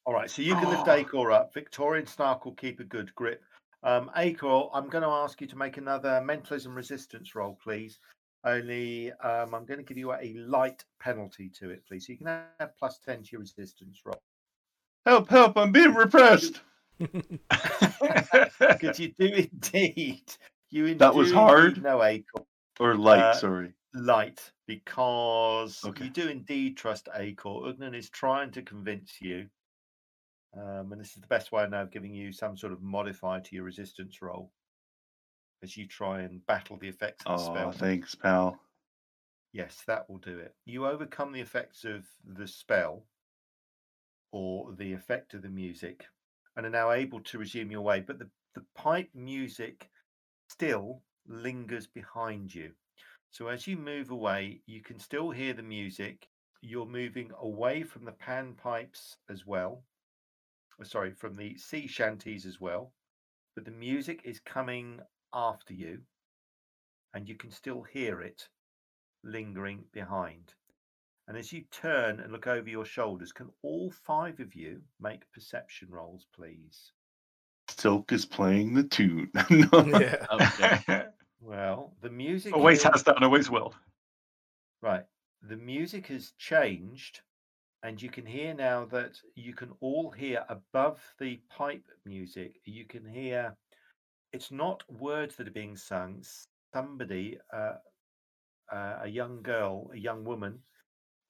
All right, so you can lift Oh. Acor up. Victoria and Snarkle keep a good grip. Um, Acor, I'm going to ask you to make another mentalism resistance roll, please. Only um, I'm going to give you a light penalty to it, please. So you can have plus 10 to your resistance roll. Help! Help! I'm being repressed. Because you do indeed. You That was hard? No Acor. Or light. Uh, sorry. light because Okay. you do indeed trust Acor. Ugnan is trying to convince you, um, and this is the best way I know of giving you some sort of modifier to your resistance roll as you try and battle the effects of the Oh, spell. thanks, pal. Yes, that will do it. You overcome the effects of the spell or the effect of the music and are now able to resume your way, but the, the pipe music still lingers behind you. So as you move away, you can still hear the music. You're moving away from the pan pipes as well. Oh, Sorry, from the sea shanties as well. But the music is coming after you, and you can still hear it lingering behind. And as you turn and look over your shoulders, can all five of you make perception rolls, please? Silk is playing the tune. Yeah. Oh, okay. Well, the music always here- has done, always will. Right. The music has changed, and you can hear now that you can all hear above the pipe music, you can hear it's not words that are being sung. Somebody, uh, uh, a young girl, a young woman,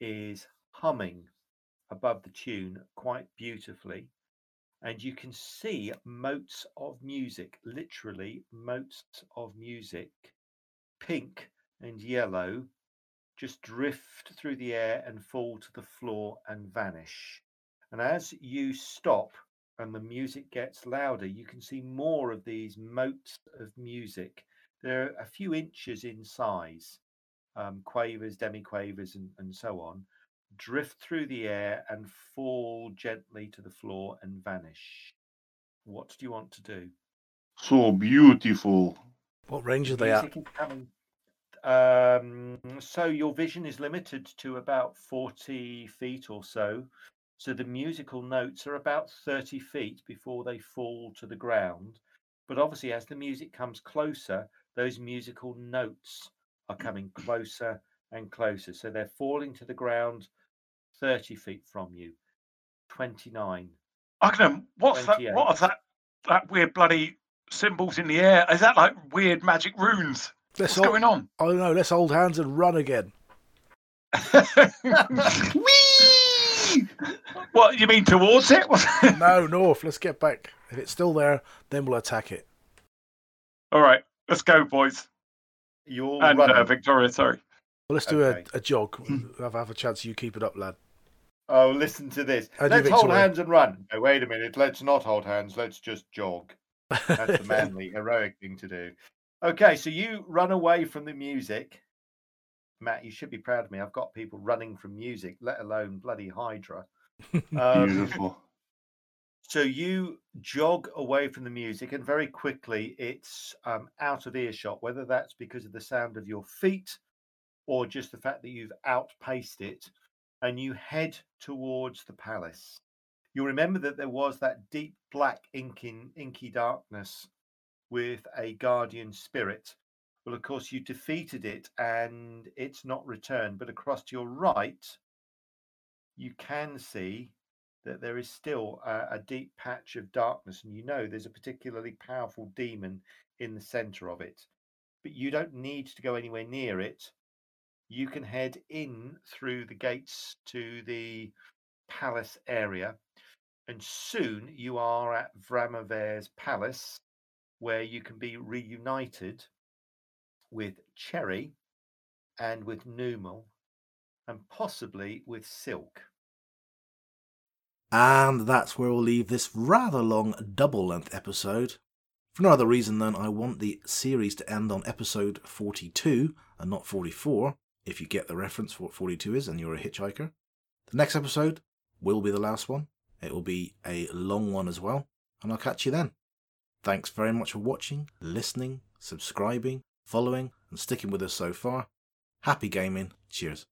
is humming above the tune quite beautifully. And you can see motes of music, literally motes of music, pink and yellow, just drift through the air and fall to the floor and vanish. And as you stop and the music gets louder, you can see more of these motes of music. They're a few inches in size, um, quavers, demi-quavers, and, and so on, drift through the air and fall gently to the floor and vanish. What do you want to do? so beautiful. What range are they at? coming. Um, so your vision is limited to about 40 feet or so. So the musical notes are about 30 feet before they fall to the ground. But obviously, as the music comes closer, those musical notes are coming closer and closer. So they're falling to the ground 30 feet from you. 29. Ugnan, what's that? What are that? That weird bloody symbols in the air? Is that like weird magic runes? Let's What's hold, going on? I don't know. Let's hold hands and run again. Whee! what you mean towards it? No, north. Let's get back. If it's still there, then we'll attack it. All right, let's go, boys. You're And running. uh, Victoria, sorry. Well, let's do Okay. a, a jog. have, have a chance. You keep it up, lad. Oh, listen to this. How Let's hold Victoria? hands and run. No, wait a minute. Let's not hold hands. Let's just jog. That's the manly, heroic thing to do. Okay, so you run away from the music. Matt, you should be proud of me. I've got people running from music, let alone bloody Hydra. Um, Beautiful. So you jog away from the music, and very quickly it's um, out of earshot, whether that's because of the sound of your feet or just the fact that you've outpaced it, and you head towards the palace. You'll remember that there was that deep black inky, inky darkness with a guardian spirit. Well, of course, you defeated it and it's not returned. But across to your right, you can see that there is still a, a deep patch of darkness, and you know there's a particularly powerful demon in the center of it. But you don't need to go anywhere near it. You can head in through the gates to the palace area, and soon you are at Vramaver's palace, where you can be reunited with Cherry and with Numal, and possibly with Silk. And that's where we'll leave this rather long double length episode. For no other reason than I want the series to end on episode 42 and not 44, if you get the reference for what 42 is and you're a hitchhiker. The next episode will be the last one. It will be a long one as well, and I'll catch you then. Thanks very much for watching, listening, subscribing, following, and sticking with us so far. Happy gaming. Cheers.